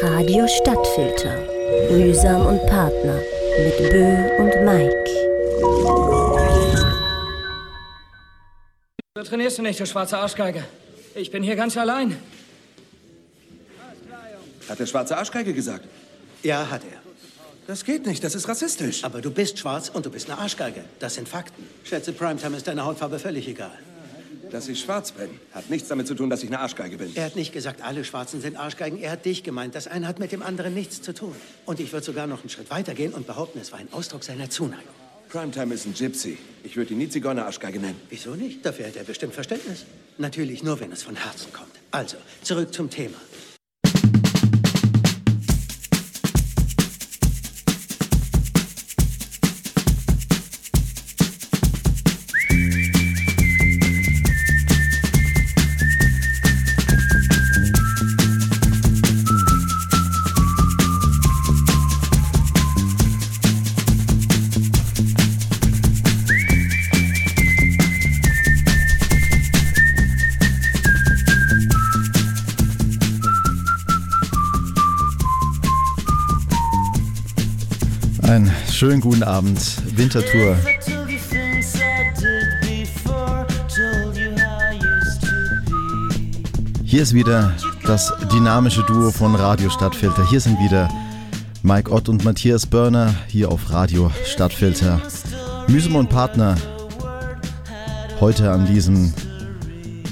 Radio Stadtfilter. Mühsam und Partner mit Bö und Mike. So trainierst du nicht, du schwarze Arschgeige. Ich bin hier ganz allein. Hat der schwarze Arschgeige gesagt? Ja, hat er. Das geht nicht, das ist rassistisch. Aber du bist schwarz und du bist eine Arschgeige. Das sind Fakten. Schätze, Primetime ist deine Hautfarbe völlig egal. Dass ich schwarz bin, hat nichts damit zu tun, dass ich eine Arschgeige bin. Er hat nicht gesagt, alle Schwarzen sind Arschgeigen. Er hat dich gemeint. Das eine hat mit dem anderen nichts zu tun. Und ich würde sogar noch einen Schritt weiter gehen und behaupten, es war ein Ausdruck seiner Zuneigung. Primetime ist ein Gypsy. Ich würde ihn nie Zigeuner-Arschgeige nennen. Wieso nicht? Dafür hat er bestimmt Verständnis. Natürlich nur, wenn es von Herzen kommt. Also, zurück zum Thema. Schönen guten Abend, Wintertour. Hier ist wieder das dynamische Duo von Radio Stadtfilter. Hier sind wieder Mike Ott und Matthias Börner hier auf Radio Stadtfilter. Müsum und Partner heute an diesem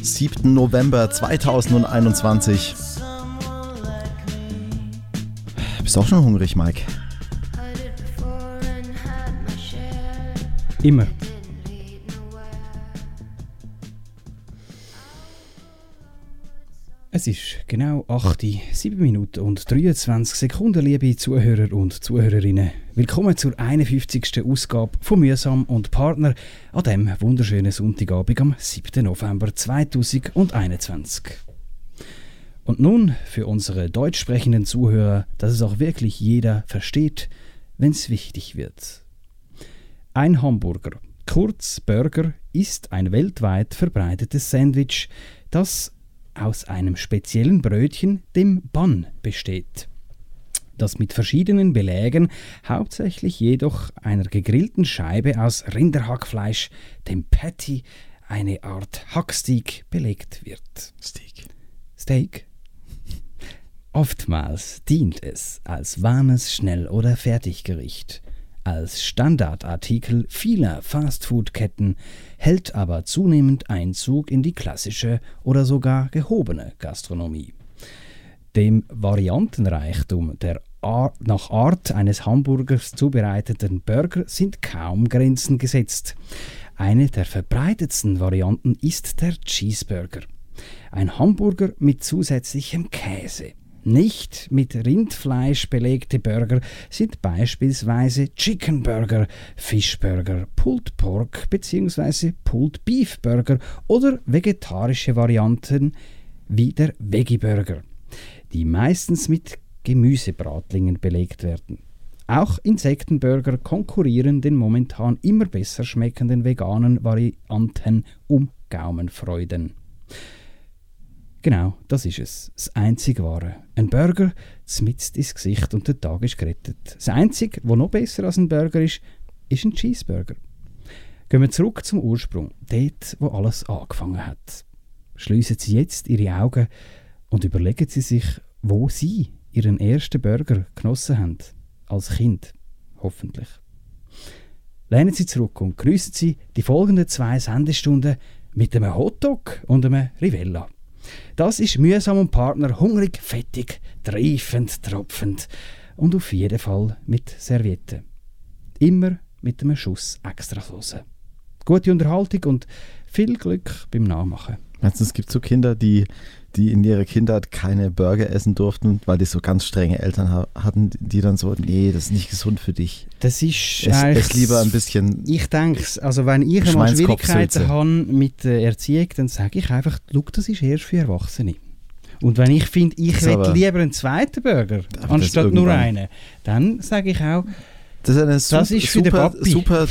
7. November 2021. Bist du auch schon hungrig, Mike? Immer. Es ist genau 8, 7 Minuten und 23 Sekunden, liebe Zuhörer und Zuhörerinnen. Willkommen zur 51. Ausgabe von Mühsam und Partner an diesem wunderschönen Sonntagabend am 7. November 2021. Und nun für unsere deutsch sprechenden Zuhörer, dass es auch wirklich jeder versteht, wenn es wichtig wird. Ein Hamburger, kurz Burger, ist ein weltweit verbreitetes Sandwich, das aus einem speziellen Brötchen, dem Bun, besteht. Das mit verschiedenen Belägen, hauptsächlich jedoch einer gegrillten Scheibe aus Rinderhackfleisch, dem Patty, eine Art Hacksteak, belegt wird. Steak. Steak? Oftmals dient es als warmes Schnell- oder Fertiggericht als Standardartikel vieler Fastfood-Ketten, hält aber zunehmend Einzug in die klassische oder sogar gehobene Gastronomie. Dem Variantenreichtum der Ar nach Art eines Hamburgers zubereiteten Burger sind kaum Grenzen gesetzt. Eine der verbreitetsten Varianten ist der Cheeseburger. Ein Hamburger mit zusätzlichem Käse. Nicht mit Rindfleisch belegte Burger sind beispielsweise Chicken Burger, Fischburger, Pulled Pork bzw. Pulled Beef Burger oder vegetarische Varianten wie der Veggie Burger, die meistens mit Gemüsebratlingen belegt werden. Auch Insektenburger konkurrieren den momentan immer besser schmeckenden veganen Varianten um Gaumenfreuden. Genau, das ist es. Das einzige wahre. Ein Burger zmitzt ins Gesicht und der Tag ist gerettet. Das einzige, was noch besser als ein Burger ist, ist ein Cheeseburger. Gehen wir zurück zum Ursprung, dort, wo alles angefangen hat. Schließen Sie jetzt Ihre Augen und überlegen Sie sich, wo Sie Ihren ersten Burger genossen haben. Als Kind, hoffentlich. Lehnen Sie zurück und grüßen Sie die folgenden zwei Sendestunden mit einem Hotdog und einem Rivella. Das ist mühsam und Partner, hungrig, fettig, treifend, tropfend und auf jeden Fall mit Servietten. Immer mit einem Schuss Extrasoße. Gute Unterhaltung und viel Glück beim Nachmachen. Du, es gibt so Kinder, die, die in ihrer Kindheit keine Burger essen durften, weil die so ganz strenge Eltern ha hatten, die dann so, nee, das ist nicht gesund für dich. Das ist Es, es lieber ein bisschen. Ich denke also wenn ich einmal. Schwierigkeiten habe mit der Erziehung, dann sage ich einfach, schau, das ist erst für Erwachsene. Und wenn ich finde, ich aber- lieber einen zweiten Burger, anstatt nur einen, dann sage ich auch, Das ist, eine Das super, ist für den super, super,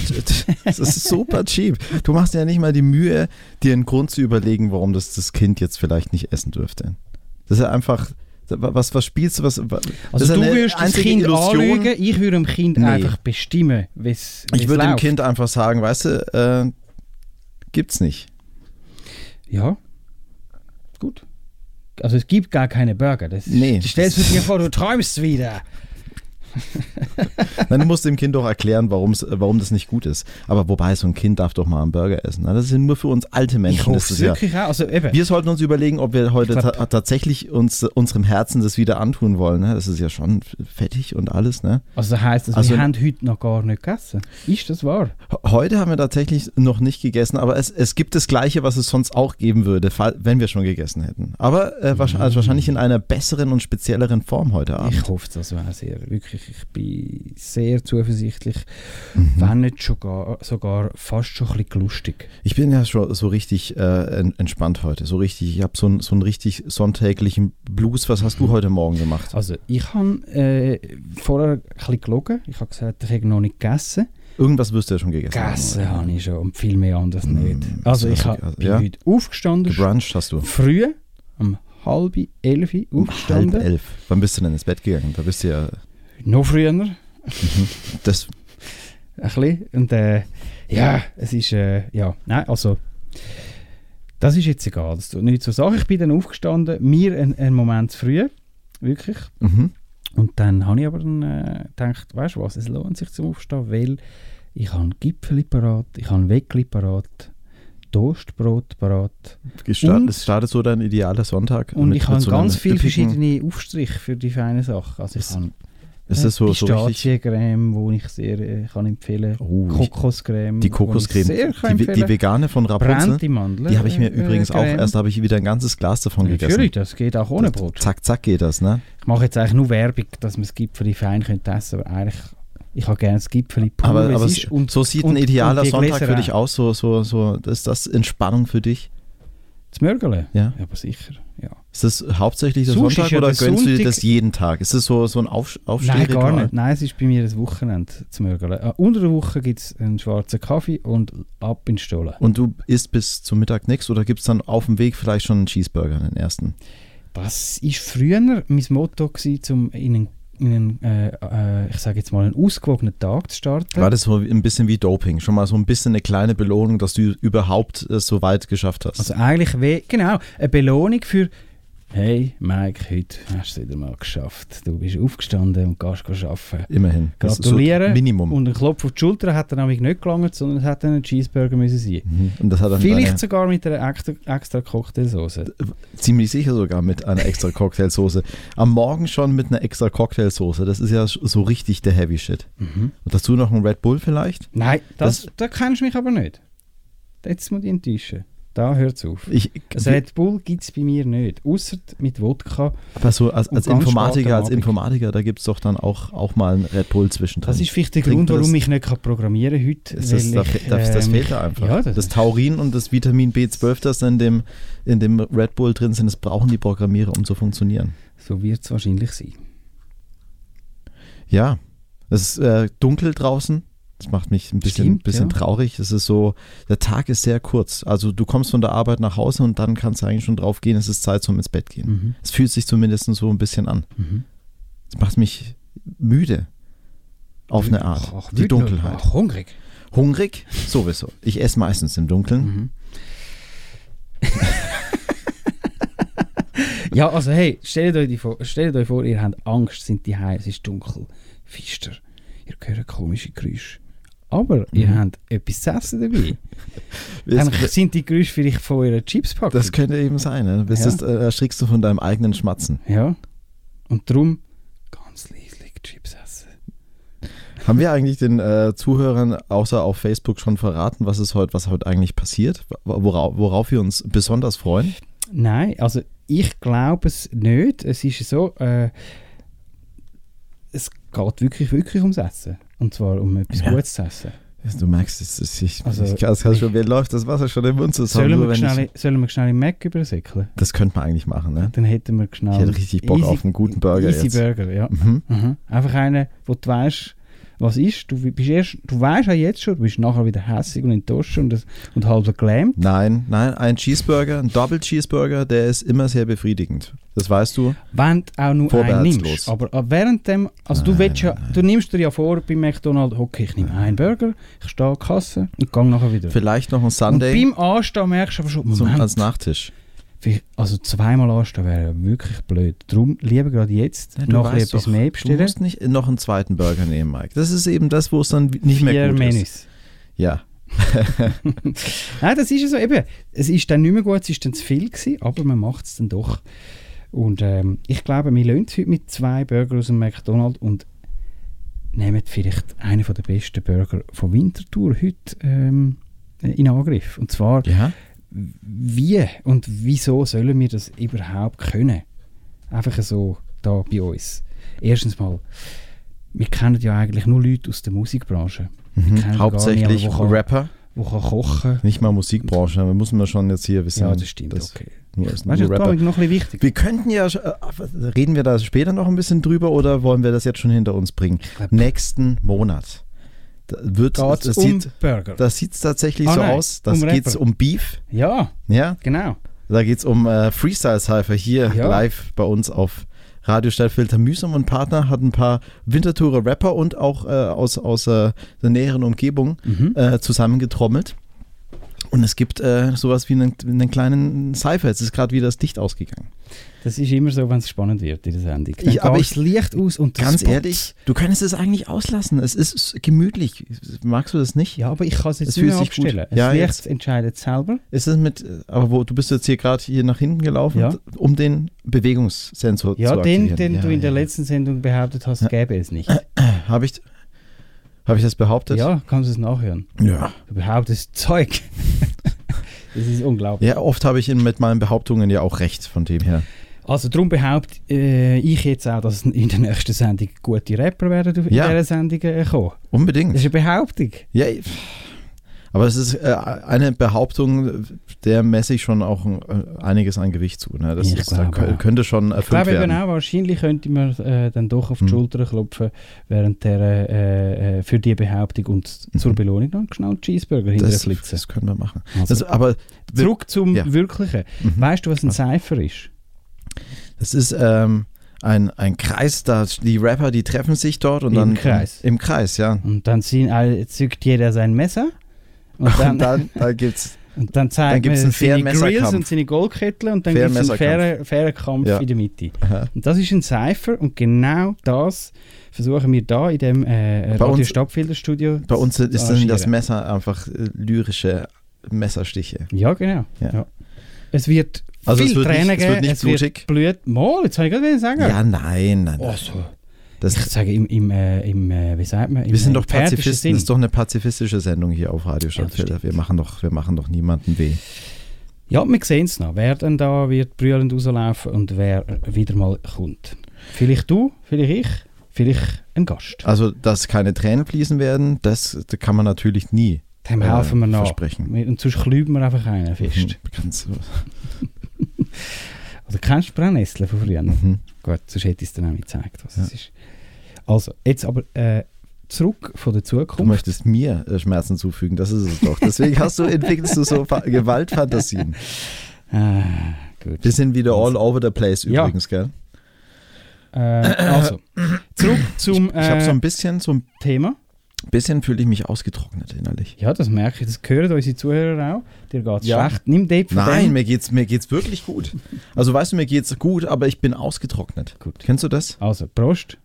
das ist super cheap. Du machst ja nicht mal die Mühe, dir einen Grund zu überlegen, warum das das Kind jetzt vielleicht nicht essen dürfte. Das ist einfach Was, was spielst du? Was, Also ist du würdest das Kind Illusion. anlügen, ich würde dem Kind Nee. einfach bestimmen, wie es Ich würde dem. Kind einfach sagen, weißt du, äh, gibt's nicht. Ja. Gut. Also es gibt gar keine Burger. Das, Nee. Stellst du dir vor, du träumst wieder. Du musst dem Kind doch erklären, warum's, warum das nicht gut ist. Aber wobei, so ein Kind darf doch mal einen Burger essen. Das ist ja nur für uns alte Menschen. Das ist ja. Also wir sollten uns überlegen, ob wir heute ta tatsächlich uns unserem Herzen das wieder antun wollen. Ne? Das ist ja schon fettig und alles. Ne? also das heisst, also wir haben heute noch gar nicht gegessen. Ist das wahr? Heute haben wir tatsächlich noch nicht gegessen, aber es, es gibt das Gleiche, was es sonst auch geben würde, wenn wir schon gegessen hätten. Aber äh, wahrscheinlich, also wahrscheinlich in einer besseren und spezielleren Form heute Abend. Ich hoffe, das wäre sehr. Wirklich, ich bin sehr zuversichtlich. Mhm. Wenn nicht sogar, sogar fast schon ein bisschen lustig. Ich bin ja schon so richtig äh, en- entspannt heute. So richtig, ich habe so, einen- so einen richtig sonntäglichen Blues. Was hast du heute Morgen gemacht? Also ich habe äh, vorher ein bisschen gelogen. Ich habe gesagt, ich habe noch nicht gegessen. Irgendwas wirst du ja schon gegessen Gegessen haben. habe ich schon und viel mehr anders nicht. Mm, Also so ich hab, gegessen, bin ja? heute aufgestanden, Gebruncht hast du. früh, um halb elf Um halb aufgestanden. elf. Wann bist du denn ins Bett gegangen? Da bist du ja. Noch früher, ein Das, bisschen. Und äh, ja, es ist, äh, ja, nein, also das ist jetzt egal, das tut nichts zur Sache. Ich bin dann aufgestanden, mir einen, Moment zu früh, wirklich. mhm. Und dann habe ich aber dann äh, gedacht, weißt du was, es lohnt sich zum Aufstehen, weil ich habe Gipfel parat, ich habe Weckli parat, Toastbrot parat es startet so dein idealer Sonntag. und ich habe ganz viele verschiedene Aufstriche für die feinen Sachen. Also ich habe Ist das so, so richtig? Pistaziencreme, die ich sehr äh, kann empfehlen kann. Oh, Kokoscreme. die Kokoscreme, sehr kann die, die vegane von Rapunzel, die habe ich mir äh, übrigens auch Creme. erst, da habe ich wieder ein ganzes Glas davon Natürlich, gegessen. das geht auch ohne Brot. Zack, zack geht das, ne? Ich mache jetzt eigentlich nur Werbung, dass man das Gipfeli fein könnte essen aber eigentlich, ich habe gerne das Gipfeli pur, Aber, aber es es-. Und, so sieht und- ein idealer und die Sonntag für dich auch. aus. So, so, so, ist das Entspannung für dich? Das Mörgele? Ja. aber sicher, ja. Ist das hauptsächlich der Sonntag ist ja oder der gönnst du dir Sonntag- das jeden Tag? Ist das so, so ein Auf, Nein, gar nicht. Nein, es ist bei mir ein Wochenende zum Mörgele. Äh, unter der Woche gibt es einen schwarzen Kaffee und ab in Stollen. Und du isst bis zum Mittag nichts oder gibt es dann auf dem Weg vielleicht schon einen Cheeseburger, den ersten? Das war früher mein Motto, gewesen, um in einen, in einen äh, äh, ich sage jetzt mal, einen ausgewogenen Tag zu starten. War das so ein bisschen wie Doping? Schon mal so ein bisschen eine kleine Belohnung, dass du überhaupt es so weit geschafft hast? Also eigentlich, genau, eine Belohnung für «Hey, Mike, heute hast du es wieder mal geschafft. Du bist aufgestanden und gehst arbeiten.» Immerhin. Ist so Gratulieren. Minimum. Und ein Klopf auf die Schulter hat dann nämlich nicht gelangt, sondern es hätte ein Cheeseburger müssen sein. Mhm. Und das hat dann Vielleicht eine, sogar mit einer extra, extra Cocktailsauce. ziemlich sicher sogar mit einer extra Cocktailsoße. Am Morgen schon mit einer extra Cocktailsoße. Das ist ja so richtig der Heavy Shit. Mhm. Und dazu noch ein Red Bull vielleicht? Nein, das, Das- da kennst du mich aber nicht. Jetzt muss ich enttäuschen. Da hört es auf. Ich, Also Red Bull gibt es bei mir nicht. Außer mit Wodka. aber so als, als Informatiker, als. Informatiker, da gibt es doch dann auch, auch mal ein Red Bull zwischendrin. Das ist vielleicht der Trinkt Grund, warum ich nicht kann programmieren heute. Das, da ich, das, das ähm, fehlt da einfach. Ja, das, das, Taurin und das Vitamin B12, das in dem, in dem Red Bull drin sind, das brauchen die Programmierer, um zu funktionieren. so wird es wahrscheinlich sein. Ja, es ist äh, dunkel draußen. Das macht mich ein bisschen, Stimmt, bisschen ja. traurig. Es ist so, der Tag ist sehr kurz. Also du kommst von der Arbeit nach Hause und dann kannst du eigentlich schon drauf gehen, es ist Zeit zum ins Bett gehen. Mhm. Es fühlt sich zumindest so ein bisschen an. Mhm. Es macht mich müde. Auf eine Art. Ach, die wütend. Dunkelheit. Ach, hungrig. Hungrig? Sowieso. Ich esse meistens im Dunkeln. Mhm. ja, also hey, stellt euch, die vor, stellt euch vor, ihr habt Angst, sind die es ist dunkel, fister. Ihr hört komische Geräusche. Aber ihr Mhm. habt etwas zu essen dabei. Dann sind die Geräusche vielleicht von eurer Chipspackung. Das könnte eben sein. Ne? Du bist Ja. das, äh, erschrickst du von deinem eigenen Schmatzen. ja. Und darum ganz leislich Chips essen. Haben wir eigentlich den äh, Zuhörern außer auf Facebook schon verraten, was ist heute, was heute eigentlich passiert? Worauf, worauf wir uns besonders freuen? Nein, also ich glaube es nicht. Es ist so, äh, es geht wirklich, wirklich ums Essen. Und zwar um etwas Ja. Gutes zu essen. Du merkst, es ist, ich, Also, ich, es kann schon, mir läuft das Wasser schon im Mund zusammen. Sollen wir, schnell, ich, sollen wir schnell im Mac übersäckeln? das könnte man eigentlich machen, ne? Dann hätten wir schnell... Ich hätte richtig Bock auf einen guten Burger Easy jetzt. Burger, ja. Mhm. Mhm. Einfach einen, wo du weißt, Was ist? Du, bist erst, du weißt ja jetzt schon, du bist nachher wieder hässig und enttäuscht und, das- und halb gelähmt. Nein, nein, ein Cheeseburger, ein Double Cheeseburger, der ist immer sehr befriedigend. Das weißt du. Wenn du auch nur einen nimmst. Aber äh, während dem, also du, willst ja, du nimmst dir ja vor bei McDonald's, okay, ich nehme einen Burger, ich stehe an Kasse und gehe nachher wieder. Vielleicht noch ein und Sunday beim Anstehen merkst du aber schon, zum, Moment, als Nachtisch. Also zweimal anstehen wäre wirklich blöd. Darum lieber gerade jetzt Ja, du noch etwas doch, mehr Du bestellen. musst nicht noch einen zweiten Burger nehmen, Mike. Das ist eben das, wo es dann nicht mehr Vier gut ist. Menüs. Ja. Nein, das ist ja so. Eben, es ist dann nicht mehr gut, es ist dann zu viel gewesen, aber man macht es dann doch. Und ähm, ich glaube, wir lösen heute mit zwei Burger aus dem McDonald's und nehmen vielleicht einen der besten Burger von Winterthur heute ähm, in Angriff. Und zwar, Ja? Wie und wieso sollen wir das überhaupt können? Einfach so da bei uns. Erstens mal, wir kennen ja eigentlich nur Leute aus der Musikbranche. Mhm. Hauptsächlich niemanden, kann- Rapper, der kann kochen nicht mal Musikbranche. Da muss man schon jetzt hier wissen. Ja, das stimmt, dass okay. Nur, Weißt nur das Rapper. noch ein bisschen wichtig. Wir könnten ja, äh, reden wir da später noch ein bisschen drüber oder wollen wir das jetzt schon hinter uns bringen? Nächsten Monat. Da wird, Geht's das um sieht, Burger? das sieht tatsächlich Ah, so nein, aus. Das um geht es um Beef. Ja, Ja, genau. da geht es um äh, Freestyle Cypher hier Ja. live bei uns auf Radio Stadtfilter. Mühsam und Partner hat ein paar Wintertourer Rapper und auch äh, aus, aus äh, der näheren Umgebung Mhm. äh, zusammengetrommelt. Und es gibt äh, sowas wie einen, einen kleinen Cypher. Jetzt ist gerade wieder das Licht ausgegangen. Das ist immer so, wenn es spannend wird der Sendung. Dann Ich- aber das Licht aus und Ganz Spot- ehrlich, du könntest es eigentlich auslassen. Es ist gemütlich. Magst du das nicht? Ja, aber ich kann es jetzt Es nicht sich gut. abstellen. Ja, Licht jetzt. entscheidet selber. Ist es mit, aber wo, du bist jetzt hier gerade hier nach hinten gelaufen, Ja. um den Bewegungssensor Ja, zu den, aktivieren. den ja, du in der letzten Sendung behauptet hast, gäbe es nicht. Habe ich, hab ich das behauptet? Ja, kannst du es nachhören. Ja. Du behauptest Zeug. das ist unglaublich. Ja, oft habe ich mit meinen Behauptungen ja auch recht, von dem her. Also darum behaupte äh, ich jetzt auch, dass in der nächsten Sendung gute Rapper werden in Ja. dieser Sendung äh, kommen. Unbedingt. Das ist eine Behauptung. Ja, ich- aber es ist äh, eine Behauptung, der messe ich schon auch äh, einiges an Gewicht zu. Ne? Das Ich ist, da glaube auch. könnte schon Ich erfüllt glaube eben werden. auch, wahrscheinlich könnte man äh, dann doch auf die Mhm. Schulter klopfen, während der äh, äh, für die Behauptung und zur Mhm. Belohnung dann schnell einen Cheeseburger hinterher Das, können wir machen. Also, Das, aber zurück zum ja. Wirklichen. Mhm. Weißt du, was ein Cypher ist? Das ist ähm, ein, ein Kreis, da die Rapper, die treffen sich dort und Im dann Kreis. im Kreis, ja. Und dann sind alle, zückt jeder sein Messer und dann, Und dann da gibt's und dann zeigt dann gibt's man einen fairen seine Grills und seine Goldkettel und dann gibt es einen fairen, fairen Kampf Ja. in der Mitte. Aha. Und das ist ein Cypher und genau das versuchen wir da in dem äh, Bei Radio uns- Stadtfilterstudio bei uns ist dann das. Messer einfach äh, lyrische Messerstiche. Ja, genau. Ja. Ja. Es wird Also viel es wird nicht- es wird nicht es wird blutig. Blut. Mal, jetzt habe ich gerade sagen. Ja, nein, nein. Oh, nein. so. Das, Ich sage im, im, äh, im äh, wie sagt man? Im, wir sind äh, doch Pazifisten. Sinn. Das ist doch eine pazifistische Sendung hier auf Radio Stadtfelder. stimmt. wir machen doch, wir machen doch niemanden weh. Ja, wir sehen es noch. Wer dann da wird brüllend rauslaufen und wer wieder mal kommt. Vielleicht du, vielleicht ich, vielleicht ein Gast. Also, dass keine Tränen fließen werden, das, das kann man natürlich nie Dem äh, helfen wir nach. versprechen. Und sonst klüben wir einfach einen fest. Mhm, Ganz, Also kennst du Brennnessel von früher? mhm. Gut, sonst hätte ich es dir nämlich gezeigt, was Ja. es ist. Also, jetzt aber äh, zurück von der Du Zukunft. möchtest mir äh, Schmerzen zufügen, das ist es doch. Deswegen hast du, entwickelst du so Fa- Gewaltfantasien. Ah, gut. Wir sind wieder all over the place Ja. übrigens, gell? Äh, also, zurück zum Ich habe so äh, ein bisschen, so ein Thema. bisschen fühle ich mich ausgetrocknet innerlich. Ja, das merke ich. Das hören unsere Zuhörer auch. Dir geht es Ja. schlecht. Nimm von Nein, dem. mir geht's, mir geht's wirklich gut. Also weißt du, mir geht's gut, aber ich bin ausgetrocknet. Gut. Kennst du das? Also, Prost.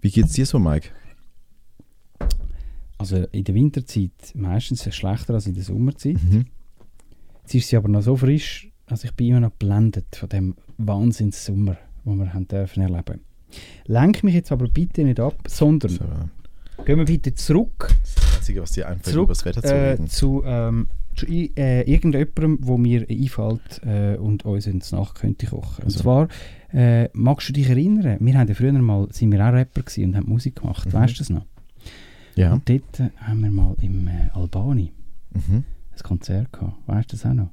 Wie geht's dir so, Mike? Also, in der Winterzeit meistens schlechter als in der Sommerzeit. Mhm. Jetzt ist sie aber noch so frisch, also ich bin immer noch geblendet von dem Wahnsinns-Sommer, den wir haben dürfen erleben. Lenk mich jetzt aber bitte nicht ab, sondern So, gehen wir bitte zurück, das Einzige, was dir einfällt, zurück über das Wetter zu äh, reden. zu, ähm, zu äh, irgendjemandem, wo mir einfällt äh, und uns ins Nacht könnte kochen. Und Also. zwar, äh, magst du dich erinnern, wir haben ja früher mal, sind wir auch Rapper gewesen und haben Musik gemacht, Mhm. weißt du das noch? Ja. Und dort äh, haben wir mal im äh, Albani Mhm. ein Konzert gehabt, weißt du das auch noch?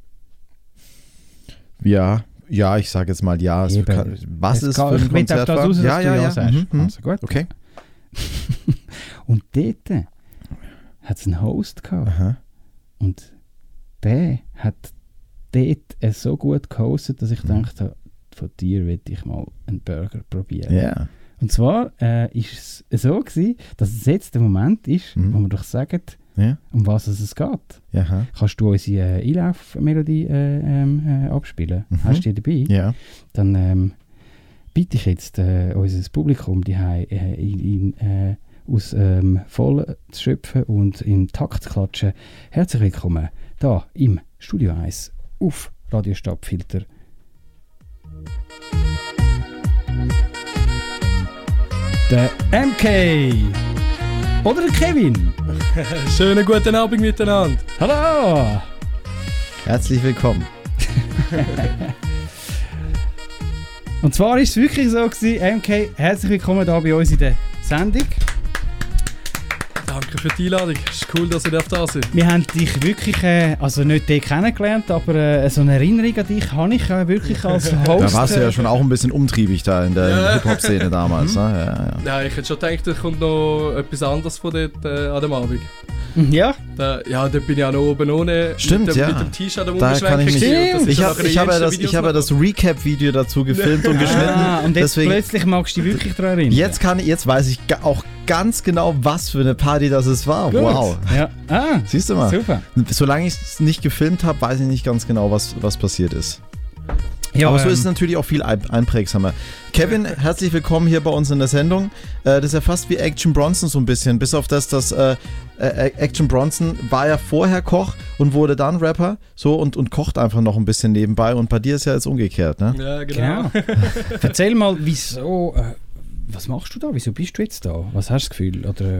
Ja, ja, ich sage jetzt mal ja. Es kann, was Es ist geht- für ein Konzert das raus, Ja, ja, ja ja. sagst. Mhm, mhm. Also gut. Okay. und dort hat es einen Host gehabt. Aha. Und der hat dort äh, so gut gehostet, dass ich Mhm. gedacht habe, von dir will ich mal einen Burger probieren. Ja. Und zwar äh, ist es so gewesen, dass es jetzt der Moment ist, Mhm. wo wir doch sagen, Ja. um was es geht. Ja. aha. Kannst du unsere äh, Einlaufmelodie äh, ähm, äh, abspielen? Mhm. Hast du die dabei? Ja. Dann ähm, bitte ich jetzt äh, unser Publikum die äh, in, in, äh, aus ähm, voll zu schöpfen und im Takt zu klatschen. Herzlich willkommen da im Studio 1 auf Radio Stadtfilter. Der MK oder der Kevin. Schönen guten Abend miteinander. Hallo! Herzlich willkommen. Und zwar ist es wirklich so gewesen, MK, herzlich willkommen da bei uns in der Sendung. Danke für die Einladung. Es ist cool, dass ihr da seid. Wir haben dich wirklich, äh, also nicht dich kennengelernt, aber äh, so eine Erinnerung an dich habe ich äh, wirklich als Host. Da warst du ja schon auch ein bisschen umtriebig da in der Ja. Hip-Hop-Szene damals. Ne? Ja, ja. Ja, ich hätte schon gedacht, da kommt noch etwas anderes von dort äh, an dem Abend. Ja, Da, ja, dort bin ich auch noch oben ohne Stimmt, mit dem, ja. mit dem T-Shirt am Da kann ich mich. Ich habe ich ja die das, ich das Recap-Video dazu gefilmt und geschnitten. ah, und jetzt Deswegen, plötzlich magst du dich wirklich daran erinnern. jetzt, kann, ich- jetzt weiß ich auch ganz genau, was für eine Party das es war. Gut. Wow. Ja. Ah, Siehst du mal? super. Solange ich es nicht gefilmt habe, weiß ich nicht ganz genau, was, was passiert ist. Ja, Aber so ähm, ist es natürlich auch viel ein- einprägsamer. Kevin, herzlich willkommen hier bei uns in der Sendung. Äh, das ist ja fast wie Action Bronson so ein bisschen, bis auf das, dass äh, äh, Action Bronson war ja vorher Koch und wurde dann Rapper, so und, und kocht einfach noch ein bisschen nebenbei. Und bei dir ist ja jetzt umgekehrt, ne? Ja, genau. Genau. Erzähl mal, wieso. Äh, was machst du da? Wieso bist du jetzt da? Was hast du das Gefühl? Oder, äh,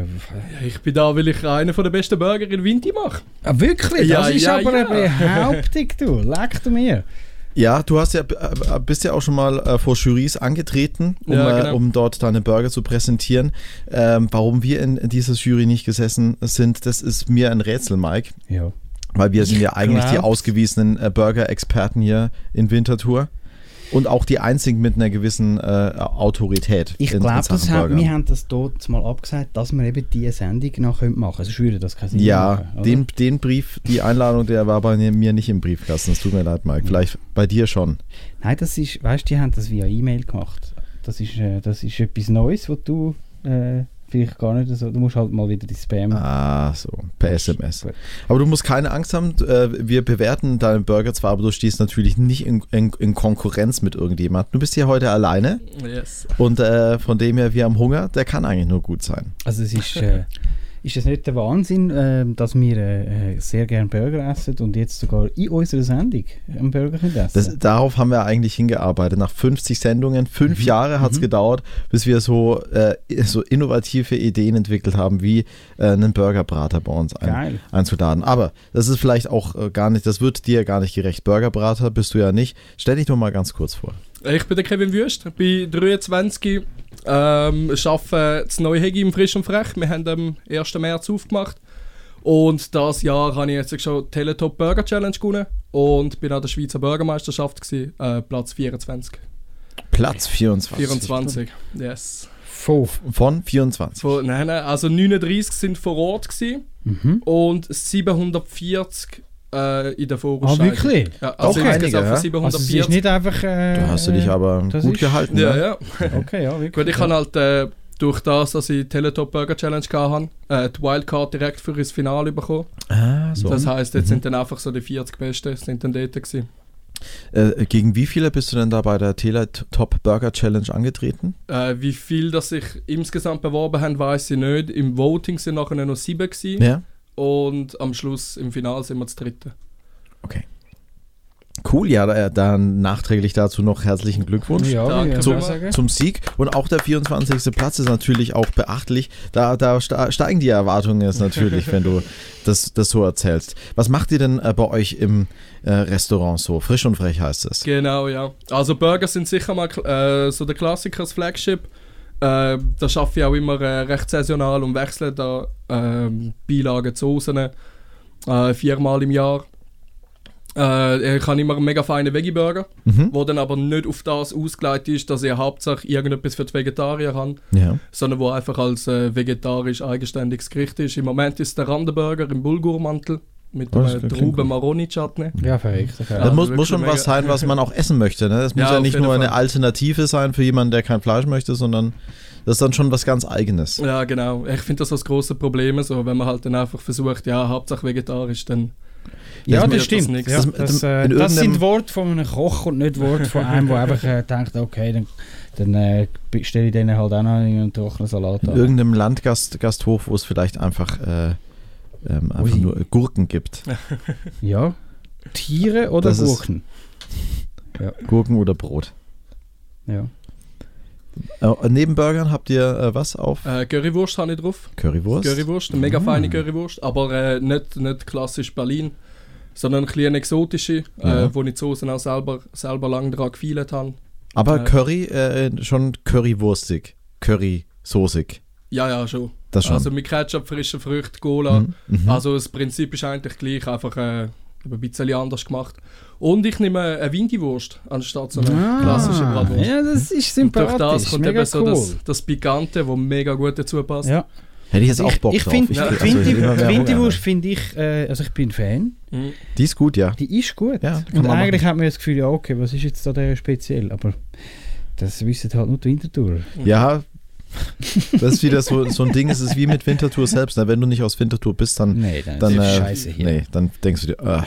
Ja, ich bin da, weil ich einen der besten Burger in Winti mache. ah, wirklich? Ja, Das ist ja, aber ja. eine Behauptung, du. Leck du mir. Ja, du hast ja äh, bist ja auch schon mal äh, vor Jurys angetreten, um, Ja, äh, genau. um dort deine Burger zu präsentieren. Ähm, warum wir in, dieser Jury nicht gesessen sind, das ist mir ein Rätsel, Mike. Ja. Weil wir sind ja eigentlich die ausgewiesenen äh, Burger-Experten hier in Winterthur. Und auch die einzigen mit einer gewissen äh, Autorität. Ich glaube, wir haben das dort mal abgesagt, dass wir eben diese Sendung noch machen können. Also ich würde das Sinn Ja, machen, den, den Brief, die Einladung, der war bei mir nicht im Briefkasten. Es tut mir leid, Mike. Vielleicht bei dir schon. Nein, das ist, weißt du, die haben das via E-Mail gemacht. Das ist, äh, das ist etwas Neues, was du äh, vielleicht gar nicht so. Du musst halt mal wieder die Spam. Ah, so, per SMS. Gut. Aber du musst keine Angst haben. Äh, wir bewerten deinen Burger zwar, aber du stehst natürlich nicht in, in, in Konkurrenz mit irgendjemandem. Du bist hier heute alleine Yes. und äh, von dem her, wir haben Hunger. Der kann eigentlich nur gut sein. Also es ist, äh, ist es nicht der Wahnsinn, äh, dass wir äh, äh, sehr gerne Burger essen und jetzt sogar in unserer Sendung einen Burger essen Das, darauf haben wir eigentlich hingearbeitet. Nach 50 Sendungen, fünf Mhm. Jahre hat es gedauert, bis wir so, äh, so innovative Ideen entwickelt haben, wie äh, einen Burgerbrater bei uns ein, einzuladen. Aber das ist vielleicht auch äh, gar nicht, das wird dir gar nicht gerecht. Burgerbrater bist du ja nicht. Stell dich doch mal ganz kurz vor. Ich bin der Kevin Wüst, bin 23, ähm, arbeite in Neuhegi im Frisch und Frech. Wir haben am 1. März aufgemacht. Und das Jahr habe ich jetzt schon die Teletop Burger Challenge gewonnen und bin an der Schweizer Bürgermeisterschaft, gewesen, äh, Platz 24. Platz 24. 24, yes. Von. Von 24. Von, nein, nein, also 39 sind vor Ort gewesen Mhm. und 740 äh, in der Ah, Vorausscheidung. wirklich? Ja, also Doch insgesamt einige, von ja? Also es ist 740. nicht einfach... Äh, Da hast du dich aber gut ist- gehalten. ja, ja. Okay, ja, wirklich. Gut, ich habe halt äh, durch das, dass ich die Teletop Burger Challenge hatte, äh, die Wildcard direkt für das Finale bekommen. Ah, so. Das heisst, jetzt sind dann einfach so die 40 Besten sind dann dort gewesen. Äh, gegen wie viele bist du denn da bei der Teletop Burger Challenge angetreten? Äh, wie viel das sich insgesamt beworben haben, weiß ich nicht. Im Voting sind nachher noch sieben gewesen. Ja. Und am Schluss im Finale sind wir das dritte. Cool, ja, da- dann nachträglich dazu noch herzlichen Glückwunsch. Ja, zum, zum Sieg. Und auch der 24. Platz ist natürlich auch beachtlich. Da, da steigen die Erwartungen jetzt natürlich, wenn du das, das so erzählst. Was macht ihr denn äh, bei euch im äh, Restaurant so? Frisch und frech heißt es. Genau, ja. Also Burger sind sicher mal äh, so der Klassiker, das Flagship. Äh, da schaffe ich auch immer äh, recht saisonal und wechsle da ähm, Beilagen zu Soßen äh, viermal im Jahr. Äh, ich habe immer einen mega feinen Veggie-Burger, Mhm. wo dann aber nicht auf das ausgelegt ist, dass ich hauptsächlich irgendetwas für die Vegetarier habe, Ja. sondern wo einfach als äh, vegetarisch eigenständiges Gericht ist. Im Moment ist der Randenburger im Bulgurmantel mit Oh, das einem klingt Trauben gut. Maroni Chutney. Ja, verrückt. Okay. Das Also muss, wirklich muss schon mega- was sein, was man auch essen möchte. Ne? Das muss Ja, ja, nicht nur eine Fall. Alternative sein für jemanden, der kein Fleisch möchte, sondern das ist dann schon was ganz Eigenes. Ja, genau. Ich finde das das große Problem, so, wenn man halt dann einfach versucht, ja, hauptsächlich vegetarisch, dann Ja, Das das stimmt. das. Ja, Das- das, in äh, das sind Worte von einem Koch und nicht Worte von einem, der einfach äh, denkt, okay, dann, dann äh, stelle ich denen halt auch noch einen trockenen Salat In an. irgendeinem Landgasthof, wo es vielleicht einfach, äh, ähm, einfach Ui. nur Gurken gibt. Ja. Tiere oder Das Gurken? Gurken oder Brot. Ja. Äh, neben Burgern habt ihr äh, was auf? äh, Currywurst habe ich drauf. Currywurst? Currywurst, eine mega Ah. feine Currywurst, aber äh, nicht, nicht klassisch Berlin, sondern ein bisschen eine exotische, Ja. äh, wo ich die Soßen auch selber, selber lang dran gefeilt habe. Aber Äh, Curry äh, schon currywurstig. Curry-soßig. Ja, ja, schon. Das schon. Also mit Ketchup, frischen Früchten, Cola. Mhm, mhm. Also das Prinzip ist eigentlich gleich, einfach äh, ein bisschen anders gemacht. Und ich nehme eine Windiwurst anstatt so eine klassische Bratwurst. Ah, Ja, das ist Und durch sympathisch. das kommt mega eben so cool. das, das Pikante, wo mega gut dazu passt. ja. Hätte ich jetzt auch ich Bock ich drauf. finde, Ich- die also Windiwurst finde ich, äh, also ich bin Fan. Mhm. Die ist gut, ja. Die ist gut. Ja, und eigentlich machen. hat man das Gefühl, ja, okay, was ist jetzt da der speziell? Aber das wissen halt nur die Wintertour. Ja, das ist wieder so, so ein Ding, es ist wie mit Winterthur selbst. Ne? Wenn du nicht aus Winterthur bist, dann, Nee, dann, dann, ist äh, nee, dann denkst du dir, ah.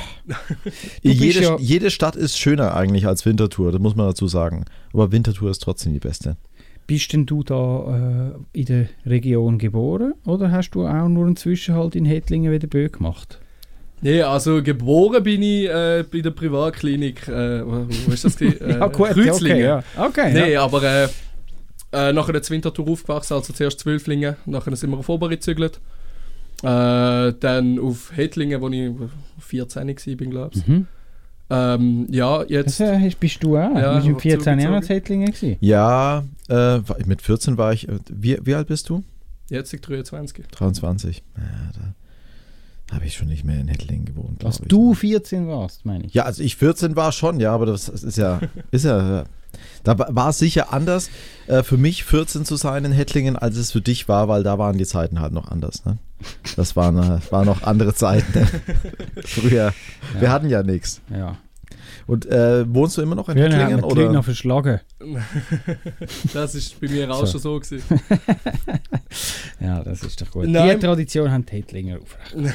bist jede, ja- jede Stadt ist schöner eigentlich als Winterthur, das muss man dazu sagen. Aber Winterthur ist trotzdem die beste. Bist denn du da äh, in der Region geboren oder hast du auch nur einen Zwischenhalt in Hettlingen wieder Bö gemacht? Nee, also geboren bin ich äh, bei der Privatklinik. Äh, wo, ist das? Äh, Kreuzlingen. okay, ja. Okay, Nee, ja. aber äh, nachher der Winterthur aufgewachsen, also zuerst Zwölflingen, nachher sind wir auf Oberi gezügelt. Äh, dann auf Hettlingen, wo ich 14 war, bin, glaube ich. Mhm. Ähm, ja, jetzt. äh, bist du auch. Ja, du bist mit hab 14 Jahren in zugezogen. Hettlingen gewesen. Ja, äh, mit 14 war ich, äh, wie, wie alt bist du? Jetzt ich 23. 23. Ja, da habe ich schon nicht mehr in Hettlingen gewohnt. Als ich. du 14 warst, meine ich. Ja, also ich 14 war schon, ja, aber das ist ja, ist ja, da wa- war es sicher anders äh, für mich 14 zu sein in Hettlingen, als es für dich war, weil da waren die Zeiten halt noch anders. Ne? Das waren, äh, waren noch andere Zeiten. Ne? Früher, wir Ja. hatten ja nichts. Ja. Und äh, wohnst du immer noch in wir Hettlingen? Leute Oder? noch verschlagen. Das ist bei mir auch So. schon so gewesen. Ja, das ist doch gut. Nein. Die Tradition haben die Hettlinger aufrecht.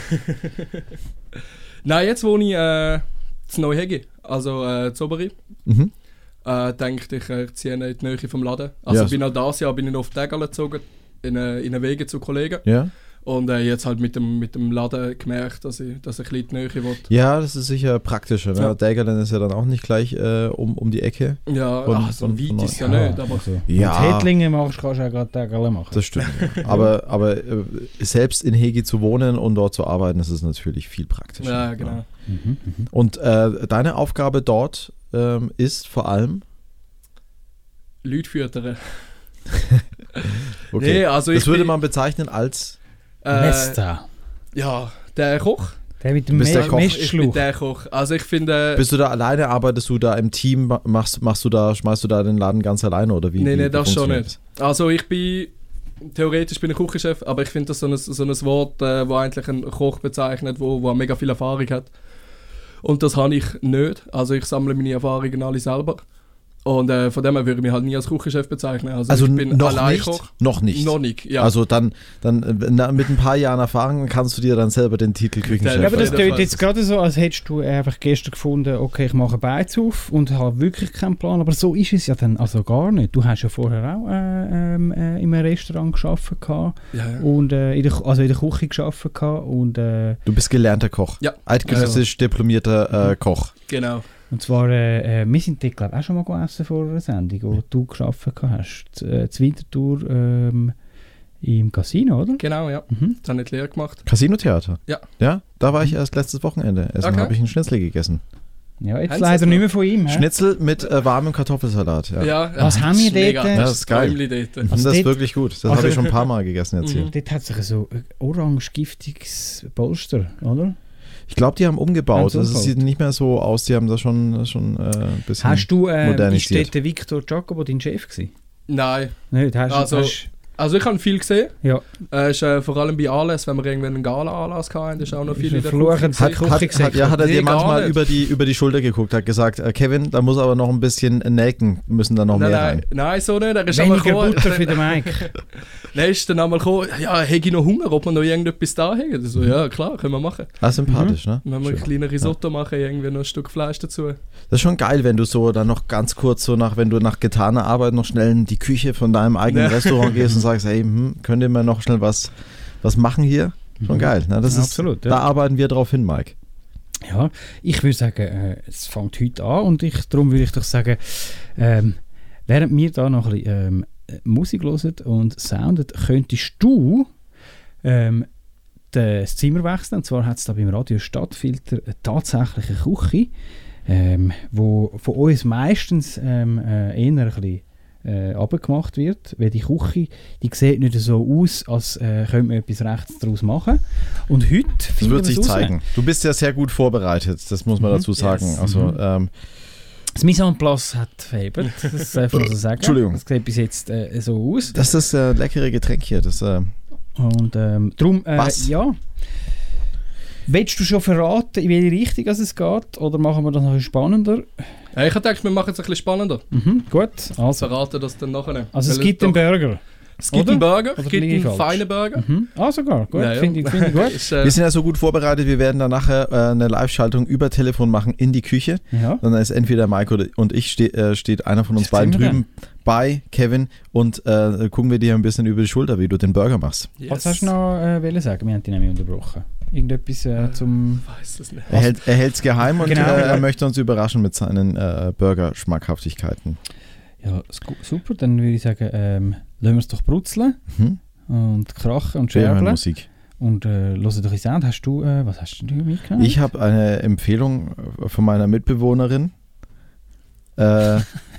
Nein, jetzt wohne ich äh, zu Neuhegi, also äh, zu Oberi. Mhm. Äh, denke ich, äh, ich ziehe in die Nähe vom Laden. Also Ja. bin auch dieses Jahr bin ich noch auf die Tegel gezogen, in, äh, in Wege zu Kollegen. Ja? Und äh, jetzt halt mit dem, mit dem Laden gemerkt, dass ich, dass ich ein bisschen die Nähe will. ja, das ist sicher praktischer. Ne? Ja. Dägerlen ist ja dann auch nicht gleich äh, um, um die Ecke. Ja, Von- ach, so von- weit von ist es ja, euch. nicht, aber Also, Ja. Wenn du Hettlingen machst, kannst du auch gerade Tage machen. Das stimmt. aber aber äh, selbst in Hegi zu wohnen und dort zu arbeiten, das ist natürlich viel praktischer. ja, genau. Mhm, mhm. Und äh, deine Aufgabe dort ähm, ist vor allem. Leute füttern. Okay. Nee, also ich das würde man bezeichnen als. Äh, Mesta. Ja, der Koch. Der mit dem bist der Koch. Ich bin der Koch. Also ich finde... Bist du da alleine? Arbeitest du da im Team? Ma- Machst, machst du da, schmeißt du da den Laden ganz alleine oder wie? Nee, nee, wie das schon nicht. Also ich bin theoretisch bin ich Küchenchef, aber ich finde das so ein, so ein Wort, äh, wo eigentlich einen Koch bezeichnet, wo, wo mega viel Erfahrung hat. Und das habe ich nicht. Also ich sammle meine Erfahrungen alle selber. Und äh, von dem her würde ich mich halt nie als Küchenchef bezeichnen. Also, Also ich bin noch nicht? Alleinkoch. Noch nicht. Noch nicht, ja. Also dann, dann äh, na, mit ein paar Jahren Erfahrung kannst du dir dann selber den Titel Küchenchef. Ja, Ja, aber das klingt jetzt gerade so, als hättest du einfach gestern gefunden, okay, ich mache Beiz auf und habe wirklich keinen Plan. Aber so ist es ja dann also gar nicht. Du hast ja vorher auch äh, ähm, äh, in einem Restaurant gearbeitet gehabt ja, ja. und äh, in der, also in der Küche gearbeitet gehabt und äh, Du bist gelernter Koch. Ja. Eidgenössisch diplomierter äh, Koch. Genau. Und zwar, äh, äh, wir sind dort, glaube ich, auch schon mal gegessen vor einer Sendung, wo du gearbeitet hast. Z- Äh, ähm, im Casino, oder? Genau, ja. Mhm. Das habe ich Lehre gemacht. Casino-Theater. Ja. Ja, da war ich erst letztes Wochenende. Essen Okay. habe ich einen Schnitzel gegessen. Ja, jetzt Sie leider nicht mehr von ihm. hä? Schnitzel mit äh, warmem Kartoffelsalat. Ja. Ja. Was haben wir das ist mega. dort? Ja, das ist geil. Also das ist wirklich gut. Das also- habe ich schon ein paar Mal gegessen jetzt hier. Mhm. Dort hat sich so ein orange giftiges Polster, oder? Ich glaube, die haben umgebaut. Haben sie Das sieht nicht mehr so aus. Die haben da schon, schon äh, ein bisschen Hast du, äh, ist modernisiert. dort der Victor Jacobo dein Chef gewesen? Nein. Nicht, hast, Also- hast, Also ich habe viel gesehen. ja, Äh, ist, äh, vor allem bei Anlässen, wenn wir irgendwann einen Gala-Anlass hatten, ist auch noch viel ist in ein der fluchend Hat, hat, hat, ja, hat er Nee, dir manchmal über die, über die Schulter geguckt, hat gesagt, äh, Kevin, da muss aber noch ein bisschen Nelken, müssen da noch Nein, mehr nein, rein. nein, so nicht. Er ist einmal weniger gekommen, Butter für den Mike. Dann ist dann einmal gekommen, ja, hätte ich noch Hunger, ob wir noch irgendetwas da haben? Mhm. So, ja, klar, können wir machen. Ah, sympathisch, ne? Wenn wir ein Schön. kleines Risotto machen, irgendwie noch ein Stück Fleisch dazu. Das ist schon geil, wenn du so dann noch ganz kurz so nach, wenn du nach getaner Arbeit noch schnell in die Küche von deinem eigenen Ja. Restaurant gehst und sagst, hey, hm, könnt ihr mir noch schnell was, was machen hier? Schon geil. Ne? Das ist, Absolut, ja. Da arbeiten wir drauf hin, Mike. Ja, ich würde sagen, äh, es fängt heute an und ich, darum würde ich doch sagen, ähm, während wir da noch ein bisschen ähm, äh, Musik hören und soundet, könntest du ähm, das Zimmer wechseln. Und zwar hat es da beim Radio Stadtfilter eine tatsächliche Küche, ähm, wo von uns meistens ähm, äh, eher ein bisschen äh, abgemacht wird, weil die Küche, die sieht nicht so aus, als äh, könnte man etwas rechts daraus machen. Und heute Das wird wir sich raus. zeigen. Du bist ja sehr gut vorbereitet, das muss man Mhm. dazu sagen. Yes. Also, Mhm. ähm, Das Mise en place hat verhebt, das darf man so sagen. Entschuldigung. Das sieht bis jetzt äh, so aus. das ist das äh, leckere Getränk hier. Das, äh, Und ähm, darum, äh, Was? ja. Willst du schon verraten, in welche Richtung es geht? Oder machen wir das noch spannender? Ja, ich habe gedacht, wir machen es ein bisschen spannender. Mhm, gut, also. Verraten das dann nachher. Also es gibt einen Burger. Es gibt oder? einen Burger, es gibt einen feinen Burger. Mhm. Ah, sogar, gut, Ja, ja. finde ich, find ich gut. Ist, äh, wir sind ja so gut vorbereitet, wir werden dann nachher äh, eine Live-Schaltung über Telefon machen in die Küche. Ja. Dann ist entweder Mike oder, und ich ste äh, steht einer von uns Das beiden drüben bei Kevin und äh, gucken wir dir ein bisschen über die Schulter, wie du den Burger machst. yes. Was hast du noch äh, sagen? Wir haben dich nämlich unterbrochen. Irgendetwas äh, zum... Weiß es nicht. Er hält er hält's geheim und Genau. äh, er möchte uns überraschen mit seinen äh, Burger-Schmackhaftigkeiten. Ja, super, dann würde ich sagen, ähm, lassen wir es doch brutzeln Mhm. und krachen und scherbeln. Musik. Und äh, hören doch ein Sound. Hast du, äh, was hast du mitgenommen? Ich habe eine Empfehlung äh, von meiner Mitbewohnerin. Äh,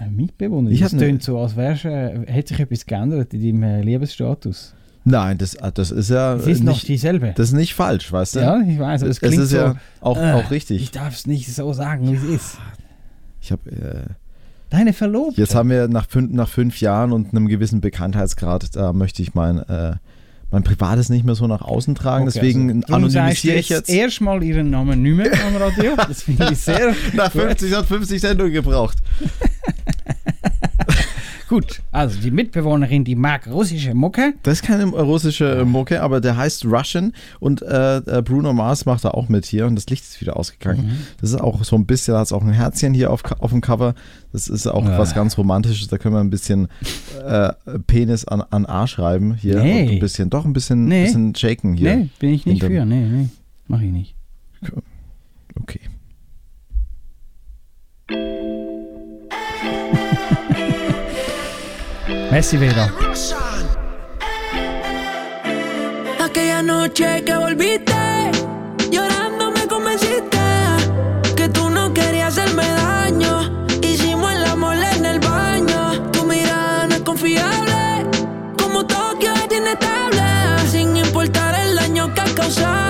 Ein Mitbewohner? Ich das hab ne- klingt so, als wärst äh, hätte sich etwas geändert in deinem äh, Liebesstatus. nein, das, äh, das ist ja Es ist noch nicht, dieselbe. das ist nicht falsch, weißt du? ja, ich weiß, aber es es klingt ist so... ja auch, äh, auch richtig. Ich darf es nicht so sagen, wie es ist. Ich habe äh, Deine Verlobte. Jetzt haben wir nach fünf, nach fünf Jahren und einem gewissen Bekanntheitsgrad, da möchte ich mein, äh, mein Privates nicht mehr so nach außen tragen. Okay, Deswegen also, anonymisiere ich jetzt. erstmal ihren Namen nicht mehr am Radio. Das finde ich sehr Nach 50 hat 50 Sendungen gebraucht. gut. Also die Mitbewohnerin, die mag russische Mucke. Das ist keine russische äh, Mucke, aber der heißt Russian und äh, äh, Bruno Mars macht da auch mit hier und das Licht ist wieder ausgegangen. Mhm. Das ist auch so ein bisschen, da hat es auch ein Herzchen hier auf, auf dem Cover. Das ist auch Ah. was ganz Romantisches. Da können wir ein bisschen äh, Penis an, an A schreiben hier Nee. und ein bisschen, doch ein bisschen, Nee. bisschen shaken hier. Nee, bin ich nicht für. Nee, nee, mach ich nicht. Okay. Messi Vera. Aquella noche que volviste, llorando me convenciste que tú no querías hacerme daño. Hicimos el amor en el baño. Tu mirada no es confiable, como Tokio es inestable. Sin importar el daño que has causado,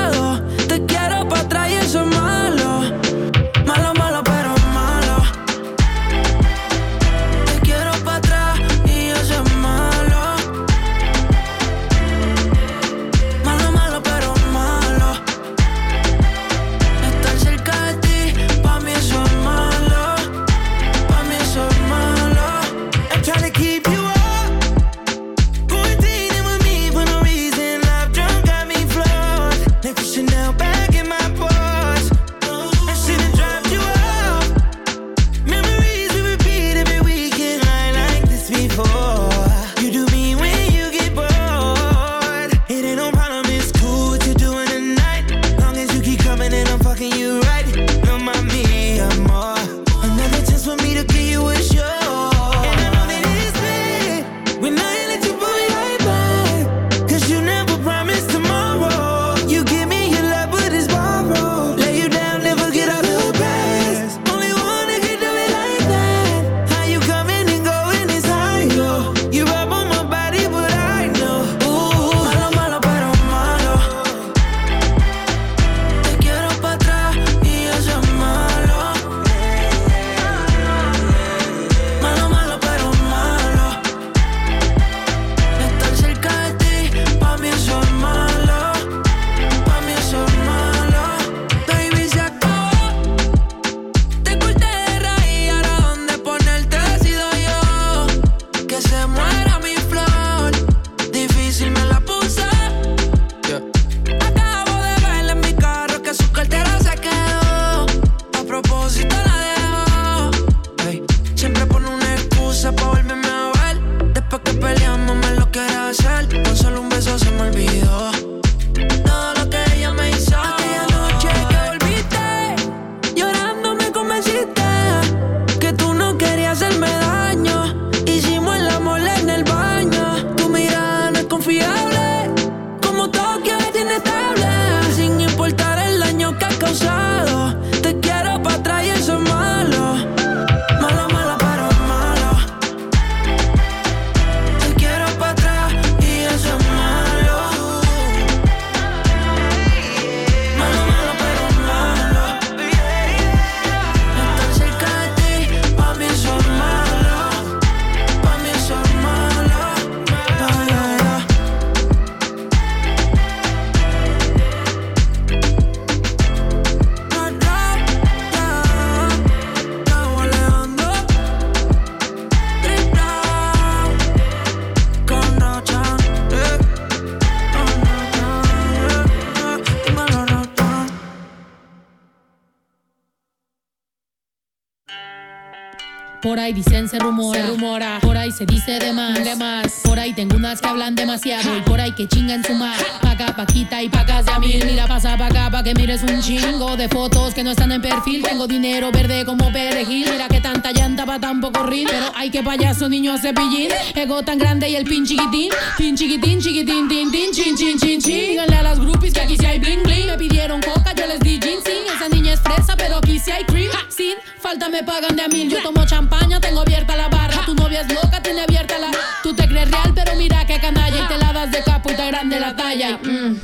tan grande y el pin chiquitín. Pin chiquitín, chiquitín, tin, tin, chin, chin, chin, chin. Díganle a las groupies que aquí sí hay bling, bling. Me pidieron coca, yo les di gin, sin. Esa niña es fresa, pero aquí sí hay cream. Sin falta me pagan de a mil. Yo tomo champaña, tengo abierta la barra. Tu novia es loca, tiene abierta la. Tú te crees real, pero mira que canalla. Y te la das de capo y te grande la talla. mm.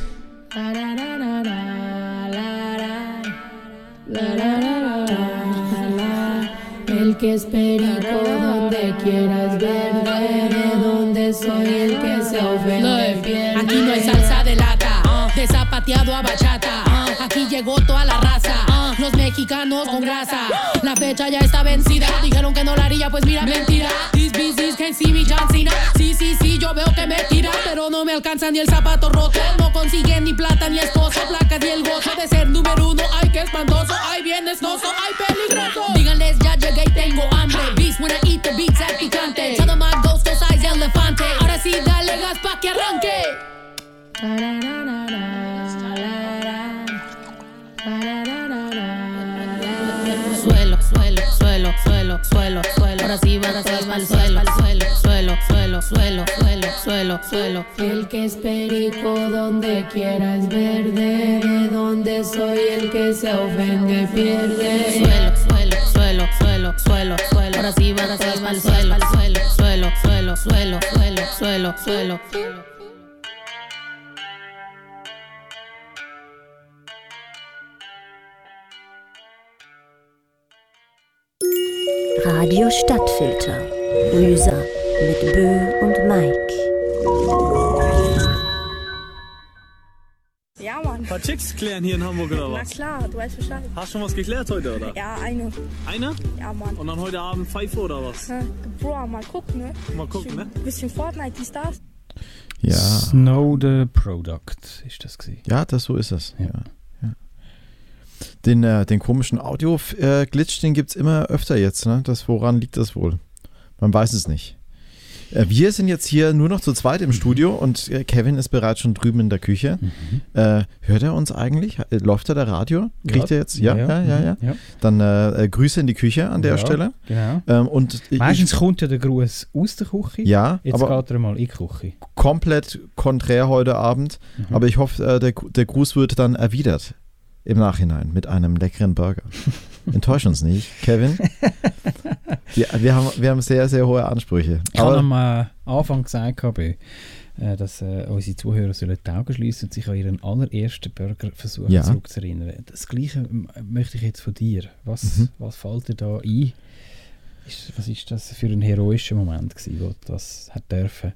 El que es perico donde quieras verde, de donde soy el que se ofende. Aquí no hay salsa de lata, de zapateado a bachata. Aquí llegó mexicanos con grasa. La fecha ya está vencida, dijeron que no la haría, pues mira, mentira. These business can see me John Cena. Sí, sí, sí, yo veo que me tira, pero no me alcanza ni el zapato roto. No consiguen ni plata ni esposo, placas ni el gozo de ser número uno. Ay, qué espantoso, ay, bien esnoso, ay, peligroso. Díganles, ya llegué y tengo hambre. Beast when I eat the beats al picante. Tell them my ghost size elefante. Ahora sí, dale gas pa' que arranque. Suelo, suelo, suelo, suelo, suelo. Ahora sí va, al suelo, al suelo, suelo, suelo, suelo, suelo, suelo, suelo. El que es perico donde quiera es verde, de donde soy el que se ofende pierde. Suelo, suelo, suelo, suelo, suelo, suelo. Ahora sí va, al suelo, al suelo, suelo, suelo, suelo, suelo, suelo, suelo. Radio Stadtfilter. Mühsam mit Bö und Mike. Ja, Mann. Ein paar Chicks klären hier in Hamburg oder Na was? klar, du weißt Bescheid. Hast schon was geklärt heute, oder? Ja, eine. Eine? Ja, Mann. Und dann heute Abend Pfeife oder was? Hä? Bro, mal gucken, ne? Mal gucken, ne? Bisschen Fortnite, die Stars. Ja, Snow the Product ist das gewesen. ja das so ist es. Ja. Ja. Den, äh, den komischen Audio-Glitch, den gibt es immer öfter jetzt. Ne? Das, woran liegt das wohl? Man weiß es nicht. Äh, wir sind jetzt hier nur noch zu zweit im Studio und äh, Kevin ist bereits schon drüben in der Küche. Äh, hört er uns eigentlich? Äh, Läuft da der Radio? Kriegt er jetzt? Ja, ja, ja. ja, ja. Dann äh, äh, Grüße in die Küche an der Ja, Stelle. Genau. Ähm, und ich- Meistens kommt ja der Gruß aus der Küche. Ja, Jetzt aber- geht er mal in die Küche. komplett konträr heute Abend. Mhm. Aber ich hoffe, äh, der, der Gruß wird dann erwidert im Nachhinein mit einem leckeren Burger. Enttäusch uns nicht, Kevin. Wir, wir, haben, wir haben sehr, sehr hohe Ansprüche. Ich habe am äh, Anfang gesagt, gehabt, äh, dass äh, unsere Zuhörer sollen die Augen schließen und sich an ihren allerersten Burger versuchen Ja. zurückzuerinnern. Das Gleiche möchte ich jetzt von dir. Was, Mhm. was fällt dir da ein? Ist, was ist das für ein heroischer Moment gewesen, wo das hat dürfen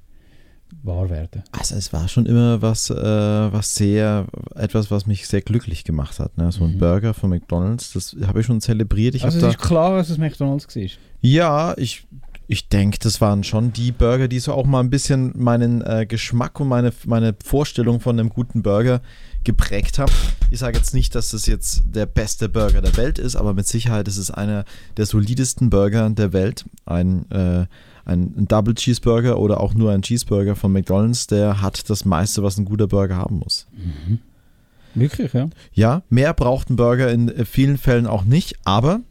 wahr werden? also es war schon immer was, äh, was sehr, etwas, was mich sehr glücklich gemacht hat. Ne? So ein Mhm. Burger von McDonalds, das habe ich schon zelebriert. Ich also es da, ist klar, dass es McDonalds war. Ja, ich, ich denke, das waren schon die Burger, die so auch mal ein bisschen meinen äh, Geschmack und meine, meine Vorstellung von einem guten Burger geprägt haben. Ich sage jetzt nicht, dass das jetzt der beste Burger der Welt ist, aber mit Sicherheit ist es einer der solidesten Burger der Welt. Ein, äh, ein, ein Double Cheeseburger oder auch nur ein Cheeseburger von McDonald's, der hat das meiste, was ein guter Burger haben muss. Wirklich, ja. Ja, mehr braucht ein Burger in äh, vielen Fällen auch nicht, aber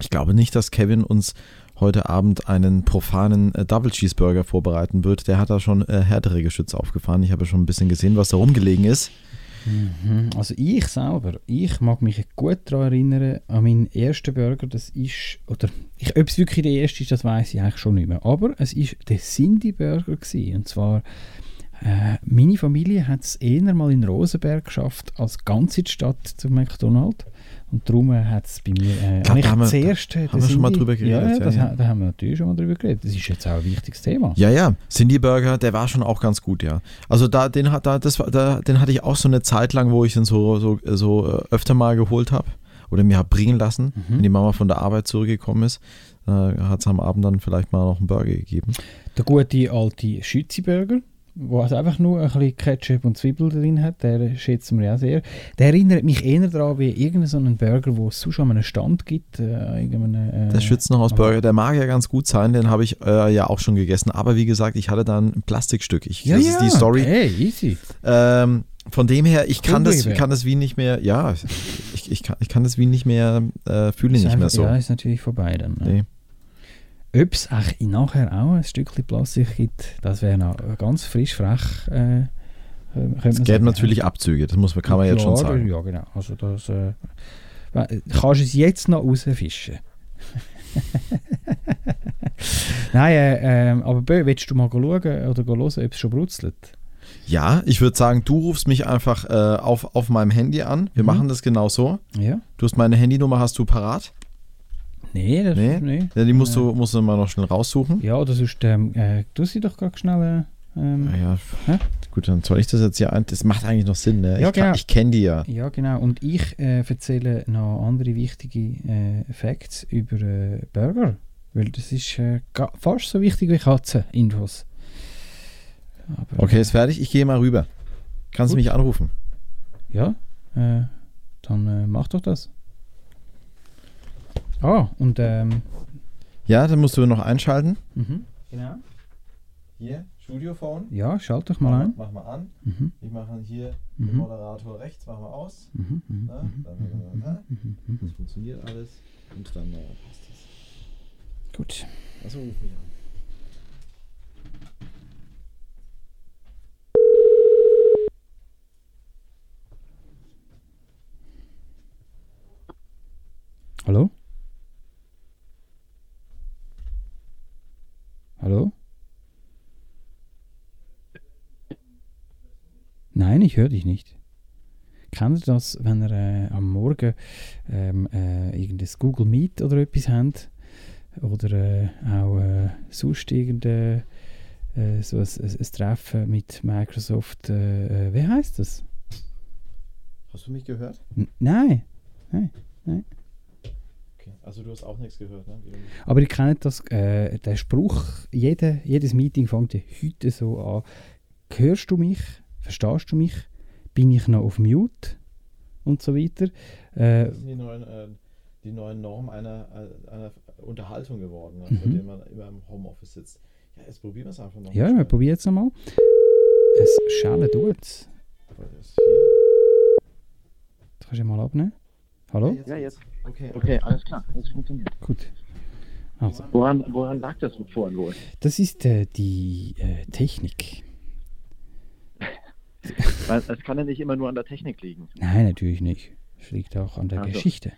ich glaube nicht, dass Kevin uns heute Abend einen profanen äh, Double Cheeseburger vorbereiten wird. Der hat da schon äh, härtere Geschütze aufgefahren. Ich habe schon ein bisschen gesehen, was da rumgelegen ist. Mhm. Also ich selber, ich mag mich gut daran erinnern, an meinen ersten Burger, das ist, oder ich, ob es wirklich der erste ist, das weiß ich eigentlich schon nicht mehr, aber es ist der Cindy Burger gewesen, und zwar äh, meine Familie hat es eher mal in Rosenberg geschafft, als ganz in die Stadt zum McDonald's und darum hat es bei mir, äh, glaub, da haben wir- zuerst, äh, haben den wir schon mal drüber geredet, Ja, ja, das, ja. da haben wir natürlich schon mal drüber geredet, das ist jetzt auch ein wichtiges Thema. Ja, ja, Cindy Burger, der war schon auch ganz gut, ja. Also da, den, hat- da, das, war- da, den hatte ich auch so eine Zeit lang, wo ich ihn so, so, so äh, öfter mal geholt habe oder mir habe bringen lassen, Mhm. wenn die Mama von der Arbeit zurückgekommen ist. Äh, hat es am Abend dann vielleicht mal noch einen Burger gegeben. Der gute alte Schützi-Burger wo also einfach nur ein bisschen Ketchup und Zwiebel drin hat, der schätzen wir ja sehr. Der erinnert mich eher daran wie irgendeinen so Burger, wo es sonst an einem Stand gibt. Äh, äh, Der Schützenhausburger, der mag ja ganz gut sein, den habe ich äh, ja auch schon gegessen. Aber wie gesagt, ich hatte da ein Plastikstück. Ich, Ja, das ja, ist die Story. Hey, easy. Ähm, von dem her, ich kann das, kann das Wien nicht mehr, ja, ich, ich, kann, ich kann das Wien nicht mehr, äh, fühle nicht mehr einfach- so. Ja, ist natürlich vorbei dann. ne? Nee. Ob es nachher auch ein Stückchen Plastik gibt, das wäre noch ganz frisch frech. Äh, könnte Es sagen. natürlich Abzüge, das muss man, kann man jetzt schon Klar, sagen. Ja, genau. Also das, äh, kannst du es jetzt noch rausfischen. Nein, äh, ähm, aber Bö, willst du mal schauen oder hören, ob es schon brutzelt? Ja, ich würde sagen, du rufst mich einfach äh, auf, auf meinem Handy an. Wir Mhm. machen das genau so. Ja. Du hast meine Handynummer, hast du parat? Nee, das Nee? nee. Ja, die musst du, musst du mal noch schnell raussuchen. Ja, oder sonst, ähm, äh, du sie doch gerade schnell. Äh, ähm, Ja, Hä? gut, dann soll ich das jetzt ein. Das macht eigentlich noch Sinn, ne? Ja, ich genau. ich kenne die ja. Ja, genau. Und ich äh, erzähle noch andere wichtige äh, Facts über äh, Burger. Weil das ist äh, fast so wichtig wie Katzen-Infos. Okay, ist fertig. Ich gehe mal rüber. Kannst du Gut. mich anrufen? Ja, äh, dann äh, mach doch das. Ah, und ähm, Ja, dann musst du noch einschalten. mhm. genau. Hier, Studiophone. Ja, schalt doch mal ein. Mach mal an. Mhm. Ich mache hier Mhm. den Moderator rechts, machen wir aus. Mhm, mhm, Na, dann, dann, das funktioniert alles. Und dann äh, passt das. Gut. Achso, ruf mich an. Hallo? Hallo? Nein, ich höre dich nicht. Kennt ihr das, wenn ihr äh, am Morgen ähm, äh, irgendein Google Meet oder etwas habt? Oder äh, auch äh, sonst irgendein äh, so ein, ein, ein Treffen mit Microsoft. Äh, äh, wie heißt das? Hast du mich gehört? N nein, nein, nein. Okay. Also du hast auch nichts gehört, ne? Aber ihr kennt das, äh, der Spruch, jede, jedes Meeting fängt ja heute so an. Hörst du mich? Verstehst du mich? Bin ich noch auf Mute? Und so weiter. Äh, Das sind die neuen, äh, die neuen Normen einer, äh, einer Unterhaltung geworden, ne? bei Mhm. der man immer im Homeoffice sitzt. Ja, jetzt probieren wir es einfach noch. ja, wir probieren es nochmal. Es schellen tut's. Das Das kannst du ja mal abnehmen. Hallo? Ja, jetzt. Okay, okay, alles klar. Das funktioniert. Gut. Also, Woran, woran lag das vorhin wohl? das ist äh, die äh, Technik. Es kann ja nicht immer nur an der Technik liegen. Nein, natürlich nicht. Es liegt auch an der Also. Geschichte.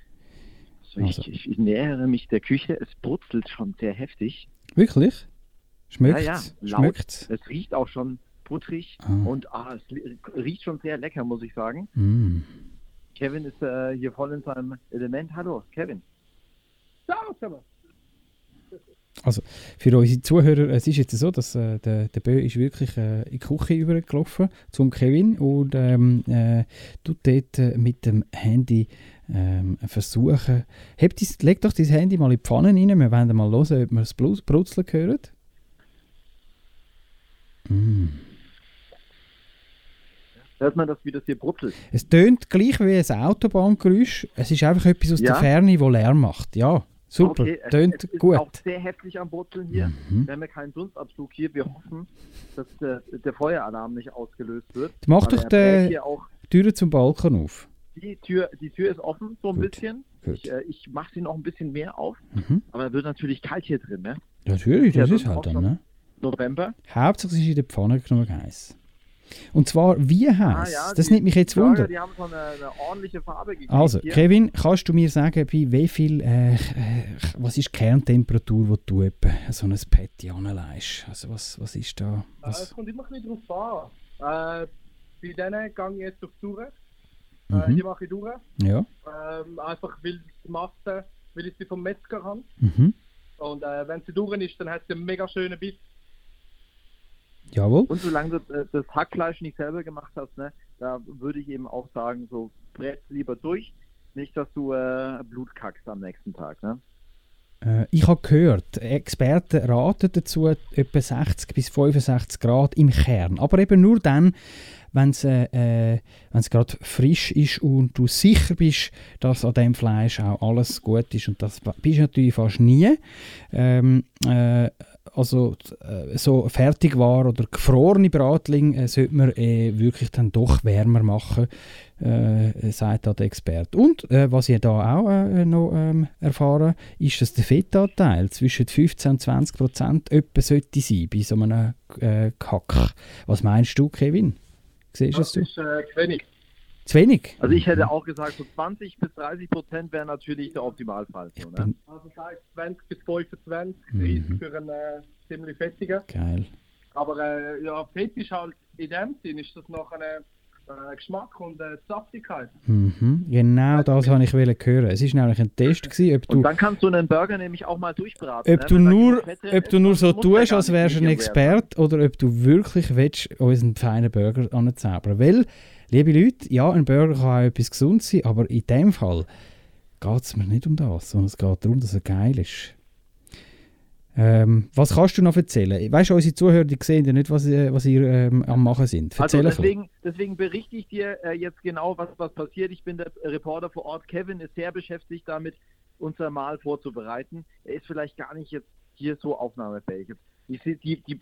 So, ich, Also. ich, ich nähere mich der Küche. Es brutzelt schon sehr heftig. Wirklich? Schmeckt's? Ja, ja. Schmeckt's? Es riecht auch schon butterig Ah. und ah, es riecht schon sehr lecker, muss ich sagen. Mm. Kevin ist äh, hier voll in seinem Element. Hallo, Kevin. Also für unsere Zuhörer, es ist jetzt so, dass äh, der, der Bö ist wirklich äh, in die Küche übergelaufen zum Kevin und ähm, äh, tut dort äh, mit dem Handy ähm, versuchen. Heb dies, leg doch dein Handy mal in die Pfanne rein, wir wollen mal hören, ob wir das Brutzeln hören. Mm. Hört man das, wie das hier brutzelt? Es tönt gleich wie ein Autobahngeräusch, es ist einfach etwas aus Ja? der Ferne, das Lärm macht. Ja, super, Okay, es, tönt es ist gut. auch sehr heftig am Brutzeln hier. Mhm. Wir haben ja keinen Dunstabzug hier. Wir hoffen, dass der, der Feueralarm nicht ausgelöst wird. Mach doch die hier auch Tür zum Balkon auf. Die Tür, die Tür ist offen, so ein Gut, bisschen. gut. Ich, äh, ich mache sie noch ein bisschen mehr auf, Mhm. aber es wird natürlich kalt hier drin, ne? Natürlich, das das ist halt dann, ne? November. Hauptsächlich ist in der Pfanne genug heiß. Und zwar wie heiß? Ah, ja, das die nimmt mich jetzt wunder. Die haben schon eine, eine ordentliche Farbe gekriegt. Also. Kevin, kannst du mir sagen, bei wie viel, äh, äh, was ist die Kerntemperatur, die du so ein Patty anlegst? Also, was, was ist da? Äh, Was? Es kommt immer ein bisschen drauf an. Äh, bei denen gehe ich jetzt auf die Tour. Äh, Mhm. Die mache ich durch. Ja. Ähm, einfach weil die Masse, weil ich sie vom Metzger habe. Mhm. Und äh, wenn sie durch ist, dann hat sie einen mega schönen Biss. Jawohl. Und solange du äh, das Hackfleisch nicht selber gemacht hast, ne, da würde ich eben auch sagen, so brät lieber durch. Nicht, dass du äh, Blut kackst am nächsten Tag, ne? Äh, ich habe gehört, Experten raten dazu etwa 60 bis 65 Grad im Kern. Aber eben nur dann, wenn es äh, äh, gerade frisch ist und du sicher bist, dass an dem Fleisch auch alles gut ist. Und das bist du natürlich fast nie. Ähm, äh, also äh, so fertig war oder gefrorene Bratling äh, sollte man äh, wirklich dann doch wärmer machen, äh, sagt da der Experte. Und äh, was ich da auch äh, noch ähm, erfahren ist, dass der Fettanteil zwischen 15 und 20 Prozent etwa sollte sein bei so einem äh, Kack. Was meinst du, Kevin? Siehst Das du ist äh, wenig. Zu wenig? Also ich hätte auch gesagt, so 20 bis 30 Prozent wäre natürlich der Optimalfall. So, ne? Also heißt 20 bis 25 Mhm. ist für einen äh, ziemlich fettigen. Geil. Aber äh, ja, Fett ist halt in dem Sinn ist das noch eine äh, Geschmack und äh, Saftigkeit. Mhm. Genau das wollte ich wollen hören. Es war nämlich ein Test, gewesen, ob du, Und dann kannst du einen Burger nämlich auch mal durchbraten. ob ne? du da nur, ob du nur so tust, als wärst du ein Experte, oder ob du wirklich willst, unseren feinen Burger anzaubern Weil, liebe Leute, ja, ein Burger kann auch etwas gesund sein, aber in dem Fall geht es mir nicht um das, sondern es geht darum, dass er geil ist. Ähm, was kannst du noch erzählen? Weißt du, unsere Zuhörer die sehen ja nicht, was, ihr- was ihr ähm, am Machen sind. Also Erzähl bisschen. deswegen, deswegen berichte ich dir äh, jetzt genau, was, was passiert. Ich bin der Reporter vor Ort. Kevin ist sehr beschäftigt damit, unser Mahl vorzubereiten. Er ist vielleicht gar nicht jetzt hier so aufnahmefähig. Die, die, die, die,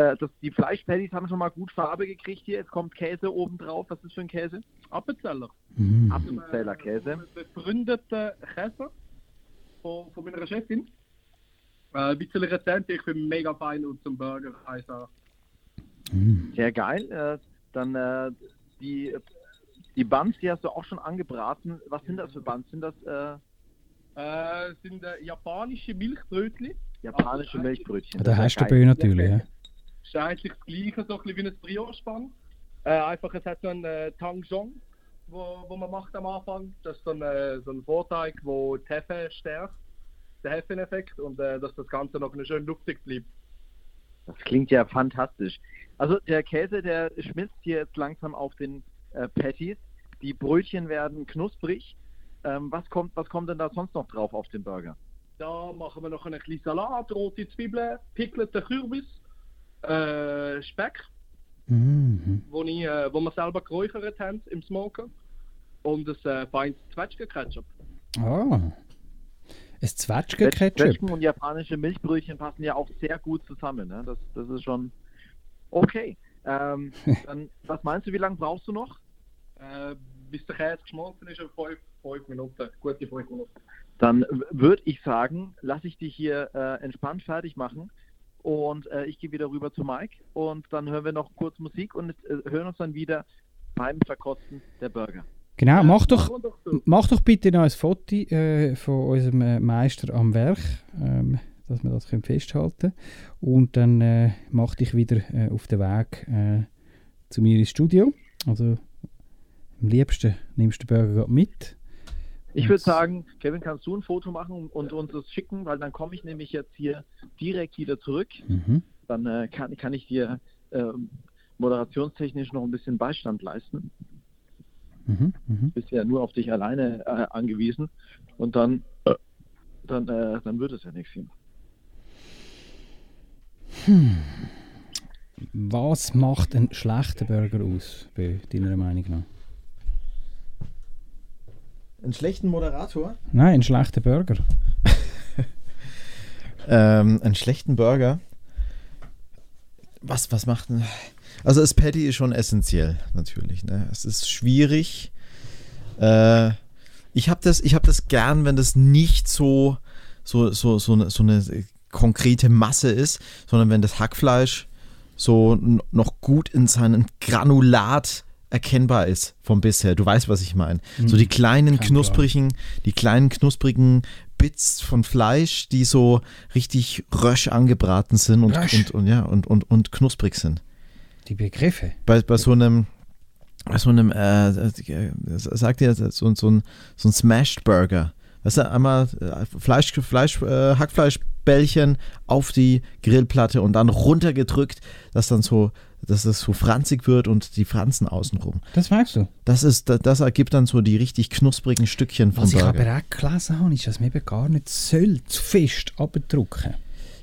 äh, das, die Fleischpatties haben schon mal gut Farbe gekriegt hier. Jetzt kommt Käse oben drauf. Was ist für ein Käse? Appenzeller. Mhm. Appenzeller Käse. Befreundete Käse von, von meiner Chefin. Äh, ein bisschen Rezept, ich bin mega fein und zum Burger also Sehr geil. Äh, dann äh, die, die Buns, die hast du auch schon angebraten. Was sind das für Buns? Sind das äh, äh, sind äh, japanische Milchbrötchen. japanische Milchbrötchen? Da Das ist hast du ja geil. natürlich. Ja. Ist eigentlich das gleiche, so ein bisschen wie ein Brioche-Spann. Äh, einfach, es hat so einen äh, Tangjong, wo, wo man macht am Anfang. Das ist so ein, äh, so ein Vorteig, wo die Hefe stärkt, der Hefeneffekt, und äh, dass das Ganze noch schön luftig bleibt. Das klingt ja fantastisch. Also der Käse, der schmilzt hier jetzt langsam auf den äh, Patties. Die Brötchen werden knusprig. Ähm, was, kommt, was kommt denn da sonst noch drauf auf den Burger? Da machen wir noch einen kleinen Salat, rote Zwiebeln, pickelten Kürbis, äh, Speck, Mhm. wo, ich, äh, wo wir selber geräuchert haben im Smoker, und ein äh, feines Zwetschgen-Ketchup. Ah. Ein Zwetschgen-Ketchup. Zwetschgen und japanische Milchbrötchen passen ja auch sehr gut zusammen. Ne? Das, das ist schon okay. Ähm, dann, was meinst du, wie lange brauchst du noch? Äh, bis der Käse geschmolzen ist, auf 5 Minuten. Gute 5 Minuten. Dann würde ich sagen, lasse ich dich hier äh, entspannt fertig machen und äh, ich gehe wieder rüber zu Mike und dann hören wir noch kurz Musik und äh, hören uns dann wieder beim Verkosten der Burger. Genau, mach doch, doch mach doch bitte noch ein Foto äh, von unserem äh, Meister am Werk, ähm, dass wir das können festhalten Und dann äh, mach dich wieder äh, auf den Weg äh, zu mir ins Studio. Also am liebsten nimmst du den Burger mit. Ich würde sagen, Kevin, kannst du ein Foto machen und uns das schicken, weil dann komme ich nämlich jetzt hier direkt wieder zurück. Mhm. Dann äh, kann, kann ich dir ähm, moderationstechnisch noch ein bisschen Beistand leisten. Mhm. Mhm. Bist ja nur auf dich alleine äh, angewiesen und dann, äh, dann, äh, dann wird es ja nichts hier. Was macht ein schlechter Burger aus, bei deiner Meinung nach? Einen schlechten Moderator? Nein, ein schlechter Burger. Ähm, einen schlechten Burger. Was, was macht ein. Also das Patty ist schon essentiell, natürlich. Ne? Es ist schwierig. Äh, ich habe das, ich hab das gern, wenn das nicht so, so, so, so, eine, so eine konkrete Masse ist, sondern wenn das Hackfleisch so noch gut in seinem Granulat erkennbar ist vom bisher. Du weißt, was ich meine. So die kleinen Kein knusprigen, die kleinen knusprigen Bits von Fleisch, die so richtig rösch angebraten sind und, und, und, ja, und, und, und knusprig sind. Die Begriffe. Bei, bei so einem, bei so einem, äh, äh, sagt ihr, so, so ein, so ein Smashed Burger. Weißt du, einmal äh, Fleisch, Fleisch, äh, Hackfleisch Bällchen auf die Grillplatte und dann runtergedrückt, dass dann so, dass es so franzig wird und die Franzen außenrum. Das magst du? Das, ist, das, das ergibt dann so die richtig knusprigen Stückchen vom Was ich Burger. aber auch gelesen habe, ist, dass man eben gar nicht soll zu fest abdrücken.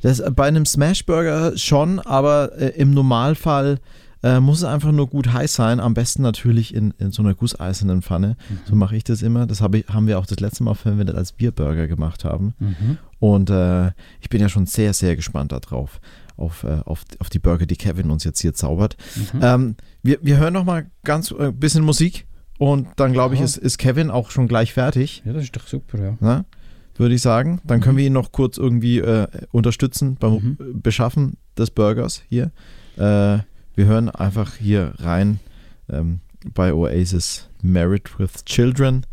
Das, bei einem Smashburger schon, aber äh, im Normalfall äh, muss es einfach nur gut heiß sein. Am besten natürlich in, in so einer gusseisernen Pfanne. So mache ich das immer. Das hab ich, haben wir auch das letzte Mal, wenn wir das als Bierburger gemacht haben. Mhm. Und äh, ich bin ja schon sehr, sehr gespannt darauf. Auf, äh, auf, auf die Burger, die Kevin uns jetzt hier zaubert. Mhm. Ähm, wir, wir hören noch mal ganz äh, bisschen Musik und dann glaube ich, ist, ist Kevin auch schon gleich fertig. Ja, das ist doch super, ja. Ne? Würde ich sagen. Dann können wir ihn noch kurz irgendwie äh, unterstützen beim Beschaffen des Burgers hier. Äh, wir hören einfach hier rein ähm, bei Oasis Married with Children.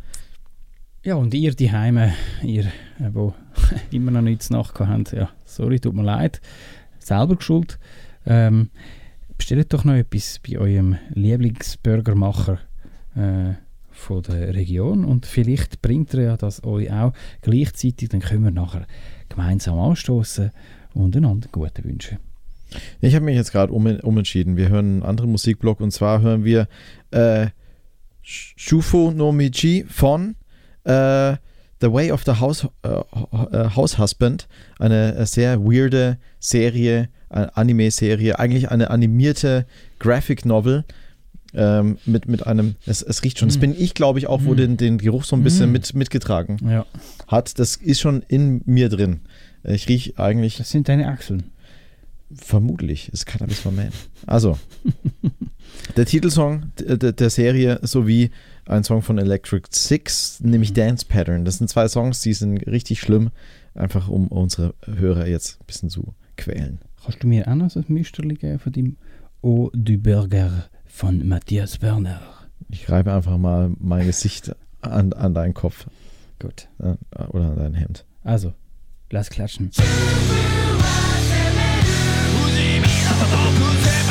Ja, und ihr die Heime, ihr, äh, wo immer noch nichts nachgehabt habt, ja, sorry, tut mir leid, selber geschuld. Ähm, bestellt doch noch etwas bei eurem Lieblingsburgermacher äh, von der Region und vielleicht bringt er ja das euch auch gleichzeitig, dann können wir nachher gemeinsam anstoßen und einander gute wünschen. Ich habe mich jetzt gerade um, umentschieden. Wir hören einen anderen Musikblock und zwar hören wir äh, Shufo no Michi von äh, The Way of the House, äh, äh, House Husband. Eine äh, sehr weirde Serie, eine Anime-Serie, eigentlich eine animierte Graphic Novel. Ähm, mit, mit einem, es, es riecht schon, das Mm. bin ich, glaube ich, auch, wo Mm. den, den Geruch so ein bisschen Mm. mit, mitgetragen Ja. hat. Das ist schon in mir drin. Ich rieche eigentlich. Das sind deine Achseln. Vermutlich ist Cannabis von Man. Also, der Titelsong d- der Serie sowie ein Song von Electric Six, nämlich Dance Pattern. Das sind zwei Songs, die sind richtig schlimm, einfach um unsere Hörer jetzt ein bisschen zu quälen. Kannst du mir so ein Müsterli von dem Eau du Burger von Matthias Werner? Ich reibe einfach mal mein Gesicht an, an deinen Kopf. Gut. Äh, Oder an dein Hemd. Also, lass klatschen. I'm Of all good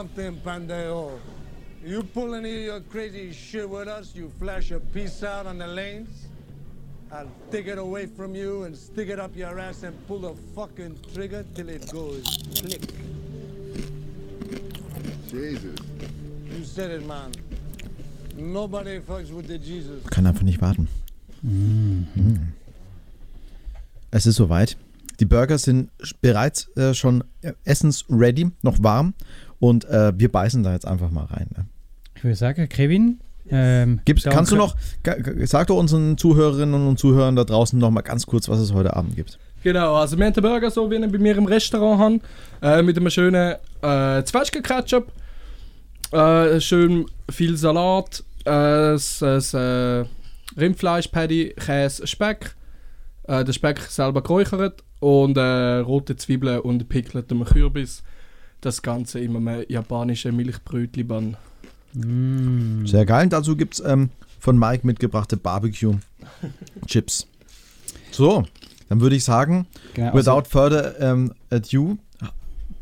something, Pandejo. You pull any of your crazy shit with us, you flash a piece out on the lanes, I'll take it away from you and stick it up your ass and pull the fucking trigger till it goes click. Jesus. You said it, man. Nobody fucks with the Jesus. Kann einfach nicht warten. Mhm. Es ist soweit. Die Burger sind bereits äh, schon essensready, noch warm. Und äh, wir beißen da jetzt einfach mal rein. Ne? Ich würde sagen, Kevin. Ähm, Gibt's, kannst du noch, sag doch unseren Zuhörerinnen und Zuhörern da draußen noch mal ganz kurz, was es heute Abend gibt. Genau, also wir haben den Burger so, wie ich ihn bei mir im Restaurant habe, äh, mit einem schönen äh, Zwetschgen-Ketchup, äh, schön viel Salat, äh, s- s- äh, Rindfleisch-Patty, Käse, Speck, äh, der Speck selber geräuchert und äh, rote Zwiebeln und pickeltem Kürbis. Das Ganze in einem japanischen Milchbrötli-Bann. Mm. Sehr geil. Und dazu gibt es ähm, von Mike mitgebrachte Barbecue-Chips. So, dann würde ich sagen, Genau, without also- further ähm, ado,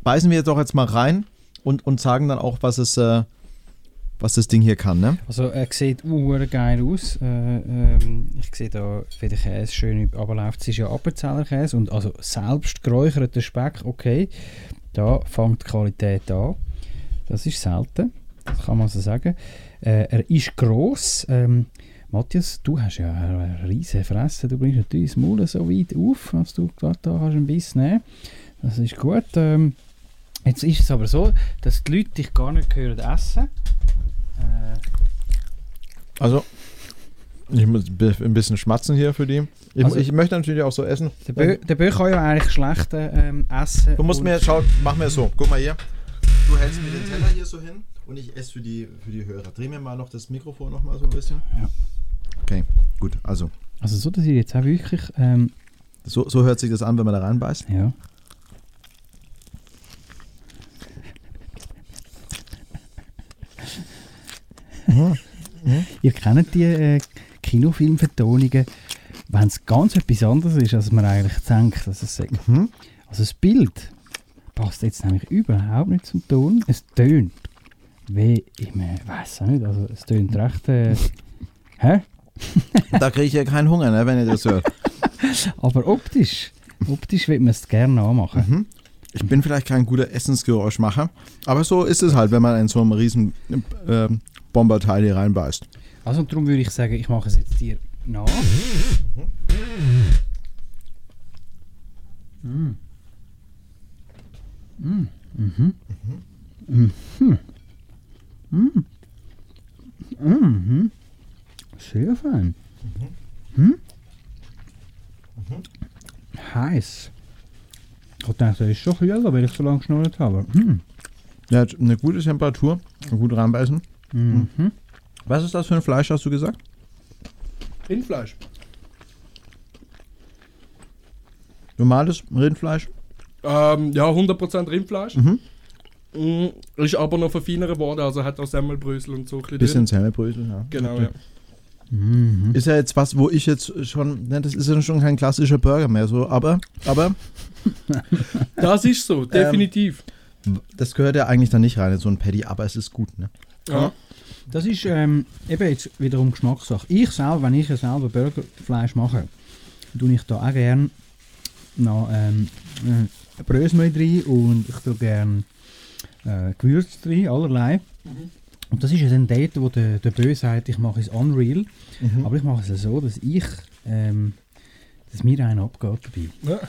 beißen wir doch jetzt mal rein und, und sagen dann auch, was es, äh, was das Ding hier kann, ne? Also er sieht uh, geil aus. Äh, ähm, ich sehe da, wie der Käse schön abläuft. Es ist ja Appenzeller Käse und also selbst geräucherter Speck, okay. Da fängt die Qualität an. Das ist selten, das kann man so sagen. Äh, er ist gross. Ähm, Matthias, du hast ja eine riesige Fresse. Du bringst natürlich das Maul so weit auf, als du gerade da hast einen Biss nehmen. Das ist gut. Ähm, jetzt ist es aber so, dass die Leute dich gar nicht hören essen. Äh, Also, ich muss ein bisschen schmatzen hier für die. Ich, Also- ich möchte natürlich auch so essen. Der Bö, der Bö kann ja eigentlich schlecht ähm, essen. Du musst mir, schau, mach mir so. Guck mal hier. Du hältst mir den Teller hier so hin und ich esse für die, für die Hörer. Dreh mir mal noch das Mikrofon noch mal so ein bisschen. Ja. Okay, gut. Also, Also so, dass ich jetzt auch wirklich... Ähm, so, so hört sich das an, wenn man da reinbeißt. ja. Mhm. Ihr kennt die äh, Kinofilmvertonungen, wenn es ganz etwas anderes ist, als man eigentlich denkt, dass es sagt. Mhm. Also das Bild passt jetzt nämlich überhaupt nicht zum Ton. Es tönt wie im, äh, weiß auch nicht, also es tönt recht... Äh, hä? Da kriege ich ja keinen Hunger, ne, wenn ihr das hört. Aber optisch, optisch wird man es gerne nachmachen. Mhm. Ich bin vielleicht kein guter Essensgeräuschmacher, aber so ist es halt, wenn man in so einem riesen äh, Bomberteil hier reinbeißt. Also darum würde ich sagen, ich mache es jetzt dir nach. Mm. Mm. Mhm. Mhm. Mhm. Mhm. Sehr fein. Mhm. Heiß. Ich dachte, das ist schon kühler, weil ich so lange geschnurrt habe. Mhm. Ja, hat eine gute Temperatur, gut reinbeißen. Mhm. Was ist das für ein Fleisch, hast du gesagt? Rindfleisch. Normales Rindfleisch? Ähm, ja, 100% Rindfleisch. Mhm. Mm, Ist aber noch verfeinert worden, also hat auch Semmelbrösel und so ein bisschen. Semmelbrösel, ja. Genau, Okay. ja. Ist ja jetzt was, wo ich jetzt schon, ne, das ist ja schon kein klassischer Burger mehr, so, aber, aber. Das ist so, definitiv. Ähm, das gehört ja eigentlich da nicht rein, in so ein Patty, aber es ist gut, ne? Ja. Das ist ähm, eben jetzt wiederum Geschmackssache. Ich selber, wenn ich selber Burgerfleisch mache, tue ich da auch gerne noch ähm, äh, Brösmehl rein und ich tue gerne äh, Gewürze rein, allerlei. Und das ist ja dann dort, wo der, der Böse sagt, ich mache es unreal. Mhm. Aber ich mache es so, dass ich, ähm, dass mir einer abgeht dabei. Ja.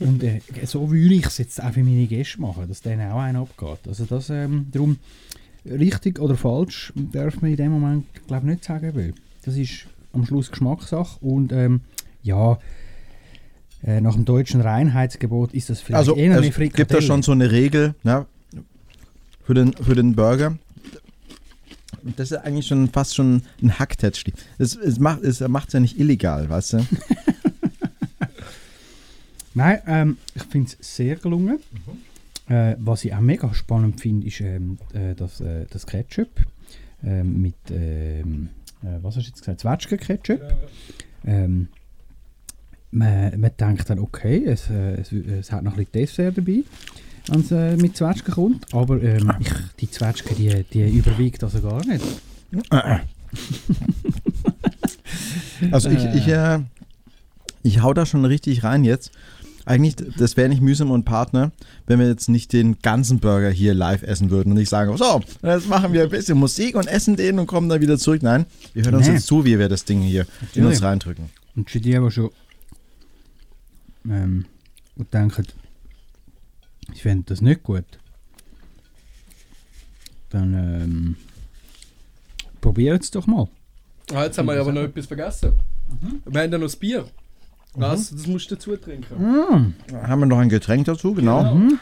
Und äh, so würde ich es jetzt auch für meine Gäste machen, dass denen auch einer abgeht. Also das, ähm, darum, richtig oder falsch, darf man in dem Moment, glaube nicht sagen, weil das ist am Schluss Geschmackssache und ähm, ja, äh, nach dem deutschen Reinheitsgebot ist das vielleicht Also, eher eine es gibt da Frikadelle. schon so eine Regel, ja, für den, für den Burger. Das ist eigentlich schon fast schon ein Hacktätschli. Es, es macht es macht's ja nicht illegal, weißt du? Nein, ähm, ich finde es sehr gelungen. Äh, was ich auch mega spannend finde, ist ähm, äh, das, äh, das Ketchup ähm, mit, ähm, äh, was hast du jetzt gesagt, Zwetschgen-Ketchup. Ähm, man, man denkt dann, okay, es, äh, es, es hat noch ein bisschen Dessert dabei, wenn es äh, mit Zwetschgen kommt, aber ähm, ich, die Zwetschgen, die, die überwiegt also gar nicht. Also ich, ich, äh, ich hau da schon richtig rein jetzt. Eigentlich, das wäre nicht mühsam und Partner, wenn wir jetzt nicht den ganzen Burger hier live essen würden und nicht sagen, so, jetzt machen wir ein bisschen Musik und essen den und kommen dann wieder zurück. Nein, wir hören uns Nee. jetzt zu, wie wir das Ding hier in Natürlich. uns reindrücken. Und für die, die schon ähm, und denken, ich fände das nicht gut, dann ähm, probiert es doch mal. Ah, jetzt haben wir aber noch etwas vergessen. Wir haben ja noch das Bier. Was? Das musst du dazu trinken. Mm. Haben wir noch ein Getränk dazu, genau. Mhm.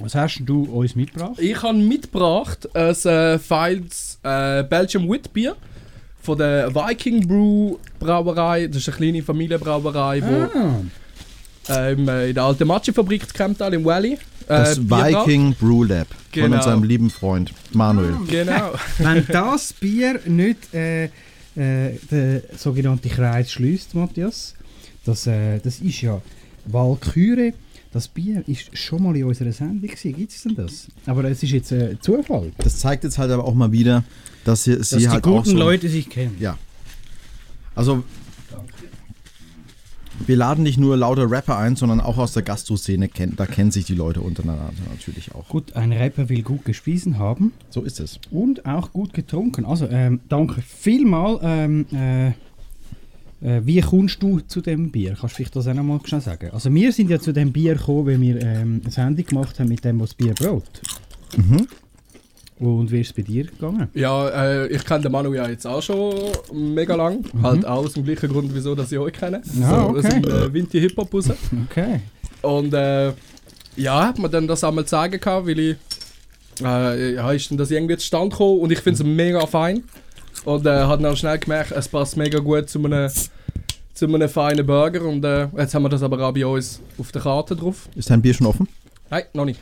Was hast du uns mitgebracht? Ich habe mitgebracht ein äh, feines äh, Belgium Wit Bier von der Viking Brew Brauerei. Das ist eine kleine Familienbrauerei, wo Ah. ähm, äh, in der alten Matschefabrik Kemptal im Valley. Äh, Das Bier. Viking Brew Lab von Genau. unserem lieben Freund Manuel. Genau. Wenn das Bier nicht äh, äh, den sogenannten Kreis schließt, Matthias, das, äh, das ist ja Walküre. Das Bier ist schon mal in unserer Sendung gewesen. Gibt es denn das? Aber es ist jetzt äh, Zufall. Das zeigt jetzt halt aber auch mal wieder, dass sie, Dass sie die halt guten auch so, Leute sich kennen. Ja. Also wir laden nicht nur lauter Rapper ein, sondern auch aus der Gastro-Szene kennt, da kennen sich die Leute untereinander natürlich auch. Gut, ein Rapper will gut gespiesen haben. So ist es. Und auch gut getrunken. Also, ähm, danke vielmal. Ähm, äh, äh, wie kommst du zu dem Bier? Kannst du vielleicht das auch noch mal schnell sagen? Also, wir sind ja zu dem Bier gekommen, weil wir ähm, eine Sendung gemacht haben mit dem, was das Bier braut. Mhm. Und wie ist es bei dir gegangen? Ja, äh, ich kenne den Manu ja jetzt auch schon mega lang. Halt auch aus dem gleichen Grund, wieso dass ich euch kenne. Ah, so, okay. Aus dem äh, Vinti Hip-Hop raus. Okay. Und äh, ja, hat mir dann das einmal zeigen können, weil ich. Äh, ja, ist dann das irgendwie zustande gekommen und ich finde es mega fein. Und äh, hat dann auch schnell gemerkt, es passt mega gut zu einem, zu einem feinen Burger. Und äh, jetzt haben wir das aber auch bei uns auf der Karte drauf. Ist dein Bier schon offen? Nein, noch nicht.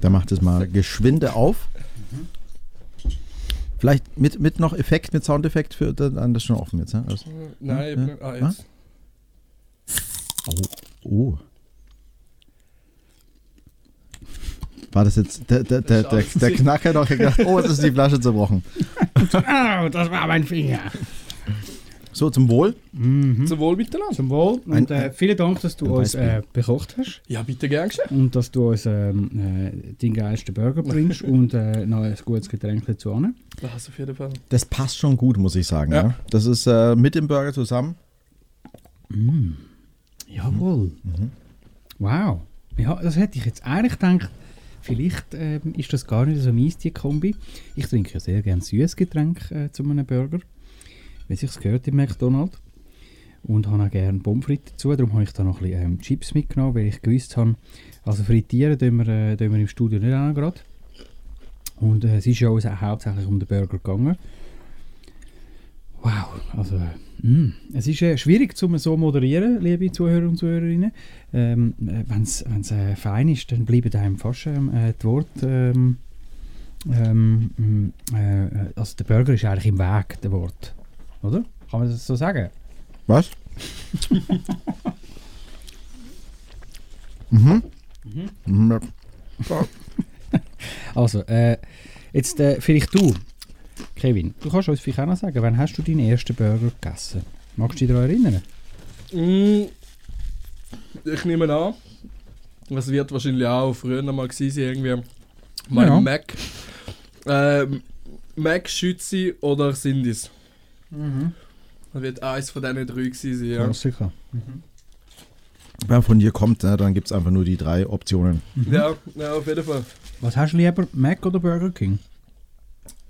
Dann macht es mal geschwinde auf. Vielleicht mit, mit noch Effekt, mit Soundeffekt für dann das ist schon offen jetzt, ne? Also, Nein, ja, ah, ja. jetzt. Oh. oh. War das jetzt der, der, der, der, der Knacker noch gedacht, oh, jetzt ist die Flasche zerbrochen. Ah, das war mein Finger. So, zum Wohl. Zum Wohl miteinander. Zum Wohl. Und äh, vielen Dank, dass du ein uns äh, bekocht hast. Ja, bitte gern geschehen. Und dass du uns ähm, äh, den geilsten Burger bringst und äh, noch ein gutes Getränk dazu. an. Das auf jeden Fall. Das passt schon gut, muss ich sagen. Ja. Ja. Das ist äh, mit dem Burger zusammen. Mm. Jawohl. Wow. Ja, das hätte ich jetzt eigentlich gedacht. Vielleicht ähm, ist das gar nicht so mies, die Kombi. Ich trinke ja sehr gerne süßes Getränk äh, zu einem Burger, wie sich gehört im McDonald's. Und habe auch gerne Pommes dazu. Darum habe ich da noch ein bisschen ähm, Chips mitgenommen, weil ich gewusst habe, also frittieren tun wir, äh, tun wir im Studio nicht noch gerade. Und äh, es ist ja uns auch hauptsächlich um den Burger gegangen. Wow, also äh, mm, es ist äh, schwierig zu so moderieren, liebe Zuhörer und Zuhörerinnen. Ähm, Wenn es äh, fein ist, dann bleiben einem fast ähm, äh, die Worte. Ähm, ähm, mm, äh, also der Burger ist eigentlich im Weg, der Wort. Oder? Kann man das so sagen? Was? mhm. Mhm. Also, äh, jetzt äh, vielleicht du, Kevin, du kannst uns vielleicht auch noch sagen, wann hast du deinen ersten Burger gegessen? Magst du dich daran erinnern? Mm, ich nehme an, es wird wahrscheinlich auch früher noch mal gewesen sein, irgendwie mal Ja. Mac. Ähm, Mac, Schützi oder Sindis. Mhm. Das wird eins von diesen drei gewesen sein, ja. Klassiker. Wenn man von dir kommt, ne, dann gibt es einfach nur die drei Optionen. Ja, ja, auf jeden Fall. Was hast du lieber, Mac oder Burger King?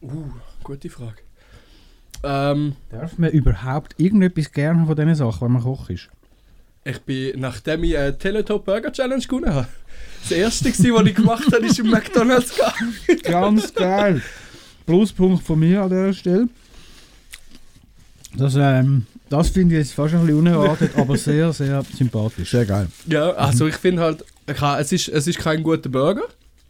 Uh, gute Frage. Ähm, Darf man überhaupt irgendetwas gerne von diesen Sachen, wenn man Koch ist? ich bin, nachdem ich eine Teletop Burger Challenge gewonnen habe, das erste, gewesen, was ich gemacht habe, ist im McDonalds gegangen. Ganz geil. Pluspunkt von mir an dieser Stelle. Das, ähm, das finde ich jetzt fast ein bisschen unerwartet, aber sehr, sehr sympathisch. Sehr geil. Ja, also ich finde halt, es ist, es ist kein guter Burger,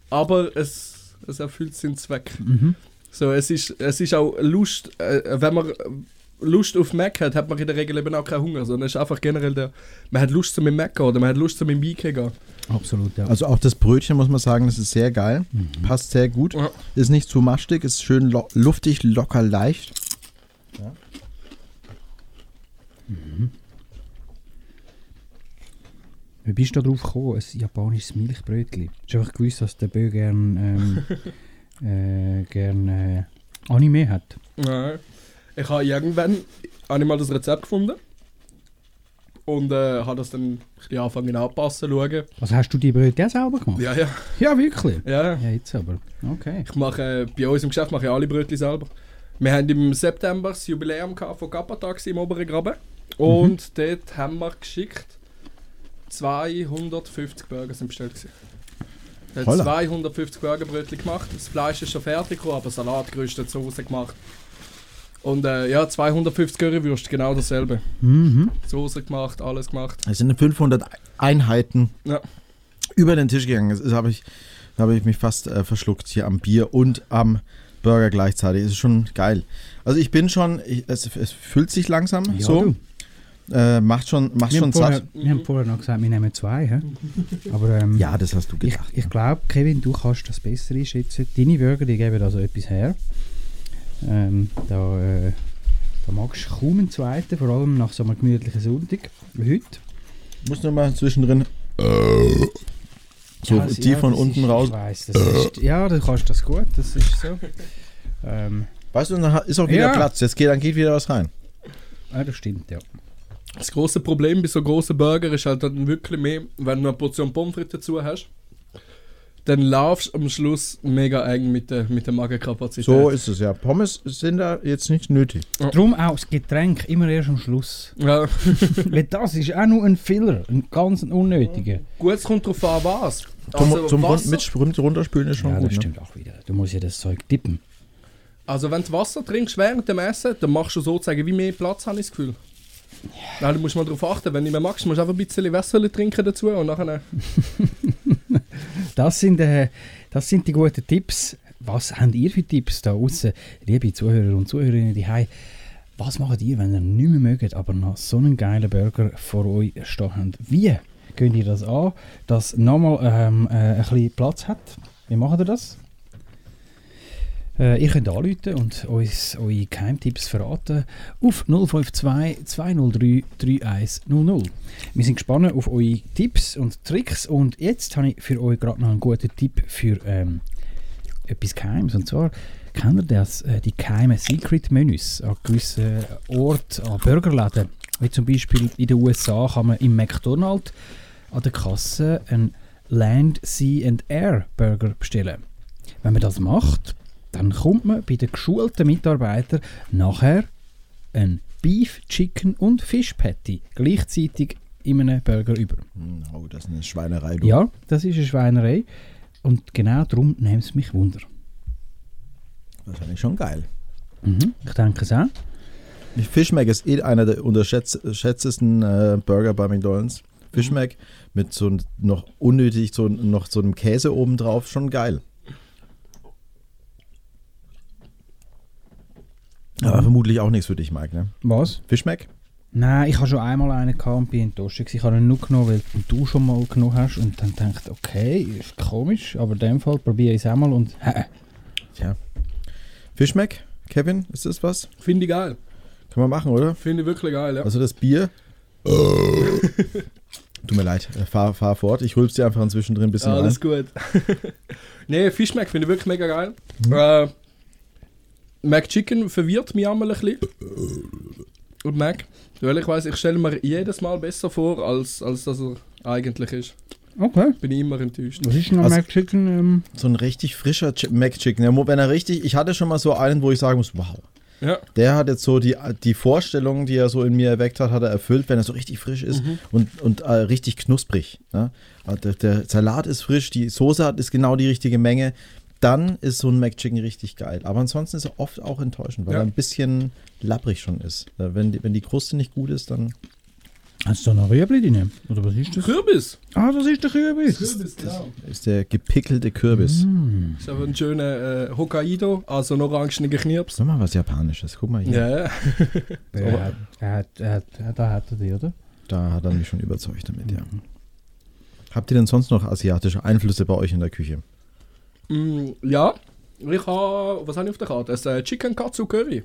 aber es, es erfüllt seinen Zweck. Mhm. So, es ist, es ist auch Lust, äh, wenn man Lust auf Mac hat, hat man in der Regel eben auch keinen Hunger, sondern es ist einfach generell der, man hat Lust zum mit Mac oder man hat Lust zum mit Bike gehen. Absolut, ja. Also auch das Brötchen muss man sagen, das ist sehr geil. Passt sehr gut. Ist nicht zu maschtig, ist schön lo luftig, locker, leicht. Ja. Wie bist du da drauf gekommen? Ein japanisches Milchbrötchen. Hast du einfach gewusst, dass der Bö gern, ähm, äh, gern äh, Anime hat? Nein. Ich habe irgendwann habe ich mal das Rezept gefunden und äh, habe das dann ein angefangen anpassen, schauen. Also hast du die Brötchen auch selber gemacht? Ja, ja. Ja, wirklich? Ja. Ja, jetzt aber. Okay. Ich mache, äh, bei uns im Geschäft mache ich alle Brötchen selber. Wir haben im September das Jubiläum von Kapatax im oberen Graben. Und dort haben wir geschickt 250 Burger sind bestellt gewesen. Er hat Holla. 250 Burgerbrötchen gemacht. Das Fleisch ist schon fertig aber Salat gerüstet, Soße gemacht. Und äh, ja, 250 Currywürste, genau dasselbe. Mhm. Soße gemacht, alles gemacht. Es sind 500 Einheiten Ja. über den Tisch gegangen. Das habe ich, da habe ich mich fast äh, verschluckt hier am Bier und am Burger gleichzeitig. Es ist schon geil. Also ich bin schon, ich, es, es fühlt sich langsam Ja, so. du. Äh, macht schon, macht Wir schon haben, vorher, satt. wir haben vorher noch gesagt, wir nehmen zwei. Hä? Aber, ähm, Ja, das hast du ich, gedacht. ich glaube, Kevin, du kannst das besser einschätzen. Deine Burger, die geben also etwas her. Ähm, da, äh, da magst du kaum einen zweiten, vor allem nach so einem gemütlichen Sonntag wie heute. Muss nur mal zwischendrin äh, so Ja, tief ja, von unten ist, raus. Ich weiss, das ist, ja, du kannst das gut, das ist so. Ähm, Weißt du, dann ist auch wieder Ja. Platz. Jetzt geht, dann geht wieder was rein. ja, das stimmt, ja. Das große Problem bei so großen Burger ist halt dann wirklich mehr, wenn du eine Portion Pommes frites dazu hast, dann laufst du am Schluss mega eng mit der, mit der Magenkapazität. So ist es ja. Pommes sind da jetzt nicht nötig. Darum auch das Getränk immer erst am Schluss. Ja. Weil das ist auch nur ein Filler, ein ganz unnötiger. Gut, es kommt drauf an, was. Zum, Also, zum Wasser, mit rund- runterspülen ist schon Ja, gut. das Ne? stimmt auch wieder. Du musst ja das Zeug tippen. also wenn du Wasser trinkst während dem Essen, dann machst du sozusagen wie mehr Platz, habe ich das Gefühl. Ja, du musst mal darauf achten, wenn du mehr magst, musst du einfach ein bisschen Wasser trinken dazu und nachher... Das sind, äh, das sind die guten Tipps. Was habt ihr für Tipps da außen, liebe Zuhörer und Zuhörerinnen die Was macht ihr, wenn ihr nicht mehr mögt, aber noch so einen geilen Burger vor euch stehen habt? Wie könnt ihr das an, dass nochmal ähm, äh, ein bisschen Platz hat? Wie macht ihr das? Äh, ihr könnt anrufen und uns eure Geheimtipps verraten auf 052 203 3100. Wir sind gespannt auf eure Tipps und Tricks und jetzt habe ich für euch gerade noch einen guten Tipp für ähm, etwas Geheimes. Und zwar kennt ihr das, äh, die geheimen Secret-Menüs an gewissen Orten, an Burgerläden. Wie zum Beispiel in den USA kann man im McDonald's an der Kasse einen Land, Sea and Air Burger bestellen. Wenn man das macht, dann kommt man bei den geschulten Mitarbeitern nachher ein Beef, Chicken und Fish Patty gleichzeitig in einem Burger über. Oh, das ist eine Schweinerei. Du. Ja, das ist eine Schweinerei. Und genau darum nimmt es mich Wunder. Wahrscheinlich schon geil. Mhm, ich denke es auch. Fish Mac ist eh einer der unterschätztesten äh, Burger bei McDonalds. Fish Mac mit so noch unnötig so, noch so einem Käse oben drauf, schon geil. Aber vermutlich auch nichts für dich, Mike, ne? Was? Fish Mac? Nein, ich habe schon einmal einen gehabt und bin enttäuscht. Ich habe ihn nur genommen, weil du schon mal genommen hast und dann dachte okay, ist komisch, aber in dem Fall probiere ich es einmal und Tja. Fish Mac, Kevin, ist das was? Finde ich geil. Kann man machen, oder? Finde ich wirklich geil, ja. Also das Bier. Tut mir leid, äh, fahr, fahr fort. Ich rülp's dir einfach inzwischen drin ein bisschen rein. Alles gut. nee, Fischmeck finde ich wirklich mega geil. Mhm. Äh, McChicken verwirrt mich einmal ein bisschen. Und Mac, weil ich weiß, ich stelle mir jedes Mal besser vor, als, als dass er eigentlich ist. Okay. Bin ich immer enttäuscht. Was ist denn am Also- McChicken? Ähm, So ein richtig frischer Chi- McChicken. Ja, wenn er richtig, ich hatte schon mal so einen, wo ich sagen muss, wow. Ja. Der hat jetzt so die, die Vorstellung, die er so in mir erweckt hat, hat er erfüllt, wenn er so richtig frisch ist Mhm. und, und äh, richtig knusprig. Ne? Der, der Salat ist frisch, die Soße hat ist genau die richtige Menge. Dann ist so ein McChicken richtig geil. Aber ansonsten ist er oft auch enttäuschend, weil Ja. er ein bisschen labbrig schon ist. Äh, Wenn die, wenn die Kruste nicht gut ist, dann. hast du noch Rüebli drin? Oder was ist das? Kürbis. Ah, das ist der Kürbis. Kürbis, genau. Ist der gepickelte Kürbis. Mm. Ist aber ein schöner äh, Hokkaido, also ein orangeniger Knirps. Sag mal was Japanisches. Guck mal hier. Ja, ja. Ja, da hat er die, oder? Da hat er mich schon überzeugt damit, ja. Habt ihr denn sonst noch asiatische Einflüsse bei euch in der Küche? Mm, ja, ich habe, was habe ich auf der Karte? Das äh, Chicken Katsu Curry.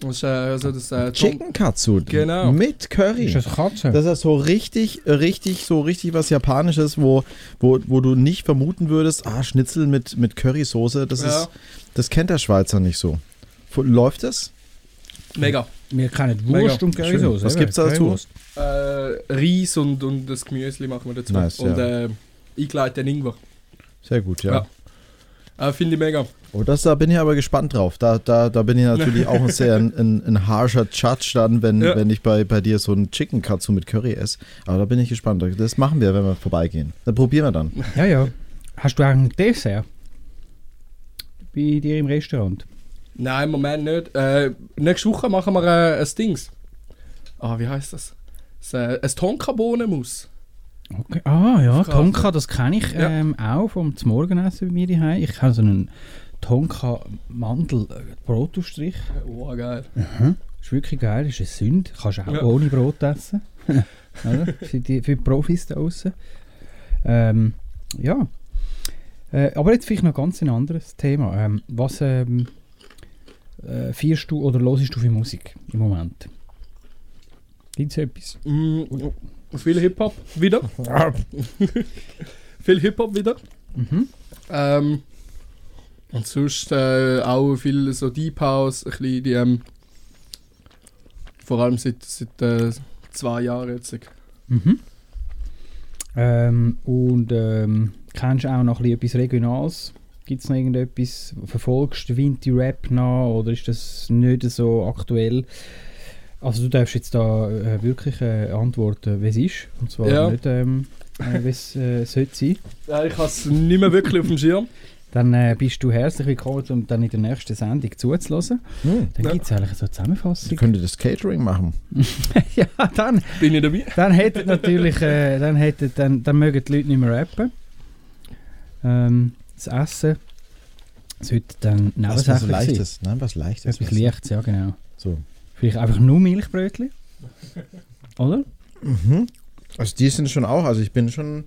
Das ist äh, also das äh, Chicken Katsu. Genau. Mit Curry. Ist das Katze? Das ist so richtig, richtig, so richtig was Japanisches, wo, wo, wo du nicht vermuten würdest, ah, Schnitzel mit, mit Currysoße, das Ja. ist, das kennt der Schweizer nicht so. Läuft das? Mega. Wir kennen Mega. Wurst und Currysoße. Was eben, gibt's dazu? Äh, Reis und, und das Gemüse machen wir dazu. Nice, und ja. äh, eingeleiteten Ingwer. Sehr gut, ja. ja. Äh, Finde ich mega. Oh, das, da bin ich aber gespannt drauf. Da, da, da bin ich natürlich auch ein sehr ein, ein, ein harscher Judge dann, wenn, Ja. wenn ich bei, bei dir so einen Chicken Katsu mit Curry esse. Aber da bin ich gespannt. Das machen wir, wenn wir vorbeigehen. Dann probieren wir dann. Ja, ja. Hast du eigentlich Dessert? Bei dir im Restaurant? Nein, im Moment nicht. Äh, nächste Woche machen wir äh, ein Dings. Ah, wie heißt das? äh, ein Tonka-Bohnenmus. Okay. Ah ja. Tonka, das kenne ich Ja. ähm, auch vom zum Morgenessen bei mir daheim. Ich habe so einen Tonka Mandel äh, Brotaufstrich. Oh, geil. Mhm. Ist wirklich geil, ist eine Sünde. Kannst du auch Ja. ohne Brot essen. Für, die, für die Profis da draußen. Ähm, ja. Äh, aber jetzt vielleicht noch ganz ein anderes Thema. Ähm, was ähm, äh, feierst du oder hörst du für Musik im Moment? Gibt es etwas? Mm, viel Hip-Hop wieder. viel Hip-Hop wieder. Mhm. Ähm, und sonst äh, auch viel so Deep House, ein bisschen die, ähm, vor allem seit, seit äh, zwei Jahren jetzt. Mhm. Ähm, und ähm, kennst du auch noch ein bisschen etwas Regionales? Gibt es noch irgendetwas? Verfolgst du Vinti-Rap noch oder ist das nicht so aktuell? Also du darfst jetzt da äh, wirklich äh, antworten, wie es ist. Und zwar Ja. nicht, ähm, äh, wie es äh, sollte sein. Ja, ich habe es nicht mehr wirklich auf dem Schirm. Dann äh, bist du herzlich willkommen, um dann in der nächsten Sendung zuzulassen. Hm. Dann Ja. gibt es eigentlich so eine Zusammenfassung. Ihr könntet das Catering machen. ja, dann, Bin ich dabei? dann hätten natürlich, äh, dann hätten, dann, dann mögen die Leute nicht mehr rappen. Ähm, das Essen sollte dann Was nebensächlich was sein. Leichtes. Nein, was Leichtes. Etwas. Leichtes, ja genau. So. Vielleicht einfach nur Milchbrötchen. Oder? Mhm. Also die sind schon auch, also ich bin schon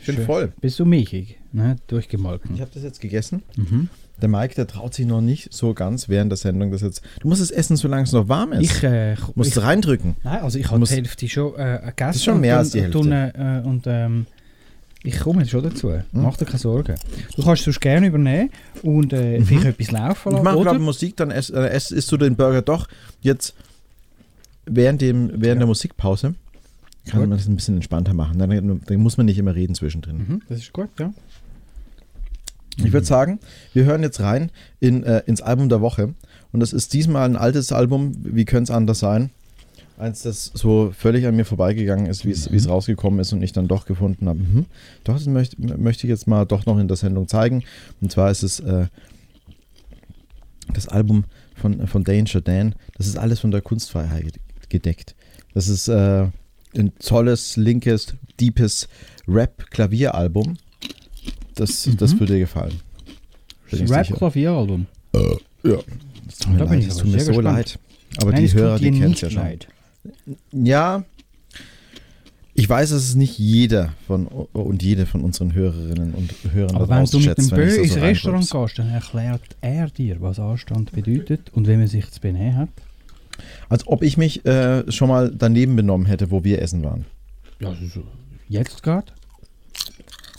ich bin Schön. voll. Bist du milchig, ne? durchgemolken. Ich habe das jetzt gegessen. Mhm. Der Mike, der traut sich noch nicht so ganz während der Sendung das jetzt. Du musst es essen, solange es noch warm ist. Ich, äh, musst ich, reindrücken. nein, also ich habe die Hälfte schon äh, gegessen. ist schon und mehr dann- als die und Hälfte. dann, äh, und ähm, ich komme jetzt schon dazu. Hm? Mach dir keine Sorgen. Du kannst es gerne übernehmen und äh, Mhm. vielleicht etwas laufen Ich lassen. mache oder? gerade Musik, dann äh, isst du den Burger doch jetzt während, dem, während der Musikpause. Kann Gut. man das ein bisschen entspannter machen. Dann, dann muss man nicht immer reden zwischendrin. Mhm, das ist gut, ja. Ich würde sagen, wir hören jetzt rein in, äh, ins Album der Woche. Und das ist diesmal ein altes Album. Wie könnte es anders sein? Eins, das so völlig an mir vorbeigegangen ist, wie es wie es rausgekommen ist und ich dann doch gefunden habe. Mhm. Doch, das möchte, möchte ich jetzt mal doch noch in der Sendung zeigen. Und zwar ist es äh, das Album von, von Danger Dan, das ist alles von der Kunstfreiheit gedeckt. Das ist äh, ein tolles, linkes, deepes Rap-Klavieralbum. Das, das Mhm. würde dir gefallen. Rap-Klavieralbum. Ja. Es tut mir leid, aber tut mir so gespannt. leid. Aber Nein, die Hörer, die kennen es ja schon. leid. Ja, ich weiß, dass es nicht jeder von und jede von unseren Hörerinnen und Hörern Aber wenn du mit dem Bö ins so Restaurant gehst, dann erklärt er dir, was Anstand bedeutet und wie man sich zu benehmen hat. Als ob ich mich äh, schon mal daneben benommen hätte, wo wir essen waren. Ja, jetzt gerade?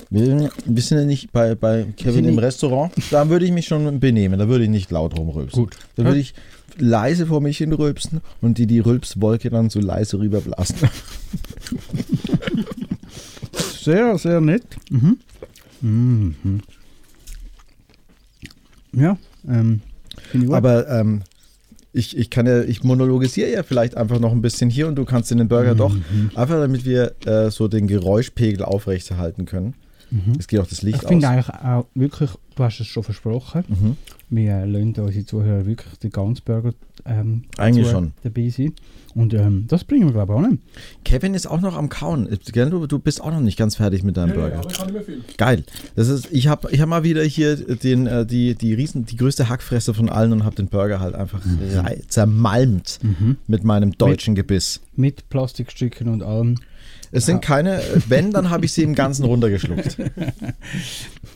Wir, wir sind ja nicht bei, bei Kevin im Restaurant. Da würde ich mich schon benehmen. Da würde ich nicht laut rumrülpsen. Gut. Da würde ich leise vor mich hin rülpsen und die, die Rülpswolke dann so leise rüberblasen. Sehr, sehr nett. Mhm. Mhm. Ja, ähm, finde ich gut. Aber ähm, ich, ich kann ja, ich monologisiere ja vielleicht einfach noch ein bisschen hier und du kannst in den Burger doch, Mhm. einfach damit wir äh, so den Geräuschpegel aufrechterhalten können. Mhm. Es geht auch das Licht ich finde aus. eigentlich auch wirklich, du hast es schon versprochen, Mhm. Wir äh, lassen unsere Zuhörer wirklich den ganzen Burger ähm, Eigentlich schon. dabei sein. Und ähm, das bringen wir, glaube ich, auch nicht. Kevin ist auch noch am Kauen. Gell, Du, du bist auch noch nicht ganz fertig mit deinem Ja, ja, Burger. aber ich kann nicht mehr viel. Geil. Das ist, ich habe ich hab mal wieder hier den, äh, die, die, riesen, die größte Hackfresse von allen und habe den Burger halt einfach rei- zermalmt Mhm. mit meinem deutschen Gebiss. Mit Plastikstücken und allem. Es sind Ja. keine, wenn, dann habe ich sie im Ganzen runtergeschluckt.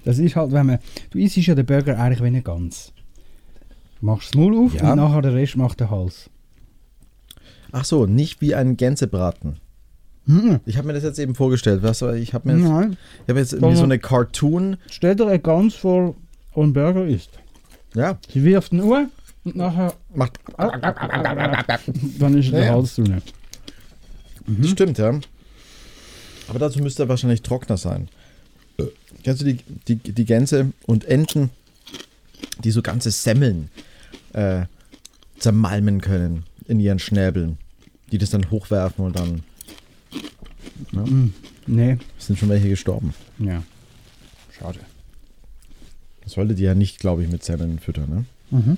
Das ist halt, wenn man, du isst ja den Burger eigentlich wie eine Gans. Du machst das Maul auf Ja. und nachher der Rest macht der Hals. Ach so, nicht wie ein Gänsebraten. Mhm. Ich habe mir das jetzt eben vorgestellt. Was, ich habe mir jetzt, Nein. ich hab jetzt irgendwie so eine Cartoon. Stell dir eine Gans vor, einen Burger isst. Ja. Sie wirft ihn um und nachher macht. Dann ist der ja. Hals drin. Das stimmt, ja. Aber dazu müsste er wahrscheinlich trockener sein. Kennst du die, die, die Gänse und Enten, die so ganze Semmeln äh, zermalmen können in ihren Schnäbeln? Die das dann hochwerfen und dann. Ja, Mm, nee. sind schon welche gestorben. Ja. Schade. Das sollte die ja nicht, glaube ich, mit Semmeln füttern. Ne? Mhm.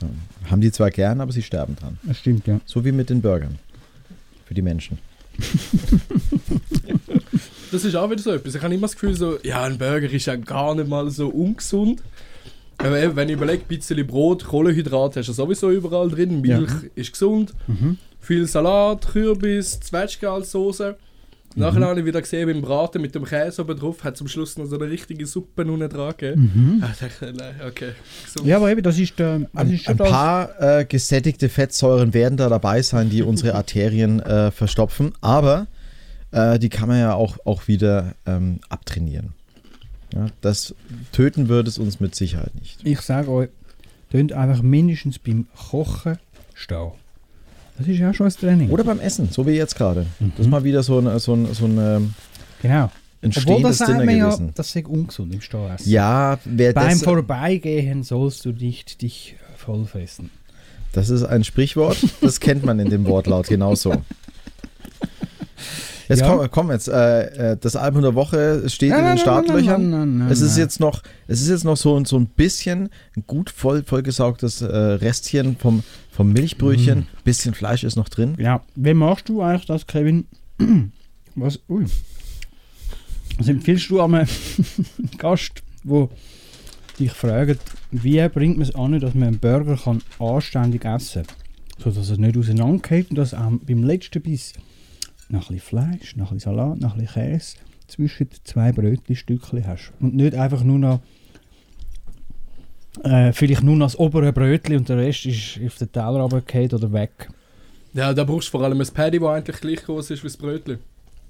So. Haben die zwar gern, aber sie sterben dran. Das stimmt, ja. So wie mit den Burgern. Für die Menschen. Das ist auch wieder so etwas. Ich habe immer das Gefühl, so, ja, ein Burger ist ja gar nicht mal so ungesund. Aber eben, wenn ich überlege, ein bisschen Brot, Kohlenhydrate hast du sowieso überall drin, Milch Ja. ist gesund, Mhm. viel Salat, Kürbis, Zwetschge Soße. Nachher Mhm. habe ich wieder gesehen, beim Braten mit dem Käse oben drauf, hat zum Schluss noch so eine richtige Suppe unten dran gegeben. Mhm. Ah, ich dachte, nein, okay. gesund. Ja, aber eben, das ist der. Das Ein, ist schon ein das. paar äh, gesättigte Fettsäuren werden da dabei sein, die unsere Arterien äh, verstopfen, aber äh, die kann man ja auch, auch wieder ähm, abtrainieren. Ja, das töten würde es uns mit Sicherheit nicht. Ich sage euch, tönt einfach mindestens beim Kochen stehen. Das ist ja auch schon ein Training. Oder beim Essen, so wie jetzt gerade. Das ist mal wieder so ein, so ein, so ein ähm, Genau. Obwohl, entstehendes das Dinner ja, gewesen. das sei ungesund im Stehessen. Ja, wer Beim das, Vorbeigehen sollst du nicht dich vollfressen. das ist ein Sprichwort, das kennt man in dem Wortlaut genauso. Jetzt Ja. komm, komm jetzt, äh, äh, das Album der Woche steht Nein, in den Startlöchern. nein, nein, nein, es ist jetzt noch, es ist jetzt noch so, so ein bisschen ein gut voll, vollgesaugtes äh, Restchen vom, vom Milchbrötchen. Mhm. Bisschen Fleisch ist noch drin. Ja, wie machst du eigentlich das, Kevin? Was? Ui. Was empfiehlst du einem Gast, wo dich fragt, wie bringt man es an, dass man einen Burger kann anständig essen kann? So dass er nicht auseinandergeht und dass auch beim letzten Biss noch ein bisschen Fleisch, noch ein bisschen Salat, noch ein bisschen Käse zwischen den zwei Brötchenstückchen hast. Und nicht einfach nur noch äh, vielleicht nur noch das obere Brötchen und der Rest ist auf den Teller runtergefallen oder weg. Ja, da brauchst du vor allem ein Paddy, das eigentlich gleich groß ist wie das Brötchen.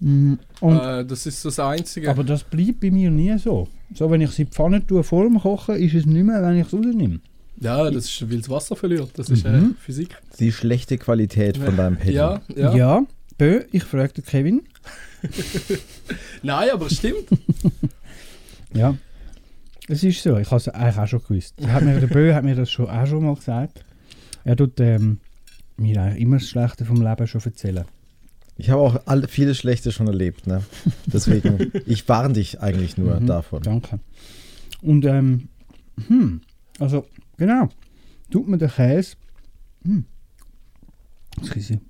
Mm, Und Äh, das ist das Einzige. Aber das bleibt bei mir nie so. So, wenn ich sie in die Pfanne tue vor dem Kochen, ist es nicht mehr, wenn ich es rausnehme. ja, das ist, weil das Wasser verliert. Das ist äh, Mhm. Physik. Die schlechte Qualität von deinem Patty. Ja, ja. Ja, Bö, ich frage den Kevin. Nein, aber es stimmt. Ja, es ist so. Ich habe es eigentlich auch schon gewusst. Hat mir, der Bö hat mir das schon auch schon mal gesagt. Er tut ähm, mir eigentlich immer das Schlechte vom Leben schon erzählen. Ich habe auch alle, vieles Schlechte schon erlebt. Ne? Deswegen, ich warne dich eigentlich nur Mhm, davon. Danke. Und ähm, hm, also genau. tut man den Käse hm, excuse,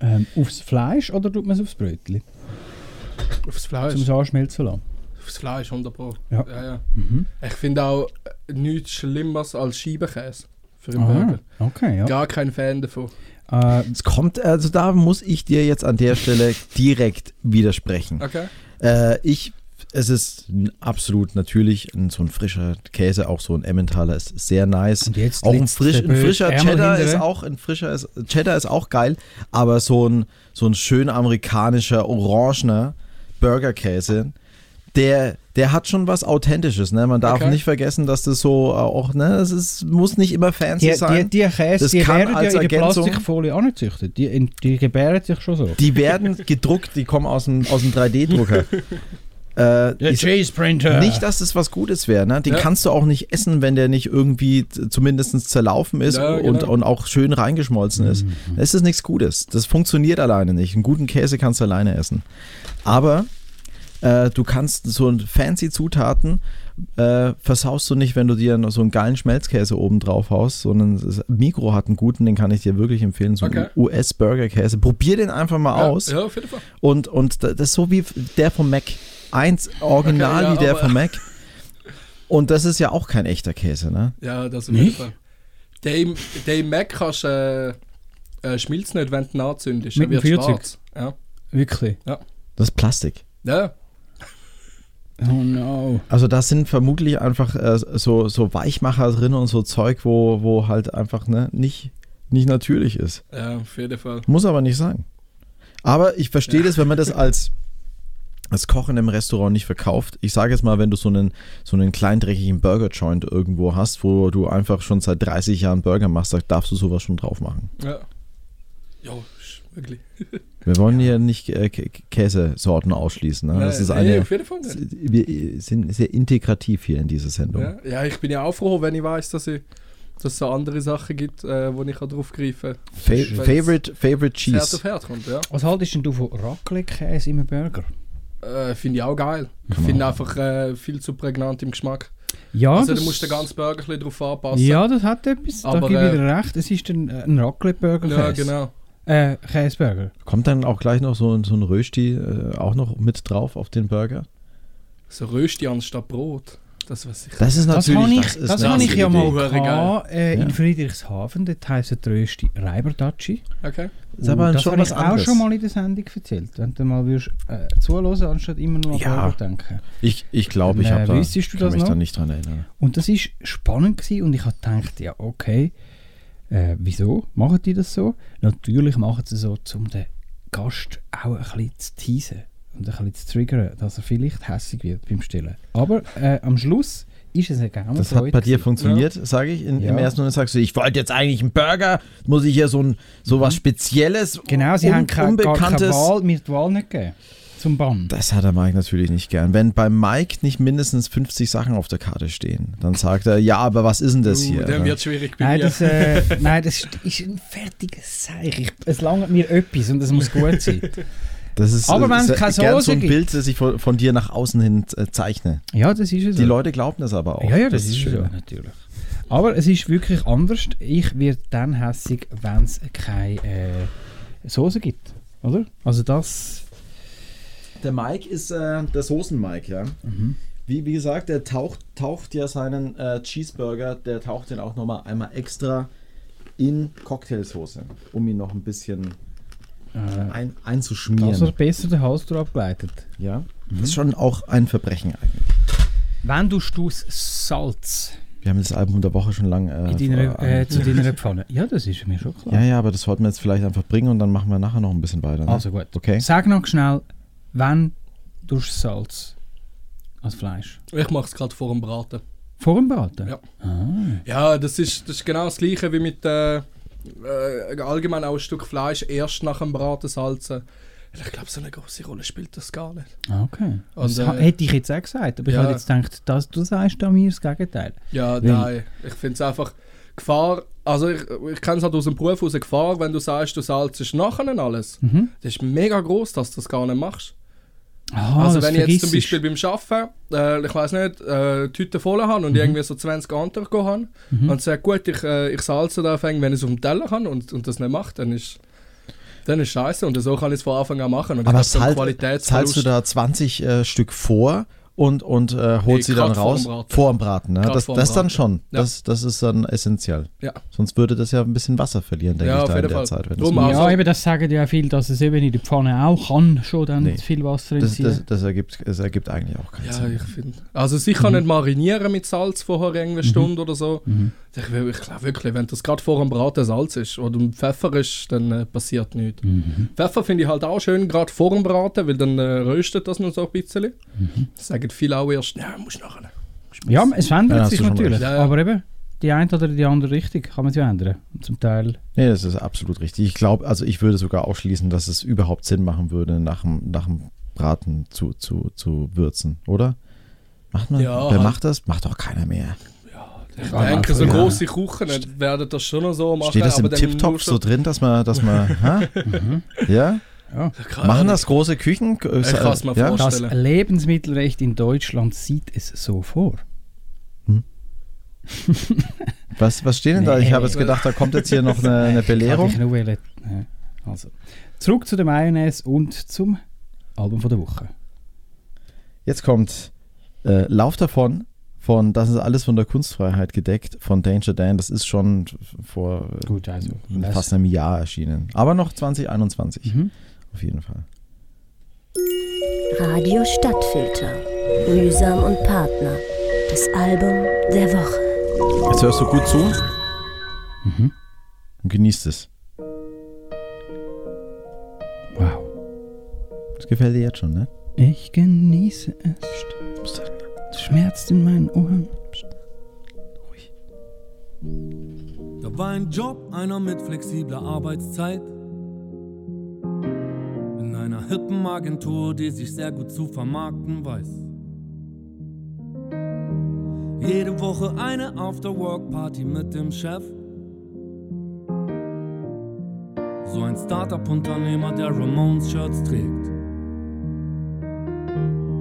ähm, aufs Fleisch oder tut man es aufs Brötchen? Aufs Fleisch. Zum es anschmelzen lassen. Aufs Fleisch, 100 Pro. Ja. ja, ja. Mhm. Ich finde auch äh, nichts Schlimmeres als Scheibenkäse für einen Aha, Burger. okay, ja. Gar kein Fan davon. Es kommt, also da muss ich dir jetzt an der Stelle direkt widersprechen. Okay. Äh, ich, es ist absolut natürlich ein, so ein frischer Käse, auch so ein Emmentaler ist sehr nice. Und jetzt auch ein, frisch, ein frischer Ärmel Cheddar hintere. ist auch ein frischer ist, Cheddar ist auch geil, aber so ein so ein schön amerikanischer orangener Burgerkäse, der der hat schon was Authentisches, ne? Man darf Okay. nicht vergessen, dass das so äh, auch, ne, es ist, muss nicht immer fancy Die, die, sein. die Käse, das die kann werden ja als in der Ergänzung- Plastikfolie angezüchtet. Die, in, die gebären sich schon so. Die werden gedruckt, die kommen aus dem, aus dem 3D-Drucker. Äh, Der Cheese Printer. Nicht, dass das was Gutes wäre. Ne? Den Ja. kannst du auch nicht essen, wenn der nicht irgendwie zumindest zerlaufen ist Ja, und, genau. und auch schön reingeschmolzen ist. Das ist nichts Gutes. Das funktioniert alleine nicht. Einen guten Käse kannst du alleine essen. Aber äh, du kannst so ein fancy Zutaten äh, versaust du nicht, wenn du dir noch so einen geilen Schmelzkäse oben drauf haust, sondern das Mikro hat einen guten, den kann ich dir wirklich empfehlen, so Okay. einen US-Burger-Käse. Probier den einfach mal Ja, aus. ja, auf jeden Fall. Und, und das ist so wie der vom Mac. Eins original Okay, ja, wie der vom Mac. Und das ist ja auch kein echter Käse, ne? Ja, das auf jeden Nicht? Fall. Den, den Mac kannst du äh, äh, schmilzt nicht, wenn du ihn anzündest. Mit dem wird Feuerzeug? schwarz. Ja. Wirklich? Ja. Das ist Plastik. Ja. Oh no. Also da sind vermutlich einfach äh, so, so Weichmacher drin und so Zeug, wo, wo halt einfach ne, nicht, nicht natürlich ist. Ja, auf jeden Fall. Muss aber nicht sein. Aber ich verstehe das, wenn man das als, als Kochen im Restaurant nicht verkauft. Ich sage jetzt mal, wenn du so einen, so einen kleindreckigen Burger-Joint irgendwo hast, wo du einfach schon seit 30 Jahren Burger machst, da darfst du sowas schon drauf machen. Ja. Jo, wirklich. Wir wollen hier nicht äh, Kä- Käsesorten ausschließen. Ne? Das ist nee, eine, nicht. wir sind sehr integrativ hier in dieser Sendung. Ja, ja, ich bin ja auch froh, wenn ich weiß, dass, ich, dass es so andere Sachen gibt, äh, wo ich drauf greifen Fa kann. favorite, favorite Cheese. Auf Herd kommt, ja. Was haltest denn du von Raclette-Käse im Burger? Äh, Finde ich auch geil. Ich Come finde einfach äh, viel zu prägnant im Geschmack. Ja, also du musst den ganzen Burger ein bisschen drauf anpassen. Ja, das hat etwas. Da Aber, gebe ich äh, dir recht. Es ist ein, ein Raclette-Burger. Ja, genau. Äh, Käseburger. Kommt dann auch gleich noch so, ein- so ein Rösti äh, auch noch mit drauf auf den Burger? So Rösti anstatt Brot. Das, was ich Das ist Das natürlich- ich, das ist das eine habe ich ja mal gehabt, äh, Ja. in Friedrichshafen. Dort heisst die Rösti Reiberdatschi. Okay. Ist aber das schon habe ich auch anderes. schon mal in der Sendung erzählt. Wenn du mal würdest, äh, zuhören anstatt immer nur an Ja. Burger denken. Ich, ich glaube, ich Dann, habe äh, da, du kann das mich noch? da nicht dran erinnern. Und das ist spannend gewesen und ich habe gedacht, ja okay, äh, wieso machen die das so? Natürlich machen sie so, um den Gast auch ein bisschen zu teasen und ein bisschen zu triggern, dass er vielleicht hässig wird beim Stillen. Aber äh, am Schluss ist es eine gerne Das hat bei dir funktioniert, sage ich. In, Im Ja. ersten Moment sagst du, ich wollte jetzt eigentlich einen Burger, muss ich hier so, ein, so was Spezielles, Mhm. Genau, sie un- haben keine, gar keine Unbekanntes. Wahl, mir die Wahl nicht gegeben. Zum Bann. Das hat der Mike natürlich nicht gern. Wenn beim Mike nicht mindestens 50 Sachen auf der Karte stehen, dann sagt er, ja, aber was ist denn das Uh, hier? dann wird schwierig bei Nein, mir. das, äh, nein, das ist, ist ein fertiges Seich. Ich- Es langt mir etwas und es muss gut sein. Das ist, Aber wenn es ist keine gern Soße so ein gibt- Bild, das ich von, von dir nach außen hin äh, zeichne. Ja, das ist es. Die so. Leute glauben das aber auch. Ja, ja, das, ist schön. so, natürlich. Aber es ist wirklich anders. Ich werde dann hässig, wenn es keine äh, Soße gibt. Oder? Also das. Der Mike ist äh, der Soßen-Mike, ja. Mhm. Wie, wie gesagt, der taucht, taucht ja seinen äh, Cheeseburger, der taucht den auch nochmal einmal extra in Cocktailsoße, um ihn noch ein bisschen äh, ein, einzuschmieren. Dass er besser den Hals drauf abgleitet. Ja, Mhm. das ist schon auch ein Verbrechen eigentlich. Wenn du Stuss Salz Wir haben das Album der Woche schon lang äh, deiner, äh, zu deiner Pfanne. Ja, das ist mir schon klar. Ja, ja, aber das sollten wir jetzt vielleicht einfach bringen und dann machen wir nachher noch ein bisschen weiter. Ne? Also gut. Okay. Sag noch schnell, wenn du Salz als Fleisch? Ich mache es gerade vor dem Braten. Vor dem Braten? Ja. Ah. Ja, das ist, das ist genau das gleiche wie mit äh, äh, allgemein auch ein Stück Fleisch erst nach dem Braten salzen. Ich glaube, so eine große Rolle spielt das gar nicht. Ah, Okay. Und, das äh, hätte ich jetzt auch gesagt, aber ich ja. habe jetzt gedacht, dass du sagst da mir das Gegenteil. Ja, Weil- nein. Ich finde es einfach Gefahr. Also ich, ich kenne es halt aus dem Beruf aus Gefahr, wenn du sagst, du salzest nachher alles. Mhm. Das ist mega groß, dass du das gar nicht machst. Ah, also wenn ich jetzt zum Beispiel beim Arbeiten, äh, ich weiß nicht, äh, die Tüte voll habe und Mhm. irgendwie so 20 andere gehen habe Mhm. und sage, gut, ich, äh, ich salze da wenn ich es auf dem Teller kann und, und das nicht mache, dann ist dann ist scheiße und so kann ich es von Anfang an machen. Und Aber ich glaub, zahlt, zahlst du da 20 äh, Stück vor und, und äh, holst Nee, sie dann grad vor raus? dem Braten. Vor dem Braten. Ne? Das, das dann schon. Ja. Das, das ist dann essentiell. Ja. Sonst würde das ja ein bisschen Wasser verlieren, denke Ja, ich, da in der Fall. Zeit. Wenn Drum das- ja, eben das sagen ja viel, dass es eben in der Pfanne auch kann schon dann Nee. viel Wasser das, das, das, ergibt, das ergibt eigentlich auch keinen Ja, Sinn. ich finde. Also sicher Mhm. nicht marinieren mit Salz vorher irgendwie eine Stunde oder so. Mhm. Ich, will- ich glaube wirklich, wenn das gerade vor dem Braten Salz ist oder Pfeffer ist, dann äh, passiert nichts. Mhm. Pfeffer finde ich halt auch schön, gerade vor dem Braten, weil dann äh, röstet das noch so ein bisschen. Mhm. Das sagen viele auch erst, ja, muss nachher. Ja, es verändert Ja, sich natürlich. Ja, ja. Aber eben, die eine oder die andere Richtung kann man sich ändern. Und zum Teil. Nee, das ist absolut richtig. Ich glaube, also ich würde sogar ausschließen, dass es überhaupt Sinn machen würde, nach dem, nach dem Braten zu, zu, zu würzen, oder? Macht man? Ja, Wer halt. macht das? Macht doch keiner mehr. Ich Ja, denke, so ja. große Kuchen werden das schon noch so machen. Steht das im schon- so drin, dass man, dass man, hä? Mhm. ja? Ja. Machen das große Küchen? Äh, Ich kann's mir ja? vorstellen. Das Lebensmittelrecht in Deutschland sieht es so vor. Was, was steht denn da? Ich habe jetzt gedacht, da kommt jetzt hier noch eine, eine Belehrung. Ich nur wollen, ja. Also, zurück zu der Mayonnaise und zum Album von der Woche. Jetzt kommt äh, Lauf davon von Das ist alles von der Kunstfreiheit gedeckt von Danger Dan. Das ist schon vor äh, Gut, also, fast einem Jahr erschienen. Aber noch 2021. Mhm. Auf jeden Fall. Radio Stadtfilter. Mühsam und Partner. Das Album der Woche. Jetzt hörst du gut zu Mhm. und genießt es. Wow. Das gefällt dir jetzt schon, ne? Ich genieße es. Es schmerzt in meinen Ohren. Da war ein Job, einer mit flexibler Arbeitszeit. In einer hippen Agentur, die sich sehr gut zu vermarkten weiß. Jede Woche eine After-Work-Party mit dem Chef. So ein Startup-Unternehmer, der Ramones-Shirts trägt.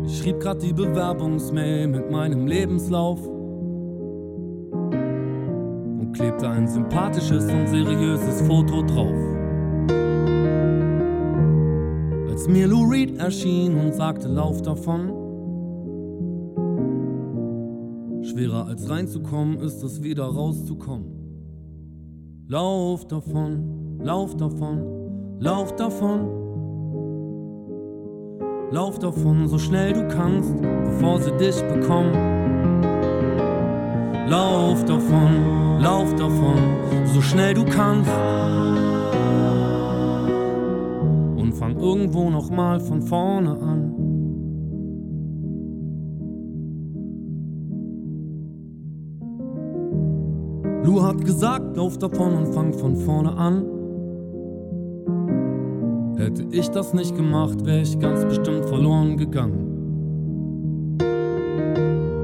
Ich schrieb grad die Bewerbungsmail mit meinem Lebenslauf und klebte ein sympathisches und seriöses Foto drauf. Als mir Lou Reed erschien und sagte, lauf davon. Schwerer als reinzukommen ist es wieder rauszukommen. Lauf davon, lauf davon, lauf davon. Lauf davon so schnell du kannst, bevor sie dich bekommen. Lauf davon, lauf davon, so schnell du kannst. Fang irgendwo nochmal von vorne an. Lou hat gesagt, lauf davon und fang von vorne an. Hätte ich das nicht gemacht, wäre ich ganz bestimmt verloren gegangen.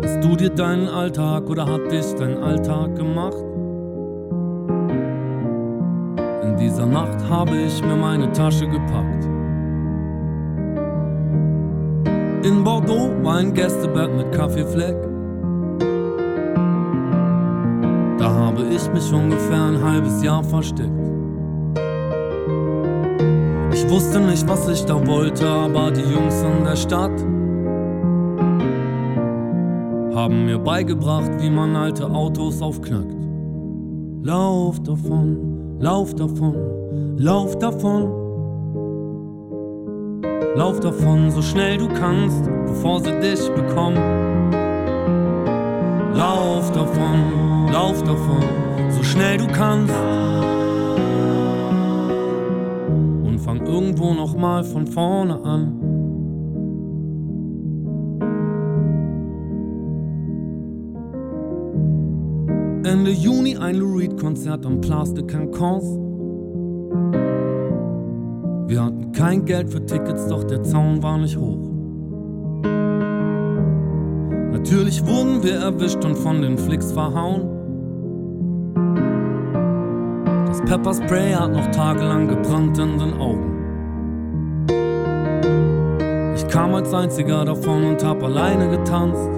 Hast du dir deinen Alltag oder hat dich dein Alltag gemacht? Dieser Nacht habe ich mir meine Tasche gepackt. In Bordeaux war ein Gästebett mit Kaffeefleck. Da habe ich mich ungefähr ein halbes Jahr versteckt. Ich wusste nicht, was ich da wollte, aber die Jungs in der Stadt haben mir beigebracht, wie man alte Autos aufknackt. Lauf davon, lauf davon, lauf davon. Lauf davon, so schnell du kannst, bevor sie dich bekommen. Lauf davon, lauf davon, so schnell du kannst. Und fang irgendwo nochmal von vorne an. Ende Juni ein Lou Reed Konzert am Place de Cancans. Wir hatten kein Geld für Tickets, doch der Zaun war nicht hoch. Natürlich wurden wir erwischt und von den Flicks verhauen. Das Pepperspray hat noch tagelang gebrannt in den Augen. Ich kam als einziger davon und hab alleine getanzt.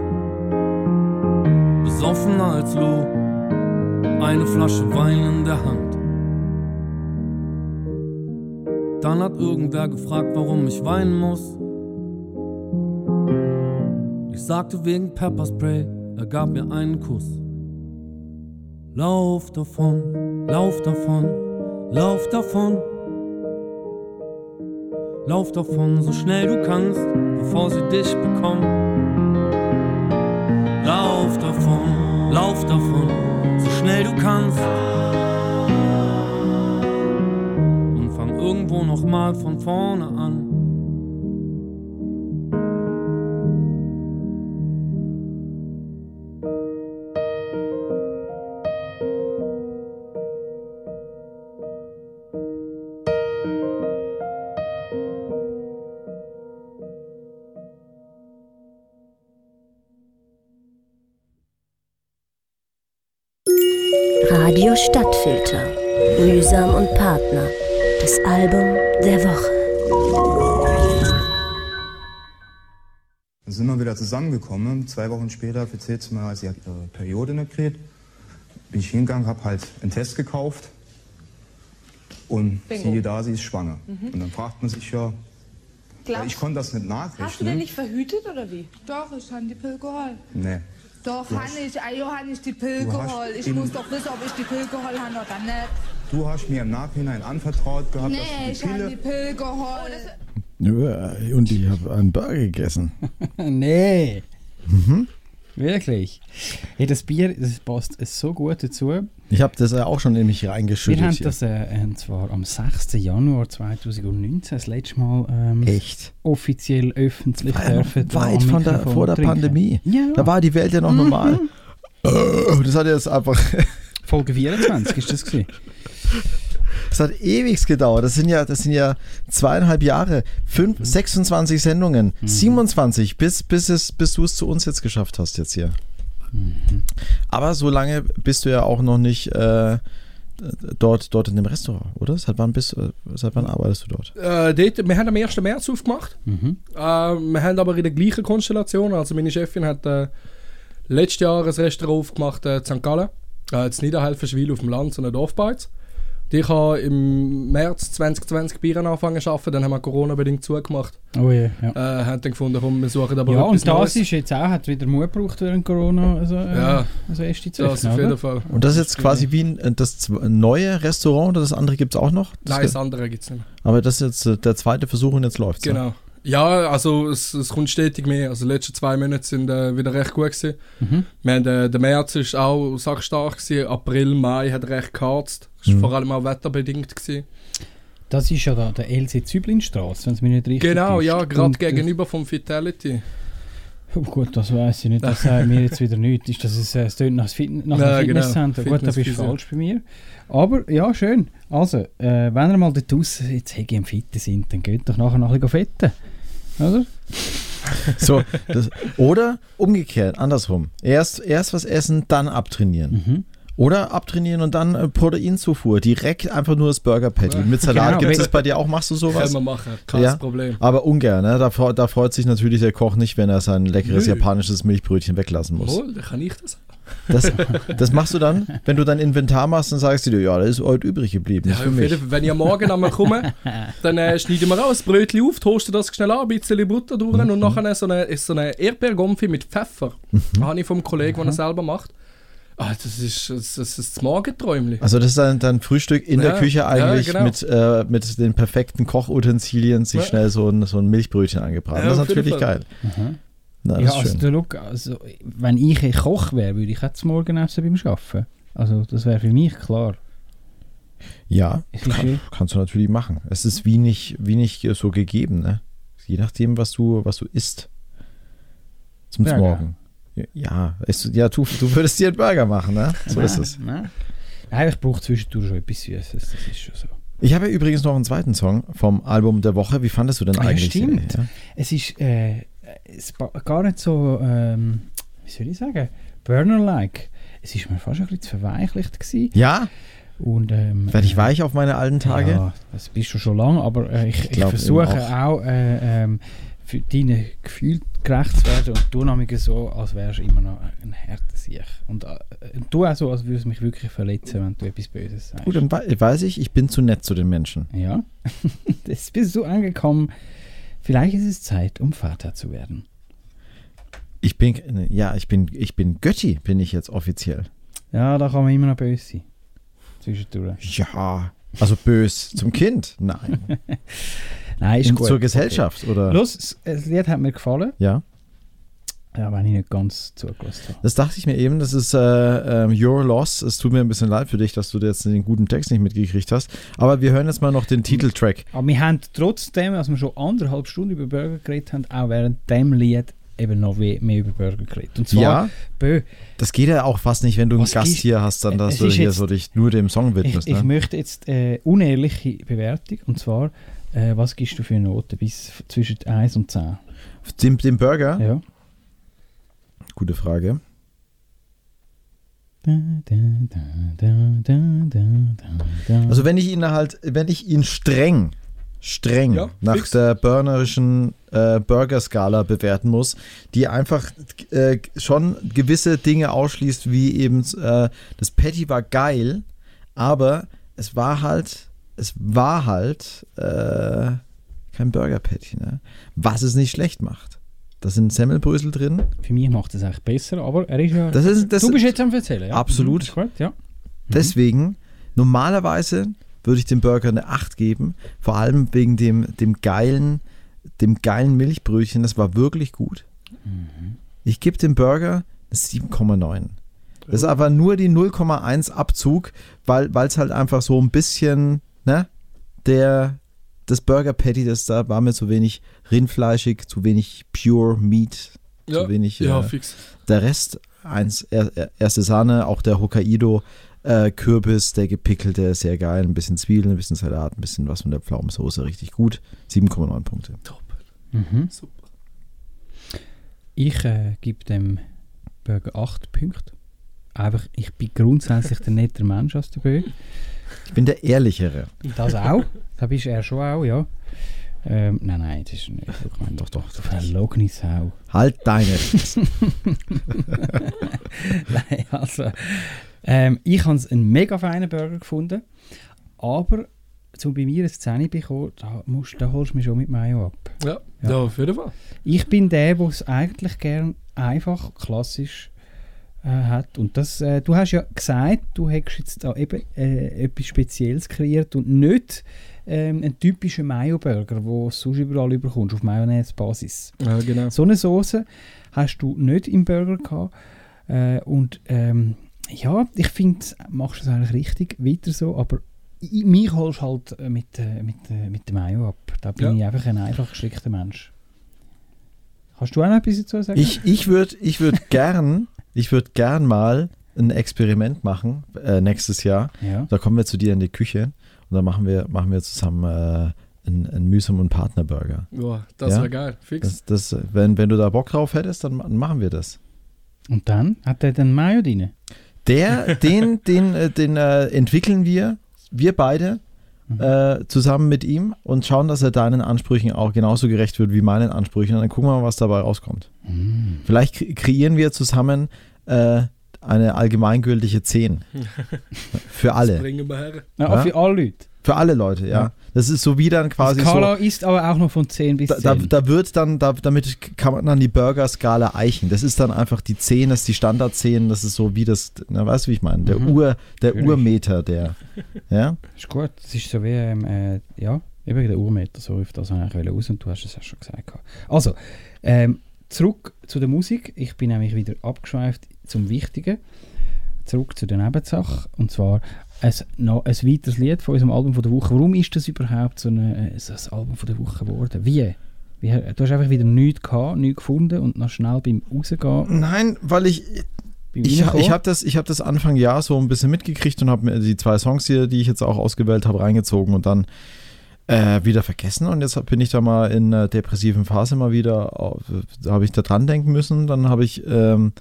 Besoffener als Lou, eine Flasche Wein in der Hand. Dann hat irgendwer gefragt, warum ich weinen muss. Ich sagte wegen Pepperspray, er gab mir einen Kuss. Lauf davon, lauf davon, lauf davon. Lauf davon, so schnell du kannst, bevor sie dich bekommen. Lauf davon, lauf davon, schnell du kannst. Und fang irgendwo nochmal von vorne an. Stadtfilter. Mühsam und Partner. Das Album der Woche. Dann sind wir wieder zusammengekommen. Zwei Wochen später erzählt sie mir, sie hat ihre Periode nicht gekriegt. Bin ich hingegangen, habe halt einen Test gekauft. Und Bingo. siehe da, sie ist schwanger. Mhm. Und dann fragt man sich ja, ich konnte das nicht Hast du denn nachrechnen. nicht verhütet oder wie? Doch, ich habe die Pille geholt. Nee. Doch, Du hast- ich. Ah, ja, habe ich die Pille geholt. Ich in- muss doch wissen, ob ich die Pille geholt habe oder nicht. Du hast mir im Nachhinein anvertraut gehabt, Nee, dass ich du die habe die Pille... Pille geholt. Ja, Und ich habe einen Burger gegessen. nee. Mhm. Wirklich. Hey, das Bier, das passt so gut dazu. Ich habe das ja auch schon in mich Wir reingeschüttet. haben das äh, und zwar am 6. Januar 2019 das letzte Mal ähm, Echt? offiziell öffentlich dürfen. weit von der, vor der trinken. Pandemie. Ja. Da war die Welt ja noch Mhm. normal. Äh, Das hat jetzt einfach. Folge 24 ist das gewesen. Das hat ewig gedauert. Das sind ja, das sind ja zweieinhalb Jahre, fünf, Mhm. 26 Sendungen, 27, bis, bis, es, bis du es zu uns jetzt geschafft hast jetzt hier. Mhm. Aber so lange bist du ja auch noch nicht äh, dort, dort in dem Restaurant, oder? Seit wann, bist, äh, seit wann arbeitest du dort? Äh, dort, wir haben am 1. März aufgemacht. Mhm. Äh, wir haben aber in der gleichen Konstellation. Also meine Chefin hat äh, letztes Jahr ein Restaurant aufgemacht äh, in St. Gallen. Äh, in Niederhelferschwil auf dem Land, so ein Dorfbeiz. Ich habe im März 2020 Bieren angefangen zu arbeiten, dann haben wir Corona-bedingt zugemacht. Oh je, ja. Äh, haben dann gefunden, komm, wir suchen aber ja, und das Neues. ist jetzt auch, hat wieder Mut gebraucht während Corona, also, äh, Ja, also erste das Treffen, auf jeden Fall. Und das ist jetzt quasi wie ein, das neue Restaurant oder das andere gibt es auch noch? Das Nein, das andere gibt es nicht mehr. Aber das ist jetzt äh, der zweite Versuch und jetzt läuft es. Genau. Ja, also es, es kommt stetig mehr. Also die letzten zwei Monate sind äh, wieder recht gut gewesen. Mhm. Wir haben, äh, der März ist auch sackstark gewesen. April, Mai hat recht geharzt. Das war Mhm. vor allem auch wetterbedingt gewesen. Das ist ja da, der LC Züblinstraße, wenn es mich nicht richtig Genau, ja, gerade gegenüber vom Fidelity. Oh, gut, das weiß ich nicht. Das sagt mir jetzt wieder nichts. Ist das ist, äh, es tönt nach, Fit nach Ja, genau. Fitnesscenter? Gut, da bist du falsch bei mir. Aber ja, schön. Also, äh, wenn ihr mal dort raus jetzt hey, am Fitten sind, dann geht doch nachher noch ein bisschen fetten. Oder? So, das, oder umgekehrt, andersrum. Erst, erst was essen, dann abtrainieren. Mhm. Oder abtrainieren und dann äh, Proteinzufuhr. Direkt einfach nur das Burger Patty. Mit Salat Genau, gibt es bei dir auch? Machst du sowas? Können wir machen, kein Problem. Aber ungern. Ne? Da, da freut sich natürlich der Koch nicht, wenn er sein leckeres Nö. japanisches Milchbrötchen weglassen muss. Wohl, dann kann ich das. Das, das machst du dann, wenn du dein Inventar machst, dann sagst du dir, ja, das ist heute übrig geblieben. Ja, für mich. Wenn ich am Morgen einmal komme, dann äh, schneiden wir ein Brötchen auf, toasten das schnell an, ein bisschen Butter durch Mhm. und nachher so eine, so eine Erdbeergomfi mit Pfeffer. Mhm. Habe ich vom Kollegen, der er selber macht. Ah, das ist das, das, ist das Morgenträumchen. Also das ist dann, dann Frühstück in der Ja, Küche ja, eigentlich genau. mit, äh, mit den perfekten Kochutensilien sich Ja. schnell so ein, so ein Milchbrötchen angebraten. Ja, das ist natürlich geil. Mhm. Na, das ja, ist also, der Look, also, wenn ich ein Koch wäre, würde ich auch zum Morgenessen beim Arbeiten. Also, das wäre für mich klar. Ja, kann, kannst du natürlich machen. Es ist wie nicht, wie nicht so gegeben, ne? Je nachdem, was du, was du isst. Zum. Morgen. Ja, es, ja du, du würdest dir einen Burger machen, ne? So Nein, ist es. Nein. Nein, ich brauche zwischendurch schon etwas Süßes, das ist schon so. Ich habe ja übrigens noch einen zweiten Song vom Album der Woche. Wie fandest du denn Ah, ja, eigentlich? stimmt. Ja? Es ist äh, es gar nicht so, ähm, wie soll ich sagen, Burner-like. Es ist mir fast ein bisschen zu verweichlicht gewesen. Ja? Und, ähm, Werde ich weich auf meine alten Tage? Ja, das bist du schon lange, aber äh, ich, ich, glaub, versuche auch. auch, äh, ähm, für deine Gefühle gerecht zu werden und du nämlich so, als wärst du immer noch ein härter Sieg. Und äh, du auch so, als würdest du mich wirklich verletzen, wenn du etwas Böses sagst. Gut, dann wei- weiß ich, ich bin zu nett zu den Menschen. Ja, jetzt bist du angekommen. Vielleicht ist es Zeit, um Vater zu werden. Ich bin, ja, ich bin, ich bin Götti, bin ich jetzt offiziell. Ja, da kann man immer noch böse sein. Zwischendurch. Ja, also bös zum Kind? Nein. Nein, ist Und gut. zur Gesellschaft, oder? Los, das- Lied hat mir gefallen. Ja. Ja, wenn ich nicht ganz zugelassen habe. Das dachte ich mir eben, das ist äh, ähm, Your Loss. Es tut mir ein bisschen leid für dich, dass du jetzt den guten Text nicht mitgekriegt hast. Aber wir hören jetzt mal noch den Titeltrack. Aber wir haben trotzdem, als wir schon anderthalb Stunden über Burger geredet haben, auch während dem Lied eben noch mehr über Burger geredet. Und zwar, Ja. Bö, Das geht ja auch fast nicht, wenn du einen Gast ist- hier hast, dann dass Es du hier jetzt- so dich nur dem Song ich, widmest. ich ne? möchte jetzt äh, unehrliche Bewertung. Und zwar, äh, was gibst du für eine Note bis zwischen 1 und 10? Dem, dem Burger? Ja. Gute Frage. Also wenn ich ihn halt, wenn ich ihn streng, streng Ja, nach fix. der burnerischen äh, Burger-Skala bewerten muss, die einfach äh, schon gewisse Dinge ausschließt, wie eben äh, das Patty war geil, aber es war halt, es war halt äh, kein Burger Patty, ne? Was es nicht schlecht macht. Da sind Semmelbrösel drin. Für mich macht es eigentlich besser, aber er ist ja. Das ist- das- du bist jetzt am Erzählen, ja? Absolut. Mhm, gut, ja. Deswegen, normalerweise würde ich dem Burger eine 8 geben, vor allem wegen dem, dem geilen, dem geilen Milchbrötchen, das war wirklich gut. Ich gebe dem Burger eine 7,9. Das ist aber nur die 0,1 Abzug, weil es halt einfach so ein bisschen, ne, der, das Burger Patty, das da war mir zu wenig rindfleischig, zu wenig Pure Meat, Ja, zu wenig. ja, äh, fix. Der Rest, eins, er, er, erste Sahne, auch der Hokkaido. Äh, Kürbis, der gepickelte, sehr geil. Ein bisschen Zwiebeln, ein bisschen Salat, ein bisschen was von der Pflaumensoße, richtig gut. 7,9 Punkte. Mhm. Super. Ich äh, gebe dem Burger 8 Punkte. Einfach, ich bin grundsätzlich der netter Mensch als der Bö. Ich bin der Ehrlichere. Das auch. Da bist er schon auch, ja. Ähm, nein, nein, das ist nicht. Ich meine, doch, doch. Du verlogene Sau. Halt deine nein, also. Ähm, ich habe einen mega feinen Burger gefunden. Aber, um bei mir ein 10 zu bekommen, da, musst, da holst du mich schon mit Mayo ab. Ja, ja. auf jeden Fall. Ich bin der, der es eigentlich gern einfach klassisch äh, hat. Und das, äh, du hast ja gesagt, du hättest jetzt da eben äh, etwas Spezielles kreiert und nicht ähm, einen typischen Mayo-Burger, den du sonst überall überkommst, auf Mayonnaise-Basis. Ja, genau. So eine Soße hast du nicht im Burger gehabt. Äh, und ähm, ja, ich finde, machst du es eigentlich richtig, weiter so, aber ich, mich holst du halt äh, mit, mit, mit dem Mayo ab. Da bin Ja. ich einfach ein einfach gestrickter Mensch. Hast du auch noch etwas dazu sagen? Ich, ich würde ich würd gern, ich würde gern mal ein Experiment machen äh, nächstes Jahr. Ja. Da kommen wir zu dir in die Küche und dann machen wir, machen wir zusammen äh, einen, einen Mühsam und Partner Burger. Boah, das wär geil, fix. Das, das, wenn, wenn du da Bock drauf hättest, dann ma- machen wir das. Und dann hat er den Mayo drin. Der, den, den, äh, den äh, entwickeln wir, wir beide, äh, zusammen mit ihm und schauen, dass er deinen Ansprüchen auch genauso gerecht wird wie meinen Ansprüchen. Und dann gucken wir mal, was dabei rauskommt. Vielleicht kre- kreieren wir zusammen äh, eine allgemeingültige 10. Für alle. Das bringen wir her. Ja, für alle Leute. Für alle Leute, ja. Ja. Das ist so wie dann quasi Die Skala so. ist aber auch noch von 10 bis Da, 10. da, da wird dann, da, damit kann man dann die Burger-Skala eichen. Das ist dann einfach die 10, das ist die Standard 10, das ist so wie das, na, weißt du, wie ich meine? Der, Mhm. Ur, der Natürlich. Urmeter, der, ja. Ist gut. Das ist so wie, ähm, äh, ja, eben der Urmeter, so auf das eigentlich raus und du hast es ja schon gesagt. Also, ähm, zurück zu der Musik. Ich bin nämlich wieder abgeschweift zum Wichtigen. Zurück zu der Nebensache. Und zwar ein, noch ein weiteres Lied von unserem Album von der Woche. Warum ist das überhaupt so, eine, äh, so ein Album von der Woche geworden? Wie? Wie? Du hast einfach wieder nichts gehabt, nichts gefunden und noch schnell beim Rausgehen. Nein, weil ich. Ich, ich habe das, ich hab das Anfang Jahr so ein bisschen mitgekriegt und habe mir die zwei Songs hier, die ich jetzt auch ausgewählt habe, reingezogen und dann äh, wieder vergessen. Und jetzt bin ich da mal in einer depressiven Phase mal wieder, auf- da habe ich da dran denken müssen. Dann habe ich ähm,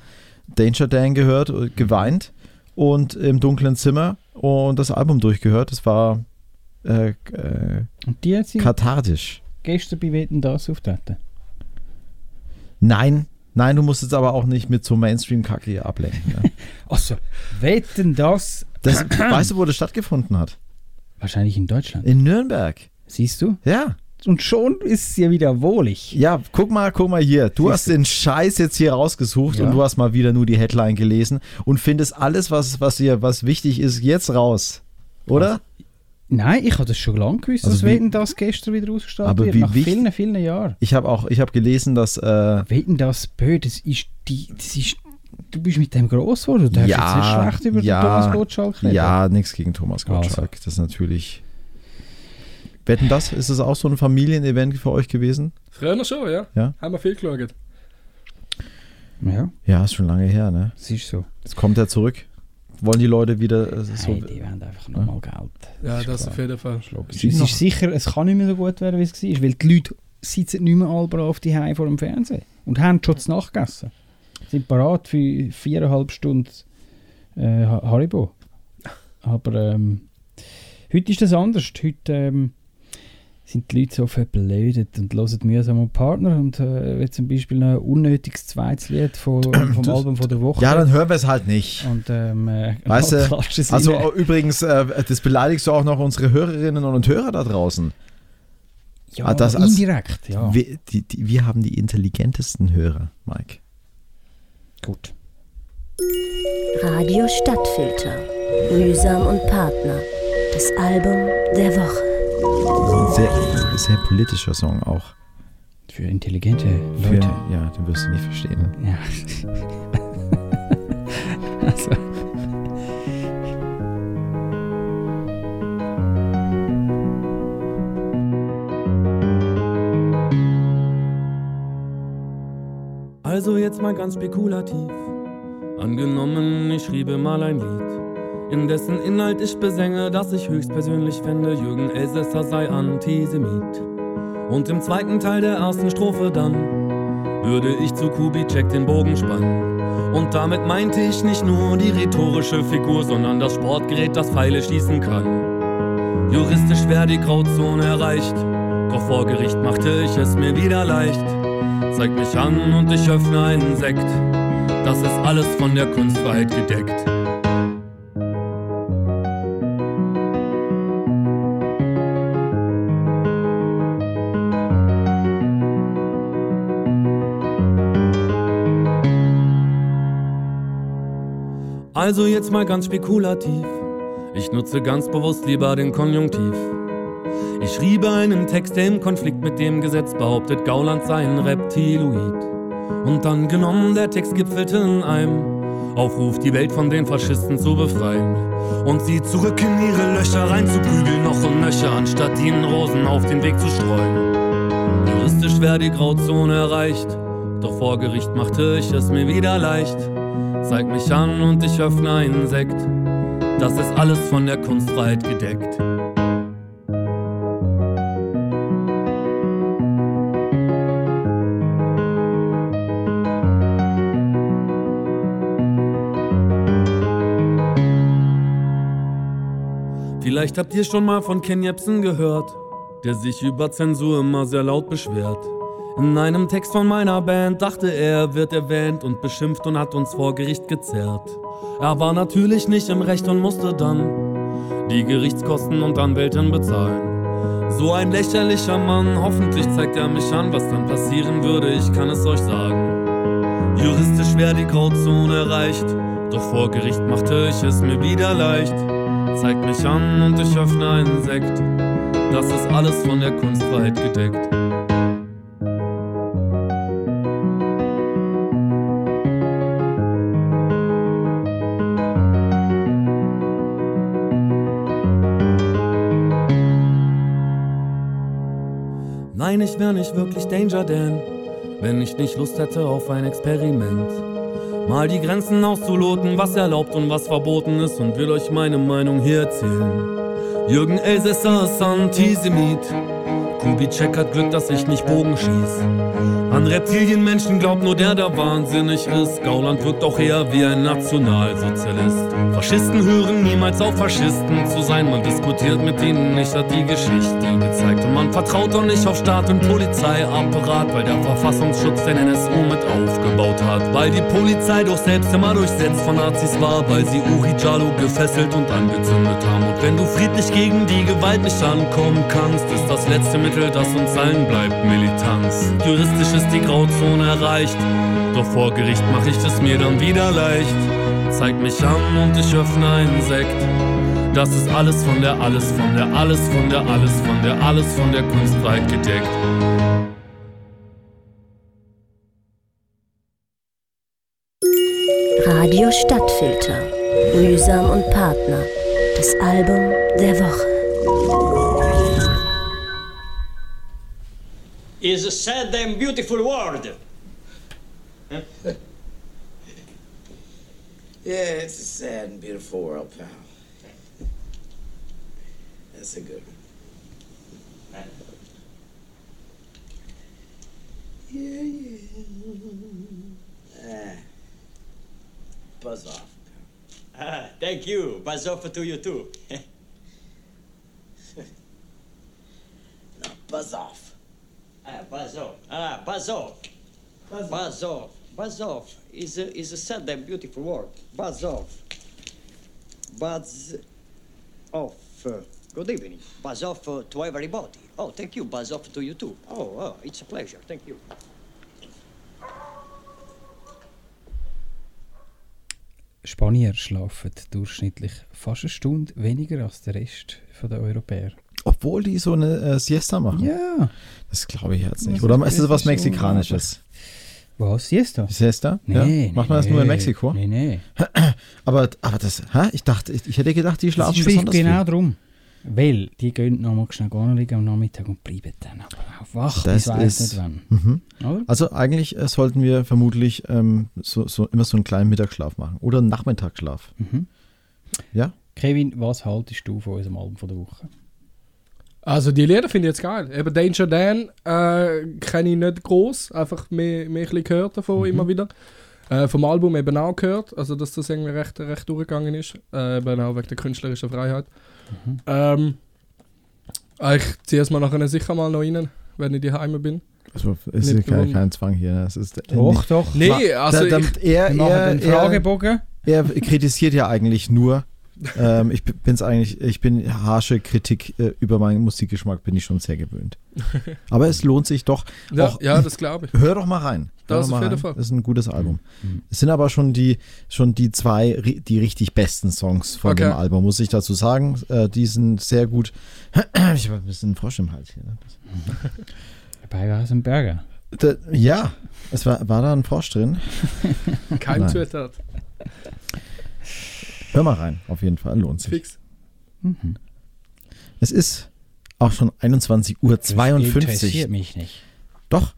Danger Dan gehört, und geweint und im dunklen Zimmer und das Album durchgehört. Das war äh, äh, Und die hat sie kathartisch. gestern bei Wetten das auftreten. Nein, nein, du musst jetzt aber auch nicht mit so Mainstream-Kacke hier ablenken. Ne? Achso, wetten das? Das, weißt du, wo das stattgefunden hat? Wahrscheinlich in Deutschland. In Nürnberg. Siehst du? Ja. Und schon ist es ja wieder wohlig. Ja, guck mal, guck mal hier. Du Siehst hast du? den Scheiß jetzt hier rausgesucht Ja. und du hast mal wieder nur die Headline gelesen und findest alles, was, was hier, was wichtig ist, jetzt raus. Oder? Nein, ich habe das schon lange gewusst, Also dass Wetten das gestern wieder ausgestrahlt Aber wird. wie nach wichtig- vielen, vielen Jahren. Ich habe auch, ich habe gelesen, dass äh, Wetten das Bö, das ist die, das ist, du bist mit dem groß geworden. Du darfst jetzt nicht schlecht über ja, Thomas Gottschalk reden. Ja, nichts gegen Thomas Also. Gottschalk. Das ist natürlich. Wetten das? Ist das auch so ein Familienevent für euch gewesen? Früher schon, ja. Ja. Haben wir viel geschaut. Ja. Ja, ist schon lange her, ne? Es ist so. Jetzt kommt er zurück. Wollen die Leute wieder äh, so. Nein, die wollen einfach nochmal Geld. Ja, ist das klar. auf jeden Fall. Es ist sicher, es kann nicht mehr so gut werden, wie es war, weil die Leute sitzen nicht mehr alle brav die vor dem Fernsehen und haben schon zu Nacht gegessen. Sind parat für viereinhalb Stunden äh, Ha- Haribo. Aber ähm, heute ist das anders. Heute ähm, sind die Leute so verblödet und hören mühsam und Partner und äh, zum Beispiel noch ein unnötiges zweites Lied von, vom Das- Album von der Woche. Ja, dann hören wir es halt nicht. Und ähm, äh, Weißt du, also rein. äh, übrigens, äh, das beleidigst du auch noch unsere Hörerinnen und Hörer da draußen. Ja, Ah, das als- indirekt, ja. Wir, die, die, wir haben die intelligentesten Hörer, Mike. Gut. Radio Stadtfilter. Mühsam und Partner. Das Album der Woche. Sehr, sehr politischer Song auch. Für intelligente Für, Leute. ja, den wirst du nicht verstehen. Ja. also. Also jetzt mal ganz spekulativ. Angenommen, ich schriebe mal ein Lied, in dessen Inhalt ich besänge, dass ich höchstpersönlich fände, Jürgen Elsässer sei Antisemit. Und im zweiten Teil der ersten Strophe dann würde ich zu Kubitschek den Bogen spannen. Und damit meinte ich nicht nur die rhetorische Figur, sondern das Sportgerät, das Pfeile schießen kann. Juristisch wäre die Grauzone erreicht, doch vor Gericht machte ich es mir wieder leicht. Zeig mich an und ich öffne einen Sekt. Das ist alles von der Kunstfreiheit gedeckt. Also jetzt mal ganz spekulativ. Ich nutze ganz bewusst lieber den Konjunktiv. Ich schriebe einen Text, der im Konflikt mit dem Gesetz behauptet, Gauland sei ein Reptiloid. Und dann genommen, der Text gipfelte in einem Aufruf, die Welt von den Faschisten zu befreien. Und sie zurück in ihre Löcher reinzuprügeln, noch und nöcher, anstatt ihnen Rosen auf den Weg zu streuen. Juristisch wäre die Grauzone erreicht, doch vor Gericht machte ich es mir wieder leicht. Zeig mich an und ich öffne einen Sekt. Das ist alles von der Kunstfreiheit gedeckt. Vielleicht habt ihr schon mal von Ken Jebsen gehört, der sich über Zensur immer sehr laut beschwert. In einem Text von meiner Band dachte er, wird erwähnt und beschimpft und hat uns vor Gericht gezerrt. Er war natürlich nicht im Recht und musste dann die Gerichtskosten und Anwältin bezahlen. So ein lächerlicher Mann, hoffentlich zeigt er mich an, was dann passieren würde, ich kann es euch sagen. Juristisch wäre die Grauzone erreicht, doch vor Gericht machte ich es mir wieder leicht. Zeig mich an und ich öffne einen Sekt. Das ist alles von der Kunstfreiheit gedeckt. Ich wär nicht wirklich Danger Dan, wenn ich nicht Lust hätte auf ein Experiment. Mal die Grenzen auszuloten, was erlaubt und was verboten ist und will euch meine Meinung hier erzählen. Jürgen Elsässer ist Antisemit Kubitschek hat Glück, dass ich nicht Bogen schieß. An Reptilienmenschen glaubt nur der, der wahnsinnig ist. Gauland wirkt auch eher wie ein Nationalsozialist. Faschisten hören niemals auf, Faschisten zu sein. Man diskutiert mit ihnen nicht, hat die Geschichte gezeigt. Und man vertraut auch nicht auf Staat und Polizeiapparat, weil der Verfassungsschutz den NSU mit aufgebaut hat. Weil die Polizei doch selbst immer durchsetzt von Nazis war, weil sie Uri Jalo gefesselt und angezündet haben. Und wenn du friedlich gegen die Gewalt nicht ankommen kannst, ist das letzte Mittel, das uns allen bleibt, Militanz. Juristisch ist die Grauzone erreicht, doch vor Gericht mach ich es mir dann wieder leicht. Zeig mich an und ich öffne einen Sekt. Das ist alles von der, alles von der, alles von der, alles von der, alles von der Kunst weit gedeckt. Radio Stadtfilter. Mühsam und Partner. Das Album der Woche. Is a sad and beautiful world. Yeah, it's a sad and beautiful world, pal. That's a good one. Yeah, yeah. Ah. Buzz off. Pal. Ah, thank you. Buzz off to you too. No, buzz off. Ah, off. Ah, off. Buzz off. Is a, is a sad and beautiful word. Off. Buzz off. Good evening. Buzz off uh, to everybody. Oh, thank you. Buzz off to you too. Oh, oh, it's a pleasure. Thank you. Spanier schlafen durchschnittlich fast eine Stunde weniger als der Rest der Europäer. Obwohl die so eine äh, Siesta machen. Ja. Das glaube ich jetzt nicht. Das Oder ist- das was das ist Mexikanisches? Was, Siesta? Siesta? Nee, ja? Macht man das nur in nee, Mexiko? Nee, nee. Aber, aber das, hä? Ich dachte, ich, ich hätte gedacht, die Das schlafen vielleicht besonders genau viel. darum. Weil die gehen noch mal schnell gehen liegen am Nachmittag und bleiben dann aber auch wach Das bis weiss ist, nicht wann. mhm. Also eigentlich äh, sollten wir vermutlich ähm, so, so, immer so einen kleinen Mittagsschlaf machen. Oder einen Nachmittagsschlaf. Mhm. Ja? Kevin, was haltest du von unserem Album von der Woche? Also die Lieder finde ich jetzt geil. Eben Danger Dan äh, kenne ich nicht groß, einfach mehr, mehr ein bisschen gehört davon immer wieder. Äh, vom Album eben auch gehört, also dass das irgendwie recht, recht durchgegangen ist, äh, eben auch wegen der künstlerischen Freiheit. Ähm, äh, ich ziehe es mal nachher sicher mal noch rein, wenn ich daheim bin. Also es ist kein, kein Zwang hier. ne? Es ist, Doch, doch. Nee, also da, ich- er, er, den Fragebogen. Er, er kritisiert ja eigentlich nur. Ähm, ich bin's eigentlich, ich bin harsche Kritik äh, über meinen Musikgeschmack bin ich schon sehr gewöhnt. Aber es lohnt sich doch. Ja, auch, ja, das glaube ich. Hör doch mal rein. Das jeden rein. Fall. Das ist ein gutes Album. Es sind aber schon die, schon die zwei, die richtig besten Songs von Okay. dem Album, muss ich dazu sagen. Äh, die sind sehr gut. Ich habe ein bisschen Frosch im Hals hier. Ne? Bei was ein Burger. Da, ja, es war, war da ein Frosch drin? Kein Nein. Hör mal rein, auf jeden Fall, lohnt sich. Fix. Es ist auch schon 21.52 Uhr. interessiert mich nicht. Doch,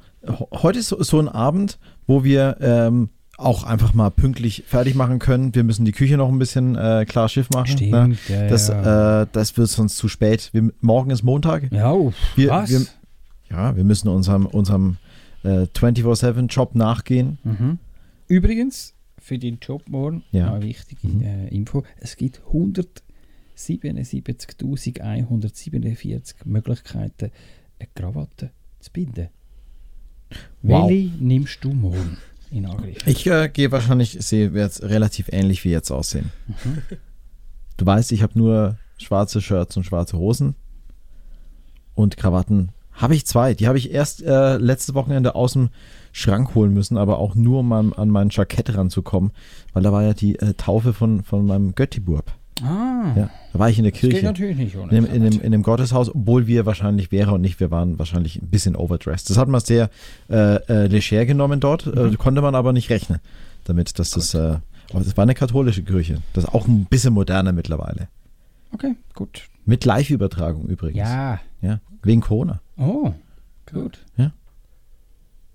heute ist so, so ein Abend, wo wir ähm, auch einfach mal pünktlich fertig machen können. Wir müssen die Küche noch ein bisschen äh, klar Schiff machen. Stimmt, ne? ja, das, ja. Äh, das wird sonst zu spät. Wir, morgen ist Montag. Ja, uff, wir, was? Wir, ja, wir müssen unserem, unserem äh, 24-7-Job nachgehen. Mhm. Übrigens, für den Job morgen, Ja. eine wichtige äh, Info, es gibt 177.147 Möglichkeiten, eine Krawatte zu binden. Wow. Welche nimmst du morgen in Angriff? Ich äh, gehe wahrscheinlich, sehe jetzt relativ ähnlich wie jetzt aussehen. Mhm. Du weißt, ich habe nur schwarze Shirts und schwarze Hosen. Und Krawatten habe ich zwei. Die habe ich erst äh, letztes Wochenende aus dem Schrank holen müssen, aber auch nur um an, an mein Jackett ranzukommen, weil da war ja die äh, Taufe von, von meinem Göttiburb. Ah, Ja, da war ich in der Das Kirche. geht natürlich nicht ohne in, dem, in, dem, in dem Gotteshaus, obwohl wir wahrscheinlich wäre und nicht, wir waren wahrscheinlich ein bisschen overdressed. Das hat man sehr äh, äh, leger genommen dort, Mhm. äh, konnte man aber nicht rechnen damit, dass das, äh, aber das war eine katholische Kirche. Das ist auch ein bisschen moderner mittlerweile. Okay, gut. Mit Live-Übertragung übrigens. Ja. Ja, wegen Corona. Oh, gut. Ja.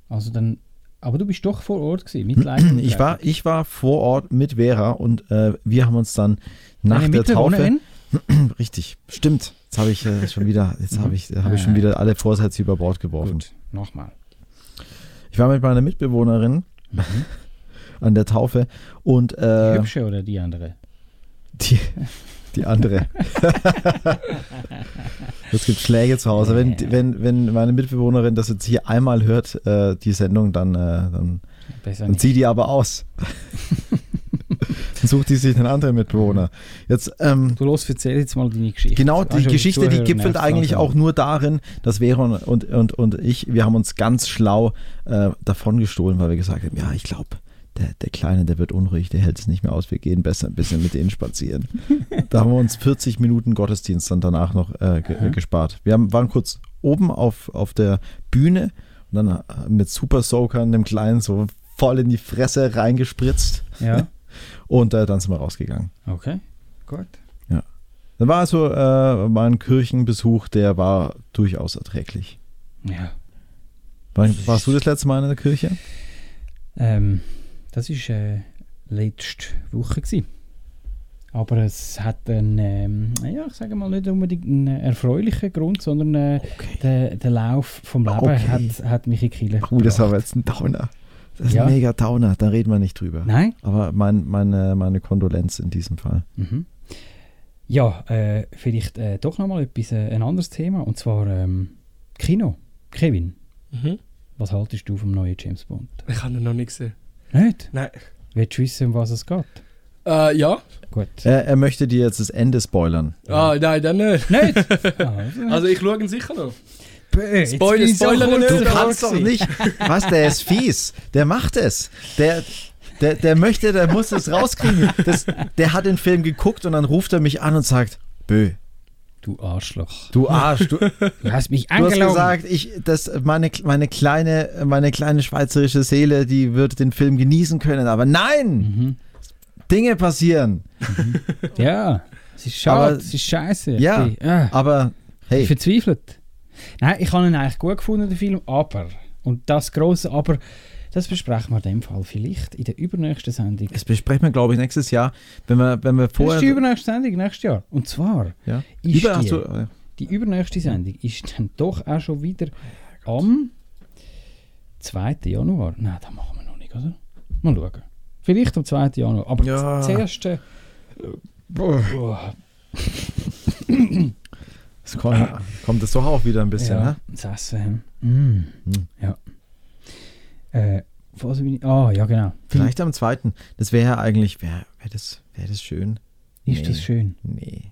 Also dann, aber du bist doch vor Ort gewesen, mit live Ich war, ich war vor Ort mit Vera und äh, wir haben uns dann nach Deine der Taufe. Mitbewohnerin? Richtig, stimmt. Jetzt habe ich äh, schon wieder, jetzt habe ich, habe ich schon wieder alle Vorsätze über Bord geworfen. Nochmal. Ich war mit meiner Mitbewohnerin an der Taufe und Die äh, hübsche oder die andere? die, die andere. Es gibt Schläge zu Hause. Wenn, wenn, wenn meine Mitbewohnerin das jetzt hier einmal hört, äh, die Sendung, dann, äh, dann, dann zieht die aber aus. dann sucht die sich einen anderen Mitbewohner. Jetzt, ähm, Du los, erzähl jetzt mal deine Geschichte. Genau, die Also, Geschichte, die gipfelt eigentlich auch nur darin, dass Veron und, und, und ich, wir haben uns ganz schlau äh, davon gestohlen, weil wir gesagt haben, ja, ich glaube, der, der Kleine, der wird unruhig, der hält es nicht mehr aus, wir gehen besser ein bisschen mit denen spazieren. da haben wir uns 40 Minuten Gottesdienst dann danach noch äh, ge Mhm. gespart. Wir haben, waren kurz oben auf, auf der Bühne und dann äh, mit Super Soakern dem Kleinen so voll in die Fresse reingespritzt. Ja. Und äh, dann sind wir rausgegangen. Okay, gut. Ja. Dann war also äh, mein Kirchenbesuch, der war durchaus erträglich. Ja. War, warst du das letzte Mal in der Kirche? Ähm, das war äh, letzte Woche. Gewesen. Aber es hat einen, ähm, ja, ich sage mal nicht unbedingt einen erfreulichen Grund, sondern äh, der, der Lauf vom Leben Okay. hat, hat mich in Kille Oh, das war jetzt ein Downer. Das ist Ja. ein mega Downer, da reden wir nicht drüber. Nein? Aber mein, meine, meine Kondolenz in diesem Fall. Mhm. Ja, äh, vielleicht äh, doch nochmal etwas, äh, ein anderes Thema, und zwar ähm, Kino. Kevin, Mhm. was haltest du vom neuen James Bond? Ich habe ihn noch nicht gesehen. Nicht? Nein. Willst du wissen, um was es geht? Äh, ja. Gut. Er, er möchte dir jetzt das Ende spoilern. Ah, nein, dann nicht. Nicht? also ich schaue ihn sicher noch. Spoiler, so Spoiler nicht. Du kannst doch nicht. Was, der ist fies. Der macht es. Der, der, der möchte, der muss es rauskriegen. Das, der hat den Film geguckt und dann ruft er mich an und sagt, Bö, Du Arschloch. du Arsch, du, Du hast mich Du hast angelogen. gesagt, ich, das, meine, meine, kleine, meine kleine schweizerische Seele, die wird den Film genießen können. Aber nein! Dinge passieren. Ja, es ist schade, Aber- es ist scheiße. Ja, Ich bin- ah, aber hey. Ich verzweifelt. Nein, ich habe ihn eigentlich gut gefunden, den Film, aber, und das große Aber, das besprechen wir in dem Fall vielleicht in der übernächsten Sendung. Das besprechen wir, glaube ich, nächstes Jahr, wenn wir, wenn wir Das vorher. ist die übernächste Sendung nächstes Jahr. Und zwar Ja. ist Über- die, du- ja. die übernächste Sendung ist dann doch auch schon wieder am 2. Januar. Nein, das machen wir noch nicht, oder? Mal schauen. Vielleicht am 2. Januar. Aber Ja. das erste. Boah. Es kommt, kommt es doch auch wieder ein bisschen, ja, ne? das Essen. Mm. Ja. Äh? Ah, ja, genau. Vielleicht am zweiten. Das wäre ja eigentlich, wäre wär das, wär das schön? Ist das schön? Nee.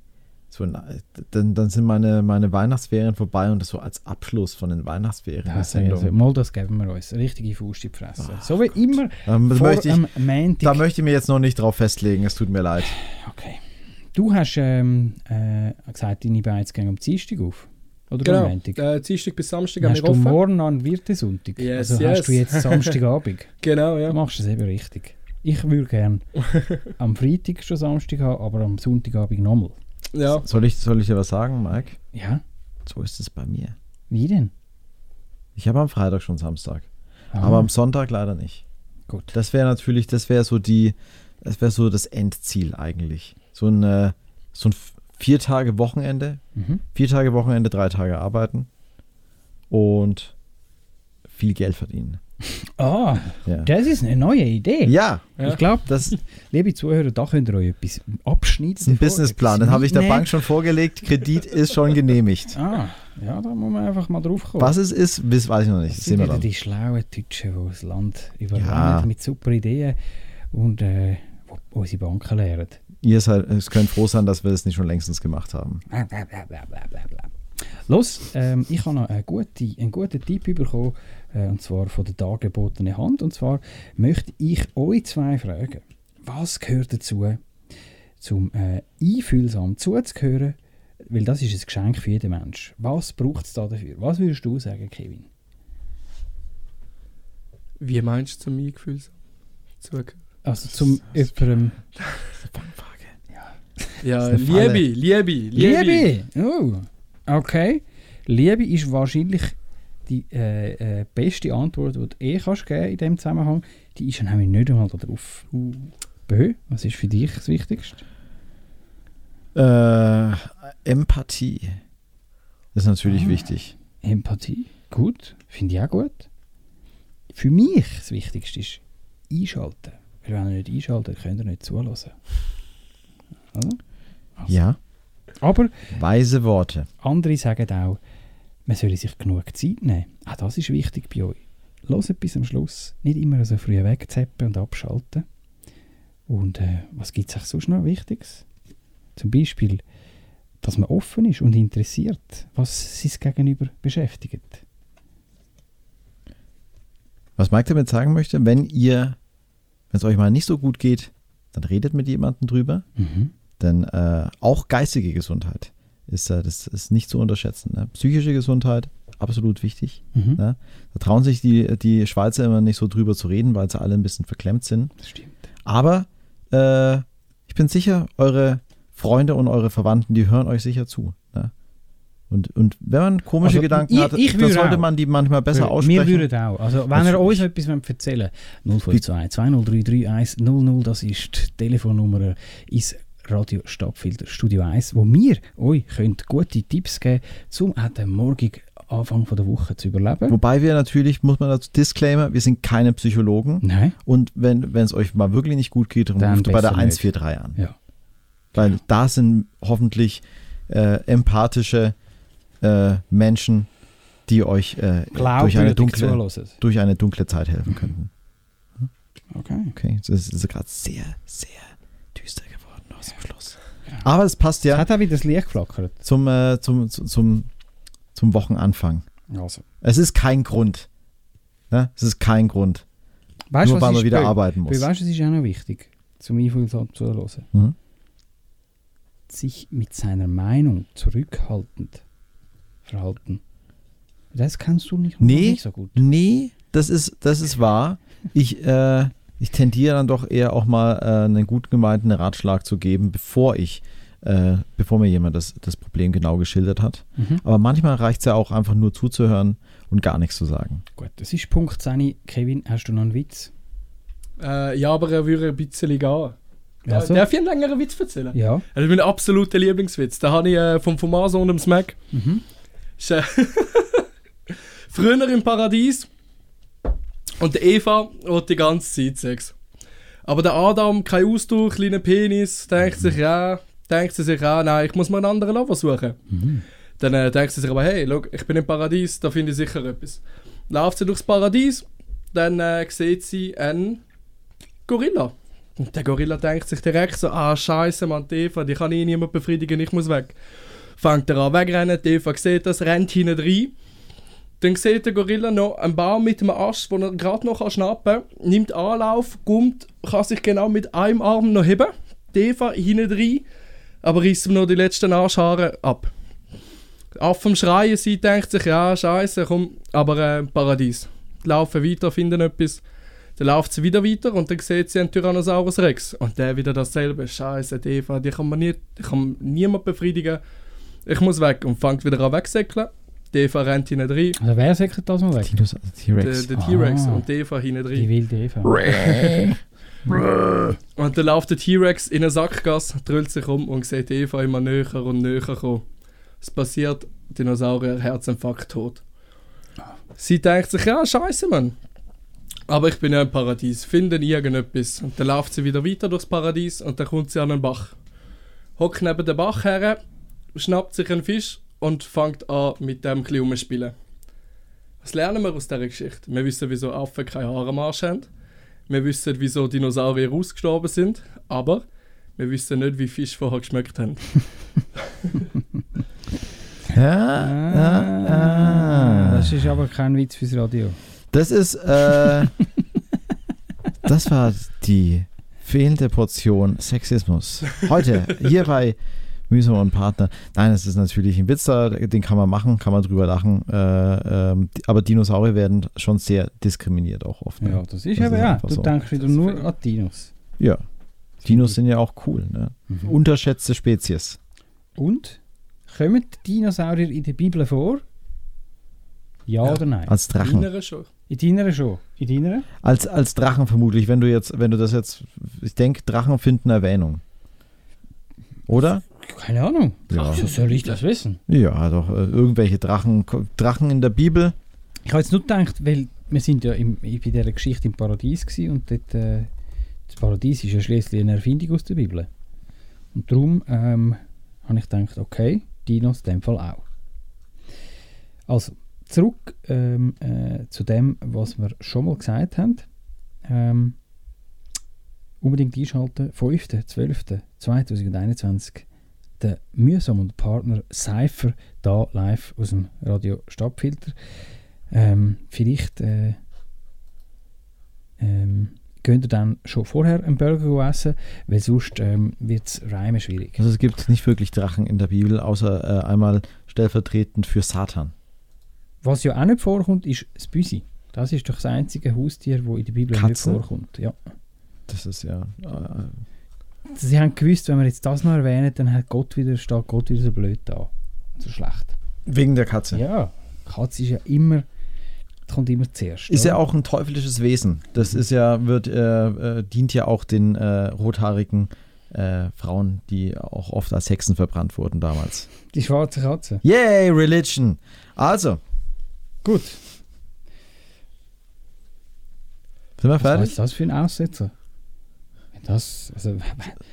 So, dann, dann sind meine, meine Weihnachtsferien vorbei und das so als Abschluss von den Weihnachtsferien. der Also, mal das geben wir uns. Richtige in die Fresse. so wie immer. Ähm, vor möchte ich, Montag. da möchte ich mir jetzt noch nicht drauf festlegen, es tut mir leid. Du hast ähm, äh, gesagt, deine Beiz gehen am Dienstag auf. Oder am Genau. Montag? Äh, Dienstag bis Samstag haben Hast wir du offen. morgen noch einen Wirtesonntag? Yes, also yes. hast du jetzt Samstagabend? Genau, ja. Du machst es eben richtig. Ich würde gerne am Freitag schon Samstag haben, aber am Sonntagabend nochmal. Ja. Soll ich, soll ich dir was sagen, Mike? Ja. So ist es bei mir. Wie denn? Ich habe am Freitag schon Samstag. Ah. Aber am Sonntag leider nicht. Gut. Das wäre natürlich, das wäre so die, das wäre so das Endziel eigentlich. So ein, äh, so ein vier Tage Wochenende. Mhm. Vier Tage Wochenende, drei Tage arbeiten. Und viel Geld verdienen. Ah, Ja. das ist eine neue Idee. Ja. Ich glaube, das liebe Zuhörer, da könnt ihr euch etwas abschneiden. Ein Businessplan, den habe ich der mitnehmen. Bank schon vorgelegt. Kredit ist schon genehmigt. Ah, ja, da muss man einfach mal drauf kommen. Was es ist, weiß ich noch nicht. Das sind wieder dann. die schlauen Deutschen, die das Land überrennen Ja. mit super Ideen und äh, wo unsere Banken lehren. Ihr seid, es könnt froh sein, dass wir das nicht schon längstens gemacht haben. Los, ähm, ich habe noch eine gute, einen guten Tipp bekommen, äh, und zwar von der dargebotenen Hand. Und zwar möchte ich euch zwei fragen, was gehört dazu, zum äh, einfühlsam zuzuhören, weil das ist ein Geschenk für jeden Mensch. Was braucht es da dafür? Was würdest du sagen, Kevin? Wie meinst du zum Eingefühl? Zugehören? Also zum jemandem... Ja, Das. Liebe, Liebe, Liebe. Liebe! Oh, okay. Liebe ist wahrscheinlich die äh, äh, beste Antwort, die du eh kannst geben in diesem Zusammenhang. Die ist ja nämlich nicht einmal da drauf. Bö, was ist für dich das Wichtigste? Äh, Empathie ist natürlich Ah. wichtig. Empathie, gut, finde ich auch gut. Für mich das Wichtigste ist einschalten. Weil wenn ihr nicht einschaltet, könnt ihr nicht zuhören. Oder? Ja. Aber Weise Worte. andere sagen auch, man solle sich genug Zeit nehmen. Auch das ist wichtig bei euch. Hört bis am Schluss. Nicht immer so früh wegzappen und abschalten. Und äh, was gibt es auch sonst noch Wichtiges? Zum Beispiel, dass man offen ist und interessiert, was sein Gegenüber beschäftigt. Was Mike damit sagen möchte, wenn ihr, wenn es euch mal nicht so gut geht, dann redet mit jemandem drüber. Mhm. Denn äh, auch geistige Gesundheit ist, äh, das ist nicht zu unterschätzen. Ne? Psychische Gesundheit, absolut wichtig. Mhm. Ne? Da trauen sich die, die Schweizer immer nicht so drüber zu reden, weil sie alle ein bisschen verklemmt sind. Das stimmt. Aber äh, ich bin sicher, eure Freunde und eure Verwandten, die hören euch sicher zu. Ne? Und, und wenn man komische Also, Gedanken ich- hat, ich dann sollte auch. man die manchmal besser aussprechen. Wir würden auch. Also, wenn ihr uns etwas erzählen wollt, 052 2033 100, das ist die Telefonnummer ins Radio Stadtfilter Studio 1, wo wir euch könnt gute Tipps geben um auch den morgigen Anfang von der Woche zu überleben. Wobei wir natürlich, muss man dazu Disclaimer, wir sind keine Psychologen. Nein. Und wenn wenn es euch mal wirklich nicht gut geht, dann Dann ruft bei der besser nicht. 143 an. Ja. Weil da sind hoffentlich äh, empathische äh, Menschen, die euch äh, durch, eine dunkle, durch eine dunkle Zeit helfen könnten. Okay. Okay, das ist, das ist gerade sehr, sehr düster aus dem Schluss. Aber es passt ja. Hat auch wieder das Licht geflackert. Zum, äh, zum, zum, zum, zum Wochenanfang. Also. Es ist kein Grund. Ne? Es ist kein Grund. Weißt, Nur weil man wieder bei- arbeiten muss. bei- Weißt du, es ist auch noch wichtig, zum Einfühlsam zu hören. Mhm. Sich mit seiner Meinung zurückhaltend verhalten. Das kannst du nicht, Nee, nicht so gut. nee, das ist, das ist wahr. Ich, äh, ich tendiere dann doch eher auch mal äh, einen gut gemeinten Ratschlag zu geben, bevor ich, äh, bevor mir jemand das, das Problem genau geschildert hat. Mhm. Aber manchmal reicht es ja auch einfach nur zuzuhören und gar nichts zu sagen. Gut, das ist Punkt 10. Kevin, hast du noch einen Witz? Äh, ja, aber er würde ein bisschen gehen. Also? Darf ich einen längeren Witz erzählen? Ja. Das ist mein absoluter Lieblingswitz. Den habe ich äh, vom Formaso und dem Smack. Mhm. Äh, Früher im Paradies und der Eva hat die ganze Zeit Sex. Aber der Adam, kein Ausdauer, kleiner Penis, denkt sich, ja, denkt sie sich, ja, nein, ich muss mal einen anderen Lover suchen. Dann äh, denkt sie sich aber, hey, schau, ich bin im Paradies, da finde ich sicher etwas. Läuft sie durchs Paradies, dann äh, sieht sie einen Gorilla. Und der Gorilla denkt sich direkt so, ah, scheiße, Mann, die Eva, die kann eh niemand befriedigen, ich muss weg. Fängt er an wegrennen, die Eva sieht das, rennt hinten rein. Dann sieht der Gorilla noch einen Baum mit einem Ast, den er gerade noch schnappen kann, nimmt Anlauf, kommt, kann sich genau mit einem Arm noch heben. Die Eva hinten rein, aber reißt ihm noch die letzten Arschhaare ab. Auf vom Schreien, sie denkt sich, ja, scheiße, komm, aber äh, Paradies. Laufen weiter, finden etwas. Dann läuft sie wieder weiter und dann sieht sie einen Tyrannosaurus Rex. Und der wieder dasselbe. Scheiße, die Eva, die kann man nie, die kann niemand befriedigen. Ich muss weg und fängt wieder an wegsäckeln. Die Eva rennt hinten rein. Also wer sagt das mal weg? T-Rex. Der, der T-Rex Ah. und die Eva hinten rein. Die wilde Eva. Und dann läuft der T-Rex in eine Sackgasse, drüllt sich um und sieht Eva immer näher und näher kommen. Es passiert, Dinosaurier, Herzinfarkt, tot. Sie denkt sich, ja, scheiße, Mann. Aber ich bin ja im Paradies, finde irgendetwas. Und dann läuft sie wieder weiter durchs Paradies und dann kommt sie an einen Bach. Hockt neben dem Bach her, schnappt sich einen Fisch und fängt an, mit dem ein bisschen rumzuspielen. Was lernen wir aus dieser Geschichte? Wir wissen, wieso Affen keine Haare am Arsch haben. Wir wissen, wieso Dinosaurier ausgestorben sind. Aber wir wissen nicht, wie Fische vorher geschmeckt haben. Ja, ja, ah. Das ist aber kein Witz fürs Radio. Das ist, äh, das war die fehlende Portion Sexismus. Heute, hier bei Mühsam und Partner. Nein, es ist natürlich ein Witz, da, den kann man machen, kann man drüber lachen. Äh, die- aber Dinosaurier werden schon sehr diskriminiert auch oft. ne? Ja, das ist eben, ja. Du so. denkst wieder nur an Dinos. Ja. Dinos sind ja auch cool. Ne? Mhm. Unterschätzte Spezies. Und? Kommen die Dinosaurier in der Bibel vor? Ja, oder nein? als Drachen. Innere schon. In deiner schon. In deiner? Als, als Drachen vermutlich, wenn du jetzt, wenn du das jetzt, ich denke, Drachen finden Erwähnung. Oder? Keine Ahnung. Ja. So soll ich das wissen? Ja, doch. Äh, irgendwelche Drachen, Drachen in der Bibel. Ich habe jetzt nur gedacht, weil wir sind ja im, bei dieser Geschichte im Paradies gewesen und dort, äh, das Paradies ist ja schließlich eine Erfindung aus der Bibel. Und darum ähm, habe ich gedacht, okay, Dinos in dem Fall auch. Also, zurück ähm, äh, zu dem, was wir schon mal gesagt haben. Ähm, unbedingt einschalten, 5.12.2021 der Mühsam und Partner Cypher da live aus dem Radio Stadtfilter. Ähm, vielleicht äh, ähm, könnt ihr dann schon vorher einen Burger essen, weil sonst ähm, wird es reimen schwierig. Also es gibt nicht wirklich Drachen in der Bibel, außer äh, einmal stellvertretend für Satan. Was ja auch nicht vorkommt, ist das Büsi. Das ist doch das einzige Haustier, das in der Bibel Katze? nicht vorkommt. Ja. Das ist ja. Äh, Sie haben gewusst, wenn wir jetzt das noch erwähnen, dann hat Gott wieder, steht Gott wieder so blöd da. So schlecht. wegen der Katze. Ja, Katze ist ja immer, kommt immer zuerst. Ist ja oder? auch ein teuflisches Wesen. Das ist ja, wird, äh, äh, dient ja auch den äh, rothaarigen äh, Frauen, die auch oft als Hexen verbrannt wurden damals. Die schwarze Katze. Yay, Religion! Also. Gut. Sind wir Was fertig? ist das für ein Aussetzer? Das, also,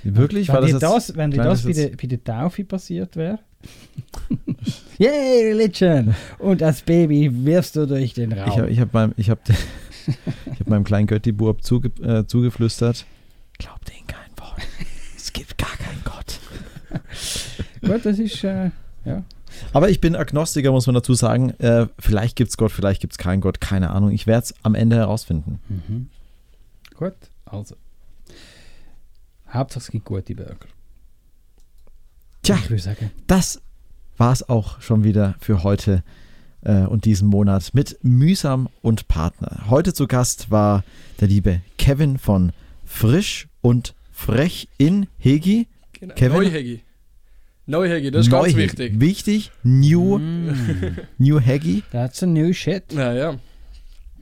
Wirklich? Wenn, War das dir jetzt das, wenn dir das bei der, bei der Taufe passiert wäre? Yay, Religion! Und als Baby wirfst du durch den Raum. Ich habe ich meinem, ich hab, ich hab meinem kleinen Götti-Bub zuge, äh, zugeflüstert, glaubt denen kein Wort. Es gibt gar keinen Gott. Gut, das ist, äh, ja. Aber ich bin Agnostiker, muss man dazu sagen. Äh, vielleicht gibt es Gott, vielleicht gibt es keinen Gott, keine Ahnung. Ich werde es am Ende herausfinden. Mhm. Gut, also. Hauptsache es gibt gute Burger. Tja, Ich würde sagen, das war es auch schon wieder für heute äh, und diesen Monat mit Mühsam und Partner. Heute zu Gast war der liebe Kevin von Frisch und Frech in Hegi. Genau. Kevin? Neuhegi. Neuhegi, das ist ganz Neuhegi. wichtig. Wichtig, New, Mm. New Hegi. that's a new shit. Ja, ja.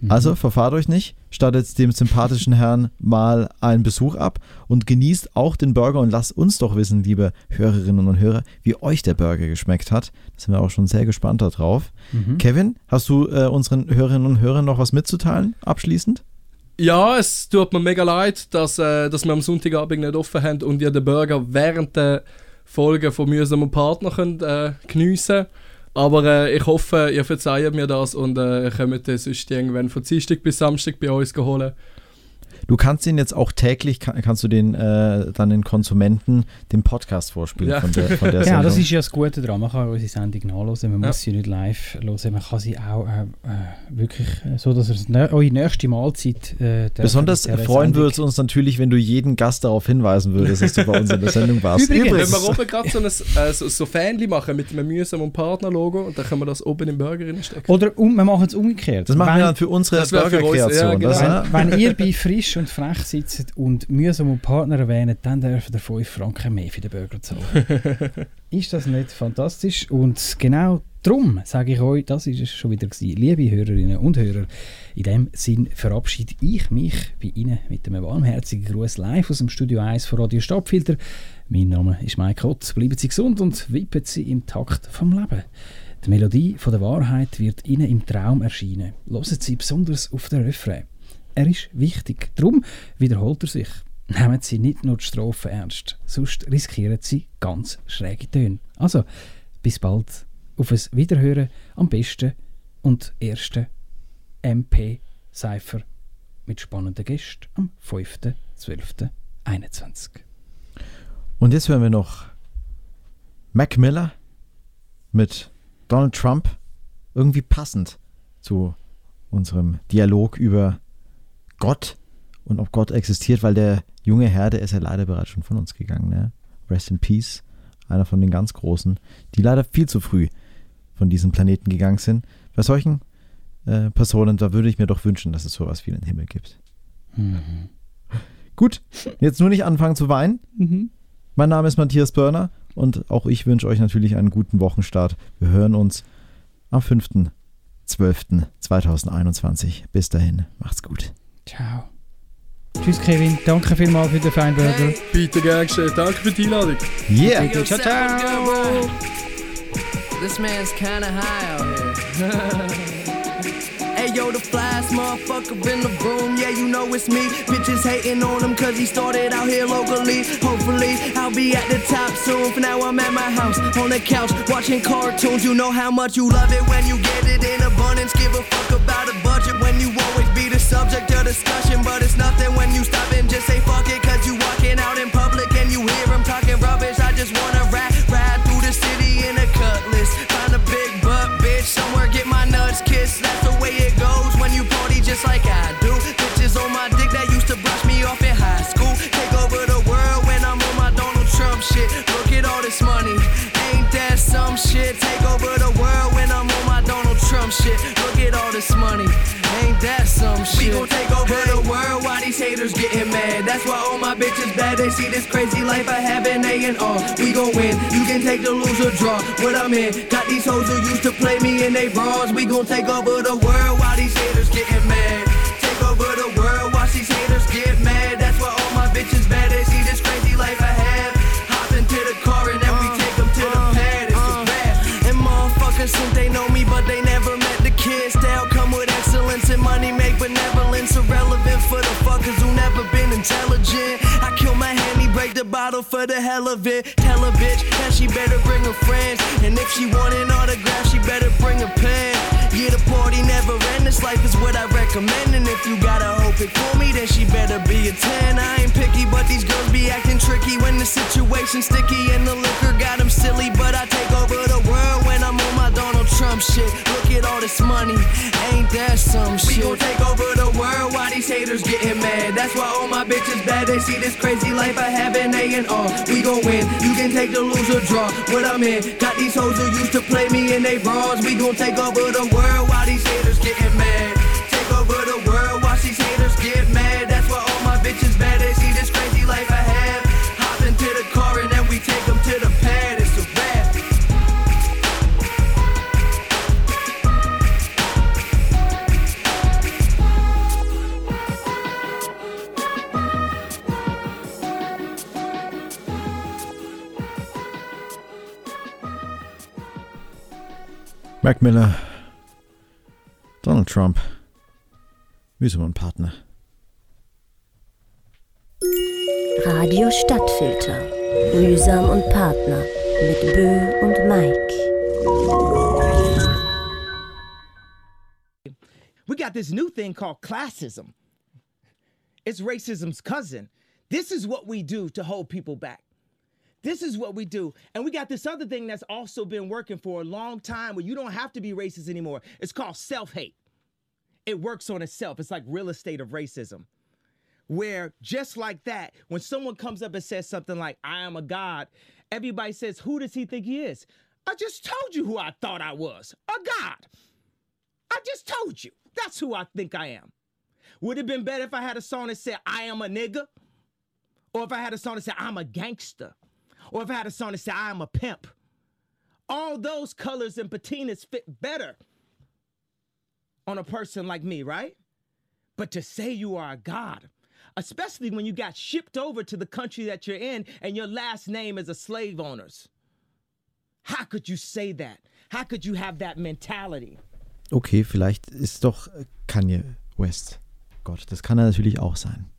Also verfahrt euch nicht, stattet dem sympathischen Herrn mal einen Besuch ab und genießt auch den Burger und lasst uns doch wissen, liebe Hörerinnen und Hörer, wie euch der Burger geschmeckt hat. Da sind wir auch schon sehr gespannt darauf. Mhm. Kevin, hast du äh, unseren Hörerinnen und Hörern noch was mitzuteilen, abschließend? Ja, es tut mir mega leid, dass, äh, dass wir am Sonntagabend nicht offen haben und ihr den Burger während der Folge von Mühsam und Partner könnt, äh, geniessen Aber äh, ich hoffe, ihr verzeiht mir das und äh, kommt das sonst irgendwann von Dienstag bis Samstag bei uns holen. Du kannst den jetzt auch täglich, kann, kannst du den äh, dann den Konsumenten den Podcast vorspielen Ja. von der, von der Ja, das ist ja das Gute daran. Man kann unsere Sendung nachhören. Man Ja. muss sie nicht live hören. Man kann sie auch äh, äh, wirklich äh, so, dass nä- eure nächste Mahlzeit äh, der- Besonders der freuen würde es uns natürlich, wenn du jeden Gast darauf hinweisen würdest, dass du bei uns in der Sendung warst. Übrigens- Wenn wir oben gerade so ein äh, so, so Fähnchen machen mit einem Mühsam und Partner-Logo und dann können wir das oben im Burger reinstecken. Oder um, wir machen es umgekehrt. Das machen Wenn- wir dann für unsere ja, Burger-Kreation. genau. ja? Wenn, wenn ihr bei Frisch und Frech sitzt und mühsam und Partner erwähnt, dann dürft ihr 5 Franken mehr für den Burger zahlen. ist das nicht fantastisch? Und genau darum sage ich euch, das ist es schon wieder gewesen. Liebe Hörerinnen und Hörer, in dem Sinn verabschiede ich mich bei Ihnen mit einem warmherzigen Gruß live aus dem Studio 1 von Radio Stadtfilter. Mein Name ist Mike Hott. Bleiben Sie gesund und wippen Sie im Takt vom Leben. Die Melodie von der Wahrheit wird Ihnen im Traum erscheinen. Hören Sie besonders auf den Refrain. Er ist wichtig, darum wiederholt er sich. Nehmen Sie nicht nur die Strophe ernst, sonst riskieren Sie ganz schräge Töne. Also, bis bald. Auf ein Wiederhören am besten und ersten MP-Cypher mit spannenden Gästen am 5.12.21. Und jetzt hören wir noch Mac Miller mit Donald Trump. Irgendwie passend zu unserem Dialog über Gott und ob Gott existiert, weil der junge Herr, der ist ja leider bereits schon von uns gegangen. Ne? Rest in Peace, einer von den ganz Großen, die leider viel zu früh von diesem Planeten gegangen sind. Bei solchen äh, Personen, da würde ich mir doch wünschen, dass es sowas wie einen Himmel gibt. Gut, jetzt nur nicht anfangen zu weinen. Mein Name ist Matthias Börner und auch ich wünsche euch natürlich einen guten Wochenstart. Wir hören uns am 5.12.2021. Bis dahin, macht's gut. Ciao. Tschüss Kevin, danke vielmals für den Feinburger. Bitte gern. Danke eh, für die Einladung. Yeah. Bitte, ciao, ciao. This man's kinda high out here. Hey yo, the flyest motherfucker in the room, yeah, you know it's me. Bitches hating on him cause he started out here locally. Hopefully, I'll be at the top soon. For now, I'm at my house, on the couch, watching cartoons. You know how much you love it when you get it in abundance. Give a fuck subject of discussion. But it's nothing when you stop and just say fuck it cause you walking out in public and you hear him talking rubbish. I just wanna rap, ride through the city in a cutlass. Find a big butt bitch somewhere, get my nuts kissed. That's the way it goes when you party just like I do. Bitches on my dick that used to brush me off in high school. Take over the world when I'm on my Donald Trump shit. Look at all this money, ain't that some shit? Take over the world when I'm on my Donald Trump shit. Look at all this money, ain't that some shit? We gon' take over the world while these haters getting mad. That's why all my bitches bad. They see this crazy life I have in A and R. We gon' win. You can take the lose or draw. What I'm in. Got these hoes who used to play me in they bras. We gon' take over the world while these haters getting mad. For the hell of it. Tell a bitch that she better bring her friends. And if she want an autograph, she better bring a pen. Yeah, the party never end. This life is what I recommend. And if you gotta hope it for me, then she better be a 10. I ain't picky, but these girls be acting tricky when the situation's sticky and the liquor got them silly. But I take over the world Trump shit. Look at all this money, ain't that some shit? We gon' take over the world while these haters getting mad. That's why all my bitches bad. They see this crazy life I have in A and R. We gon' win. You can take the loser draw. What I'm in. Got these hoes who used to play me in they bras. We gon' take over the world while these haters getting mad. Mac Miller, Donald Trump, Mühsam und Partner. Radio Stadtfilter. Mühsam und Partner mit Bö und Mike. We got this new thing called classism. It's racism's cousin. This is what we do to hold people back. This is what we do. And we got this other thing that's also been working for a long time where you don't have to be racist anymore. It's called self hate. It works on itself. It's like real estate of racism. Where just like that, when someone comes up and says something like, I am a God, everybody says, Who does he think he is? I just told you who I thought I was a God. I just told you. That's who I think I am. Would it have been better if I had a song that said, I am a nigga? Or if I had a song that said, I'm a gangster? Or if I had a song that said, I am a pimp? All those colors and patinas fit better on a person like me, right? But to say you are a God, especially when you got shipped over to the country that you're in and your last name is a slave owner's. How could you say that? How could you have that mentality? Okay, vielleicht ist doch Kanye West. Gott, das kann er natürlich auch sein.